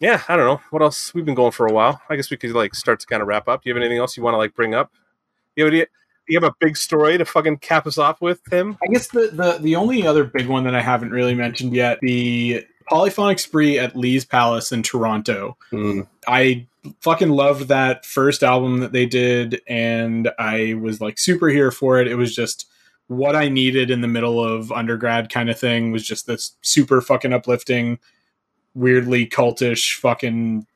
Yeah, I don't know. What else? We've been going for a while. I guess we could like start to kind of wrap up. Do you have anything else you want to like bring up? You have any, you have a big story to fucking cap us off with, Tim? I guess the, the the only other big one that I haven't really mentioned yet, the Polyphonic Spree at Lee's Palace in Toronto. Mm. I fucking loved that first album that they did, and I was like super here for it. It was just what I needed in the middle of undergrad kind of thing. Was just this super fucking uplifting, weirdly cultish fucking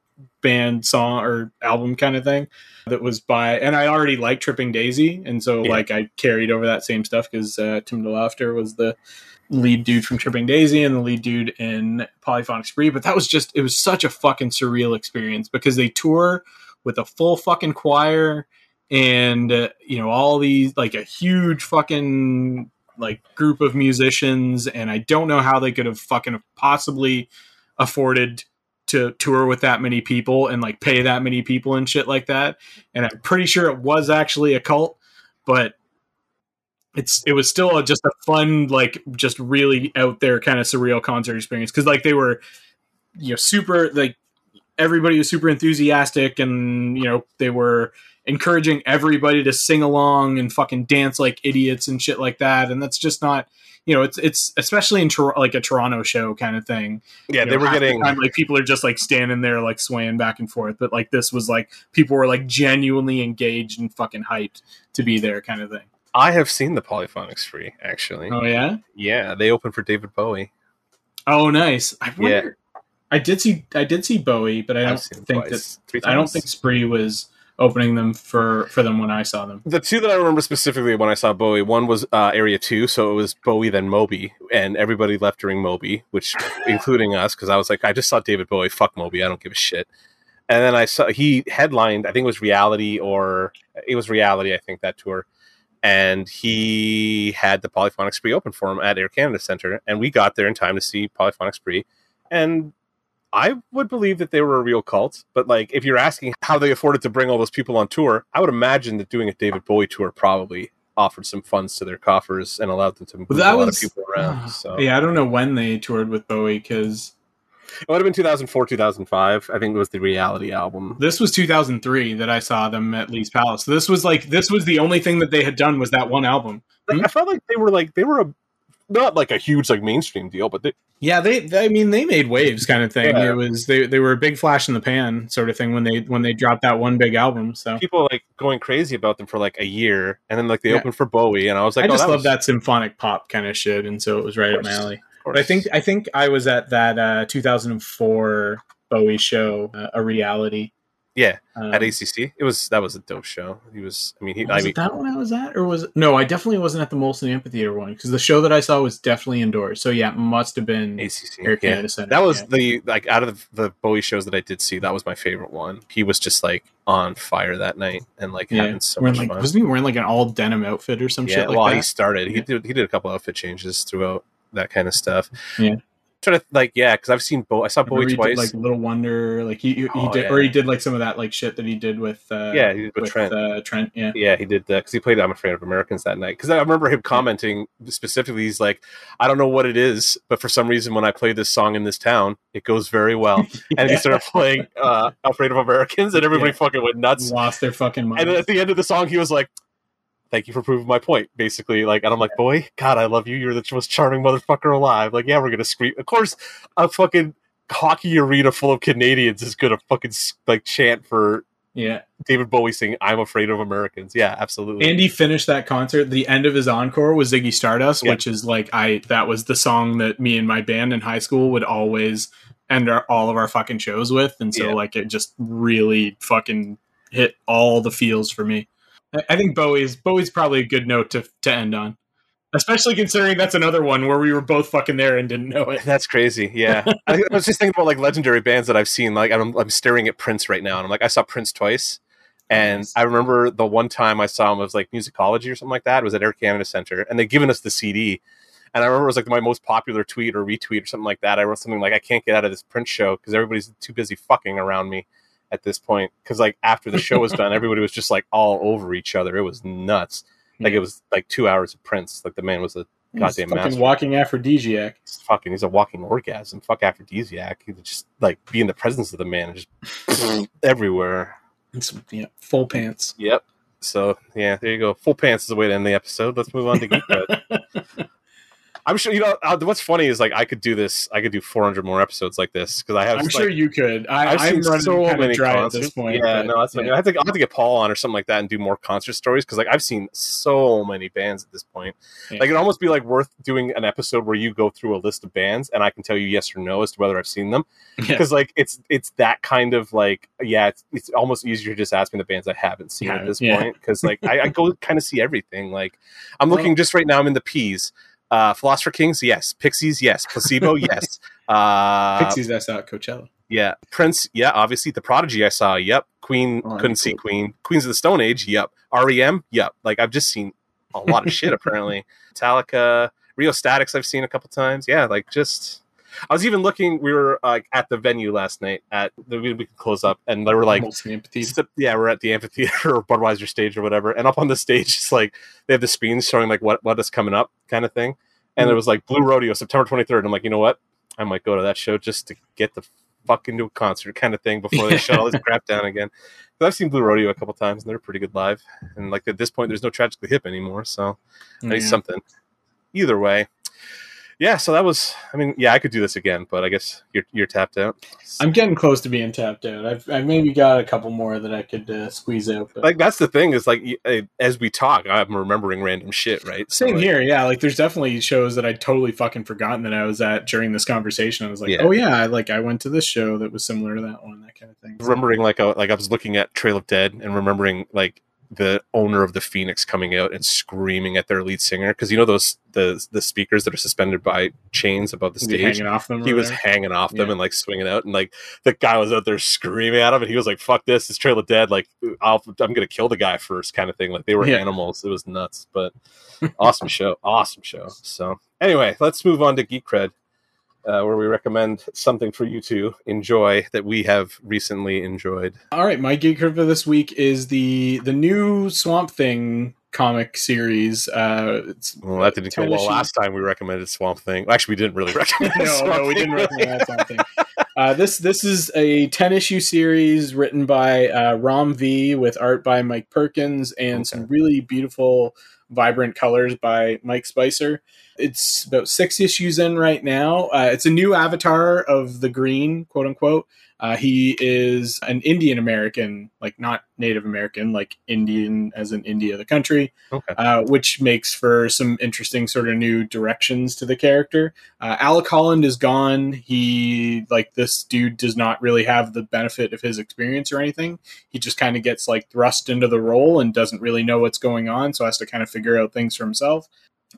band song or album kind of thing that was by and I already liked Tripping Daisy and so yeah. like I carried over that same stuff because uh, Tim DeLaughter was the lead dude from Tripping Daisy and the lead dude in Polyphonic Spree but that was just it was such a fucking surreal experience because they tour with a full fucking choir and uh, you know all these like a huge fucking like group of musicians and I don't know how they could have fucking possibly afforded to tour with that many people and like pay that many people and shit like that. And I'm pretty sure it was actually a cult, but it's it was still a, just a fun like just really out there kind of surreal concert experience because like they were you know super like everybody was super enthusiastic and you know they were encouraging everybody to sing along and fucking dance like idiots and shit like that and that's just not you know, it's it's especially in Tor- like a Toronto show kind of thing. Yeah, you they were getting the time, like people are just like standing there like swaying back and forth, but like this was like people were like genuinely engaged and fucking hyped to be there kind of thing. I have seen the Polyphonic Spree actually. Oh yeah, yeah, they opened for David Bowie. Oh nice. I wonder. Yeah. I did see I did see Bowie, but I don't think that I don't think Spree was opening them for for them when I saw them. The two that I remember specifically when I saw Bowie, one was uh, Area Two, so it was Bowie then Moby, and everybody left during Moby, which including us, because I was like, I just saw David Bowie, fuck Moby, I don't give a shit. And then I saw he headlined, I think it was Reality or it was Reality, I think that tour, and he had the Polyphonic Spree open for him at Air Canada Center, and we got there in time to see Polyphonic Spree, and I would believe that they were a real cult, but like if you're asking how they afforded to bring all those people on tour, I would imagine that doing a David Bowie tour probably offered some funds to their coffers and allowed them to move well, a lot was, of people around. So yeah, I don't know when they toured with Bowie because it would have been 2004, 2005. I think it was the Reality album. This was 2003 that I saw them at Lee's Palace. So this was like this was the only thing that they had done was that one album. Hmm? I felt like they were like they were a not like a huge like mainstream deal, but they yeah they, they I mean they made waves kind of thing. Yeah. It was they they were a big flash in the pan sort of thing when they when they dropped that one big album. So people like going crazy about them for like a year, and then like they yeah. opened for Bowie, and I was like, I oh, just oh, that love was... that symphonic pop kind of shit, and so it was right up my alley. But I think I think I was at that uh, 2004 Bowie show, uh, a reality yeah, um, at ACC, it was that was a dope show. He was, I mean, he, was I mean, that one I was at, or was it? No, I definitely wasn't at the Molson Amphitheater one because the show that I saw was definitely indoors. So yeah, it must have been ACC Air Canada yeah. Center. That was yeah. the like out of the, the Bowie shows that I did see, that was my favorite one. He was just like on fire that night and like yeah. having so wearing, much like, fun. Wasn't he wearing like an all denim outfit or some yeah, shit? Like well, that? he started. He did he did a couple outfit changes throughout that kind of stuff. Yeah. Trying to like yeah because i've seen both i saw bowie twice. like little wonder like he he, oh, did yeah. or he did like some of that like shit that he did with uh yeah he did with, with trent. uh, trent yeah. Yeah he did that because he played i'm afraid of americans that night. Because i remember him commenting specifically he's like i don't know what it is but for some reason when i play this song in this town it goes very well. Yeah. and he started playing uh afraid of americans and everybody yeah. fucking went nuts. Lost their fucking mind and at the end of the song he was like thank you for proving my point, basically. Like, and I'm like, boy, God, I love you. You're the most charming motherfucker alive. Like, yeah, we're gonna scream. Of course, a fucking hockey arena full of Canadians is gonna fucking like chant for yeah David Bowie singing "I'm Afraid of Americans." Yeah, absolutely. Andy finished that concert. The end of his encore was Ziggy Stardust, yeah. which is like I that was the song that me and my band in high school would always end our, all of our fucking shows with, and so yeah. like it just really fucking hit all the feels for me. I think Bowie's Bowie's probably a good note to to end on. Especially considering that's another one where we were both fucking there and didn't know it. That's crazy. Yeah, I, was just thinking about like legendary bands that I've seen. Like I'm, I'm staring at Prince right now, and I'm like, I saw Prince twice, and nice. I remember the one time I saw him was like musicology or something like that. It was at Air Canada Center, and they'd given us the CD. And I remember it was like my most popular tweet or retweet or something like that. I wrote something like, "I can't get out of this Prince show because everybody's too busy fucking around me." At this point because like after the show was done, everybody was just like all over each other. It was nuts. Like it was like two hours of Prince. Like the man was a goddamn master. Walking aphrodisiac. It's fucking. He's a walking orgasm. Fuck aphrodisiac. He just like be in the presence of the man and just everywhere. It's, yeah, full pants. Yep. So yeah, there you go. Full pants is the way to end the episode. Let's move on to Geek I'm sure you know uh, what's funny is like I could do this. I could do 400 more episodes like this because I have. I'm like, sure you could. I, I've I'm seen running so many dry concerts. at this point. Yeah, but, no, that's yeah. I have to I have to get Paul on or something like that and do more concert stories because like I've seen so many bands at this point. Yeah. Like it'd almost be like worth doing an episode where you go through a list of bands and I can tell you yes or no as to whether I've seen them Yeah. because like it's it's that kind of like yeah it's, it's almost easier to just ask me the bands I haven't seen at this yeah. point because like I, I go kind of see everything like I'm looking just right now I'm in the P's. Uh, Philosopher Kings, yes. Pixies, yes. Placebo, yes. Uh, Pixies that's out Coachella. yeah, Prince. Yeah, obviously the Prodigy. I saw. Yep. Queen. Oh, couldn't see Queen. Queens of the Stone Age. Yep. REM. Yep. Like I've just seen a lot of shit. Apparently, Metallica, Rheostatics. I've seen a couple times. Yeah, like just. I was even looking. We were like at the venue last night at the we, we could close up, and they were like. St- yeah, we're at the amphitheater or Budweiser stage or whatever, and up on the stage, it's like they have the screens showing like what what is coming up, kind of thing. And Mm. it was like Blue Rodeo, September twenty third. I'm like, you know what? I might go to that show just to get the fuck into a concert, kind of thing, before they shut all this crap down again. 'Cause I've seen Blue Rodeo a couple times, and they're pretty good live. And like at this point, there's no tragically hip anymore, so I need something. Either way, yeah. So that was. I mean, yeah, I could do this again, but I guess you're you're tapped out. I'm getting close to being tapped out. I've, I've maybe got a couple more that I could uh, squeeze out. But like that's the thing is like uh, as we talk, I'm remembering random shit, right? So, same like, here, yeah. Like there's definitely shows that I totally fucking forgotten that I was at during this conversation. I was like, Yeah. oh yeah, I, like I went to this show that was similar to that one, that kind of thing. Remembering like a, like I was looking at Trail of Dead and remembering like the owner of the Phoenix coming out and screaming at their lead singer because you know those the the speakers that are suspended by chains above the Was he stage. hanging off them. He was whatever? hanging off them Yeah. and like swinging out, and like the guy was out there screaming at him, and he was like, "Fuck this! It's Trail of Dead! Like, I'll, I'm gonna kill the guy first, kind of thing." Like they were Yeah. animals. It was nuts, but awesome show, awesome show. So anyway, let's move on to Geek Cred, uh, where we recommend something for you to enjoy that we have recently enjoyed. All right, my geek for this week is the the new Swamp Thing comic series. Uh, it's Well, that didn't go well last time. We recommended Swamp Thing. Actually, we didn't really recommend. no, Swamp no, we didn't really. recommend that something. Uh, this this is a ten issue series written by uh, Ram V with art by Mike Perkins and some really beautiful, vibrant colors by Mike Spicer. It's about six issues in right now. Uh, it's a new avatar of the Green, quote unquote. Uh, he is an Indian American, like not Native American, like Indian as in India, the country Okay. uh, which makes for some interesting sort of new directions to the character. Uh, Alec Holland is gone. He like this dude does not really have the benefit of his experience or anything. He just kind of gets like thrust into the role and doesn't really know what's going on, so has to kind of figure out things for himself.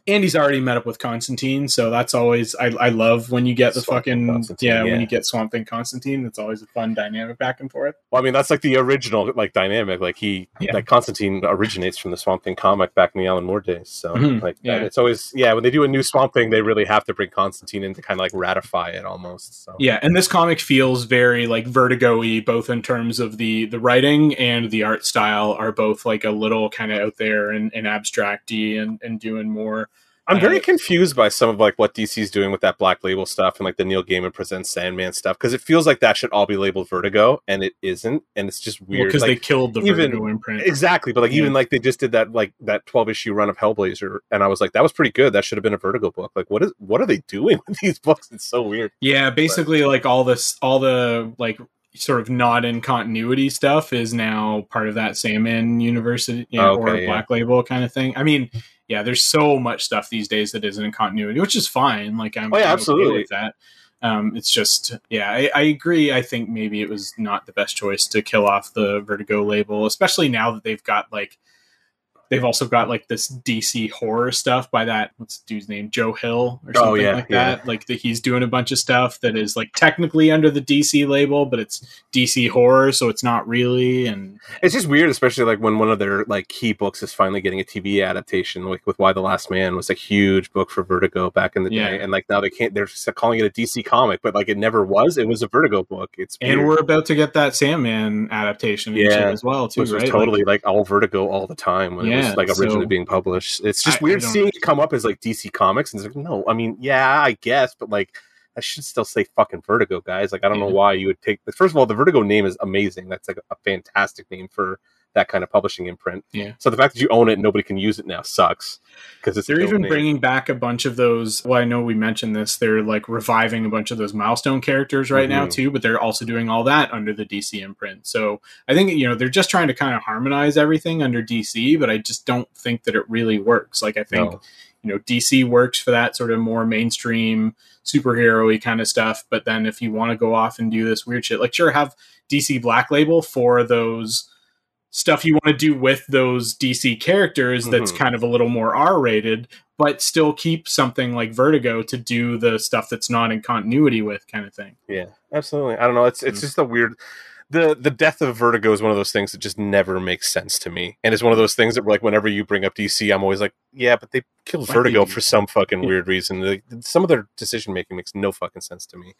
And he's already met up with Constantine, so that's always I, I love when you get the Swamp fucking yeah, yeah. when you get Swamp Thing Constantine. It's always a fun dynamic back and forth. Well, I mean, that's like the original like dynamic. Like he, Yeah. like Constantine originates from the Swamp Thing comic back in the Alan Moore days. So Mhm, like, yeah. it's always yeah. When they do a new Swamp Thing, they really have to bring Constantine in to kind of like ratify it almost. So Yeah, and this comic feels very like Vertigo-y, both in terms of the the writing and the art style are both like a little kind of out there and, and abstracty and, and doing more. I'm very confused by some of like what DC's doing with that Black Label stuff and like the Neil Gaiman presents Sandman stuff because it feels like that should all be labeled Vertigo and it isn't, and it's just weird. because like, they killed the even- Vertigo imprint. Exactly, but like Yeah. even like they just did that like that twelve issue run of Hellblazer, and I was like, that was pretty good. That should have been a Vertigo book. Like, what is what are they doing with these books? It's so weird. Yeah, basically like all this all the like sort of not in continuity stuff is now part of that Sandman university you know, or Okay, yeah. Black Label kind of thing. I mean, yeah, there's so much stuff these days that isn't in continuity, which is fine. Like I'm, Oh, yeah, I'm okay absolutely. with that. Um, it's just, yeah, I, I agree. I think maybe it was not the best choice to kill off the Vertigo label, especially now that they've got like they've also got like this DC horror stuff by that what's the dude's name Joe Hill or Oh, something yeah, like yeah. that. Like the, he's doing a bunch of stuff that is like technically under the DC label, but it's DC horror, so it's not really. And It's just weird, especially like when one of their like key books is finally getting a TV adaptation, like with Y the Last Man was a huge book for Vertigo back in the Yeah. day, and like now they can't. They're just calling it a DC comic, but like it never was. It was a Vertigo book. It's and we're about to get that Sandman adaptation Yeah. as well too, which was right? totally Like, like, all Vertigo all the time when Yeah, was like originally so- being published. It's just I- I weird don't seeing it come up as like DC Comics, and it's like, no, I mean, yeah, I guess, but like. I should still say fucking Vertigo, guys. Like, I don't know why you would take. First of all, the Vertigo name is amazing. That's like a fantastic name for that kind of publishing imprint. Yeah. So the fact that you own it and nobody can use it now sucks because it's They're even name. bringing back a bunch of those. Well, I know we mentioned this. They're like reviving a bunch of those milestone characters right now Mhm. too, but they're also doing all that under the DC imprint. So I think you know they're just trying to kind of harmonize everything under DC, but I just don't think that it really works. Like I think No. you know DC works for that sort of more mainstream superhero-y kind of stuff, but then if you want to go off and do this weird shit, like sure have DC Black Label for those stuff you want to do with those DC characters that's Mhm. kind of a little more R-rated, but still keep something like Vertigo to do the stuff that's not in continuity with kind of thing. Yeah, absolutely. I don't know. It's it's Mm. just a weird. The the death of Vertigo is one of those things that just never makes sense to me, and it's one of those things that like whenever you bring up DC, I'm always like, yeah, but they killed Why Vertigo for some fucking weird reason. Like, some of their decision making makes no fucking sense to me.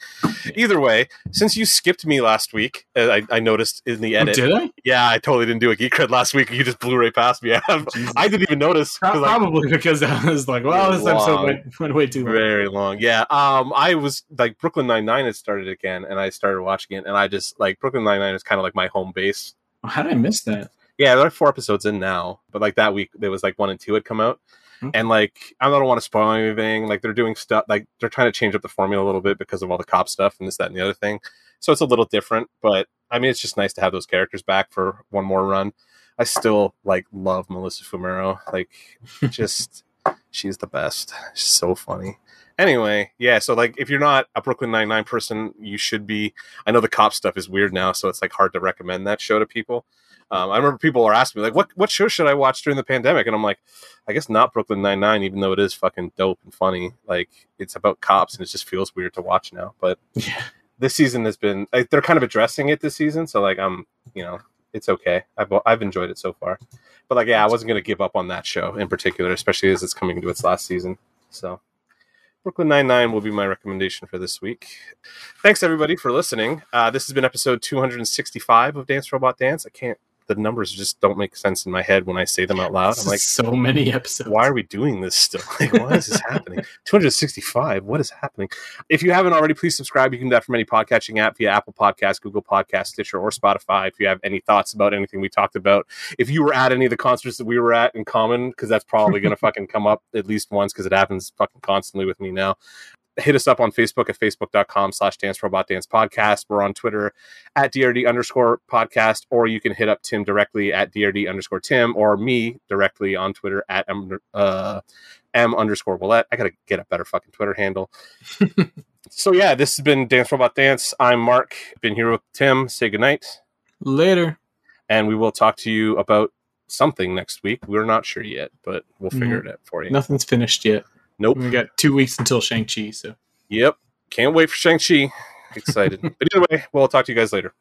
Either way, since you skipped me last week, uh, I, I noticed in the Oh, edit. did I? yeah, I totally didn't do a geek cred last week. You just blew right past me. I didn't even notice. Probably because I was like, well, this episode Long. went, went way too long. very long. Yeah. Um, I was like Brooklyn Nine Nine had started again, and I started watching it, and I just like Brooklyn Nine Nine is kind of like my home base. How did I miss that? Yeah, there are four episodes in now, but like that week there was like one and two had come out, Hmm. and like I don't want to spoil anything. Like they're doing stuff, like they're trying to change up the formula a little bit because of all the cop stuff and this, that, and the other thing. So it's a little different, but I mean, it's just nice to have those characters back for one more run. I still like love Melissa Fumero. Like, just she's the best. She's so funny. Anyway, yeah. So like, if you're not a Brooklyn Nine Nine person, you should be. I know the cop stuff is weird now, so it's like hard to recommend that show to people. Um, I remember people were asking me like, "What what show should I watch during the pandemic?" And I'm like, I guess not Brooklyn Nine Nine, even though it is fucking dope and funny. Like, it's about cops, and it just feels weird to watch now. But Yeah. this season has been like, they're kind of addressing it this season, so like I'm you know it's okay. I've I've enjoyed it so far. But like, yeah, I wasn't gonna give up on that show in particular, especially as it's coming to its last season. So. Brooklyn Nine Nine will be my recommendation for this week. Thanks everybody for listening. Uh, this has been episode 265 of Dance Robot Dance. I can't. The numbers just don't make sense in my head when I say them out loud. I'm like, so many episodes. why are we doing this still? Like, why is this happening? 265. What is happening? If you haven't already, please subscribe. You can do that from any podcatching app via Apple Podcasts, Google Podcasts, Stitcher, or Spotify. If you have any thoughts about anything we talked about, if you were at any of the concerts that we were at in common, because that's probably going to fucking come up at least once, because it happens fucking constantly with me now. Hit us up on Facebook at facebook.com slash dance robot dance podcast. We're on Twitter at DRD underscore podcast, or you can hit up Tim directly at DRD underscore Tim, or me directly on Twitter at M, uh, M underscore Willette. I got to get a better fucking Twitter handle. so, yeah, this has been Dance Robot Dance. I'm Mark. Been here with Tim. Say goodnight. Later. And we will talk to you about something next week. We're not sure yet, but we'll figure Mhm. it out for you. Nothing's finished yet. Nope. We got two weeks until Shang-Chi, so. Yep. Can't wait for Shang-Chi. Excited. but either way, we'll talk to you guys later.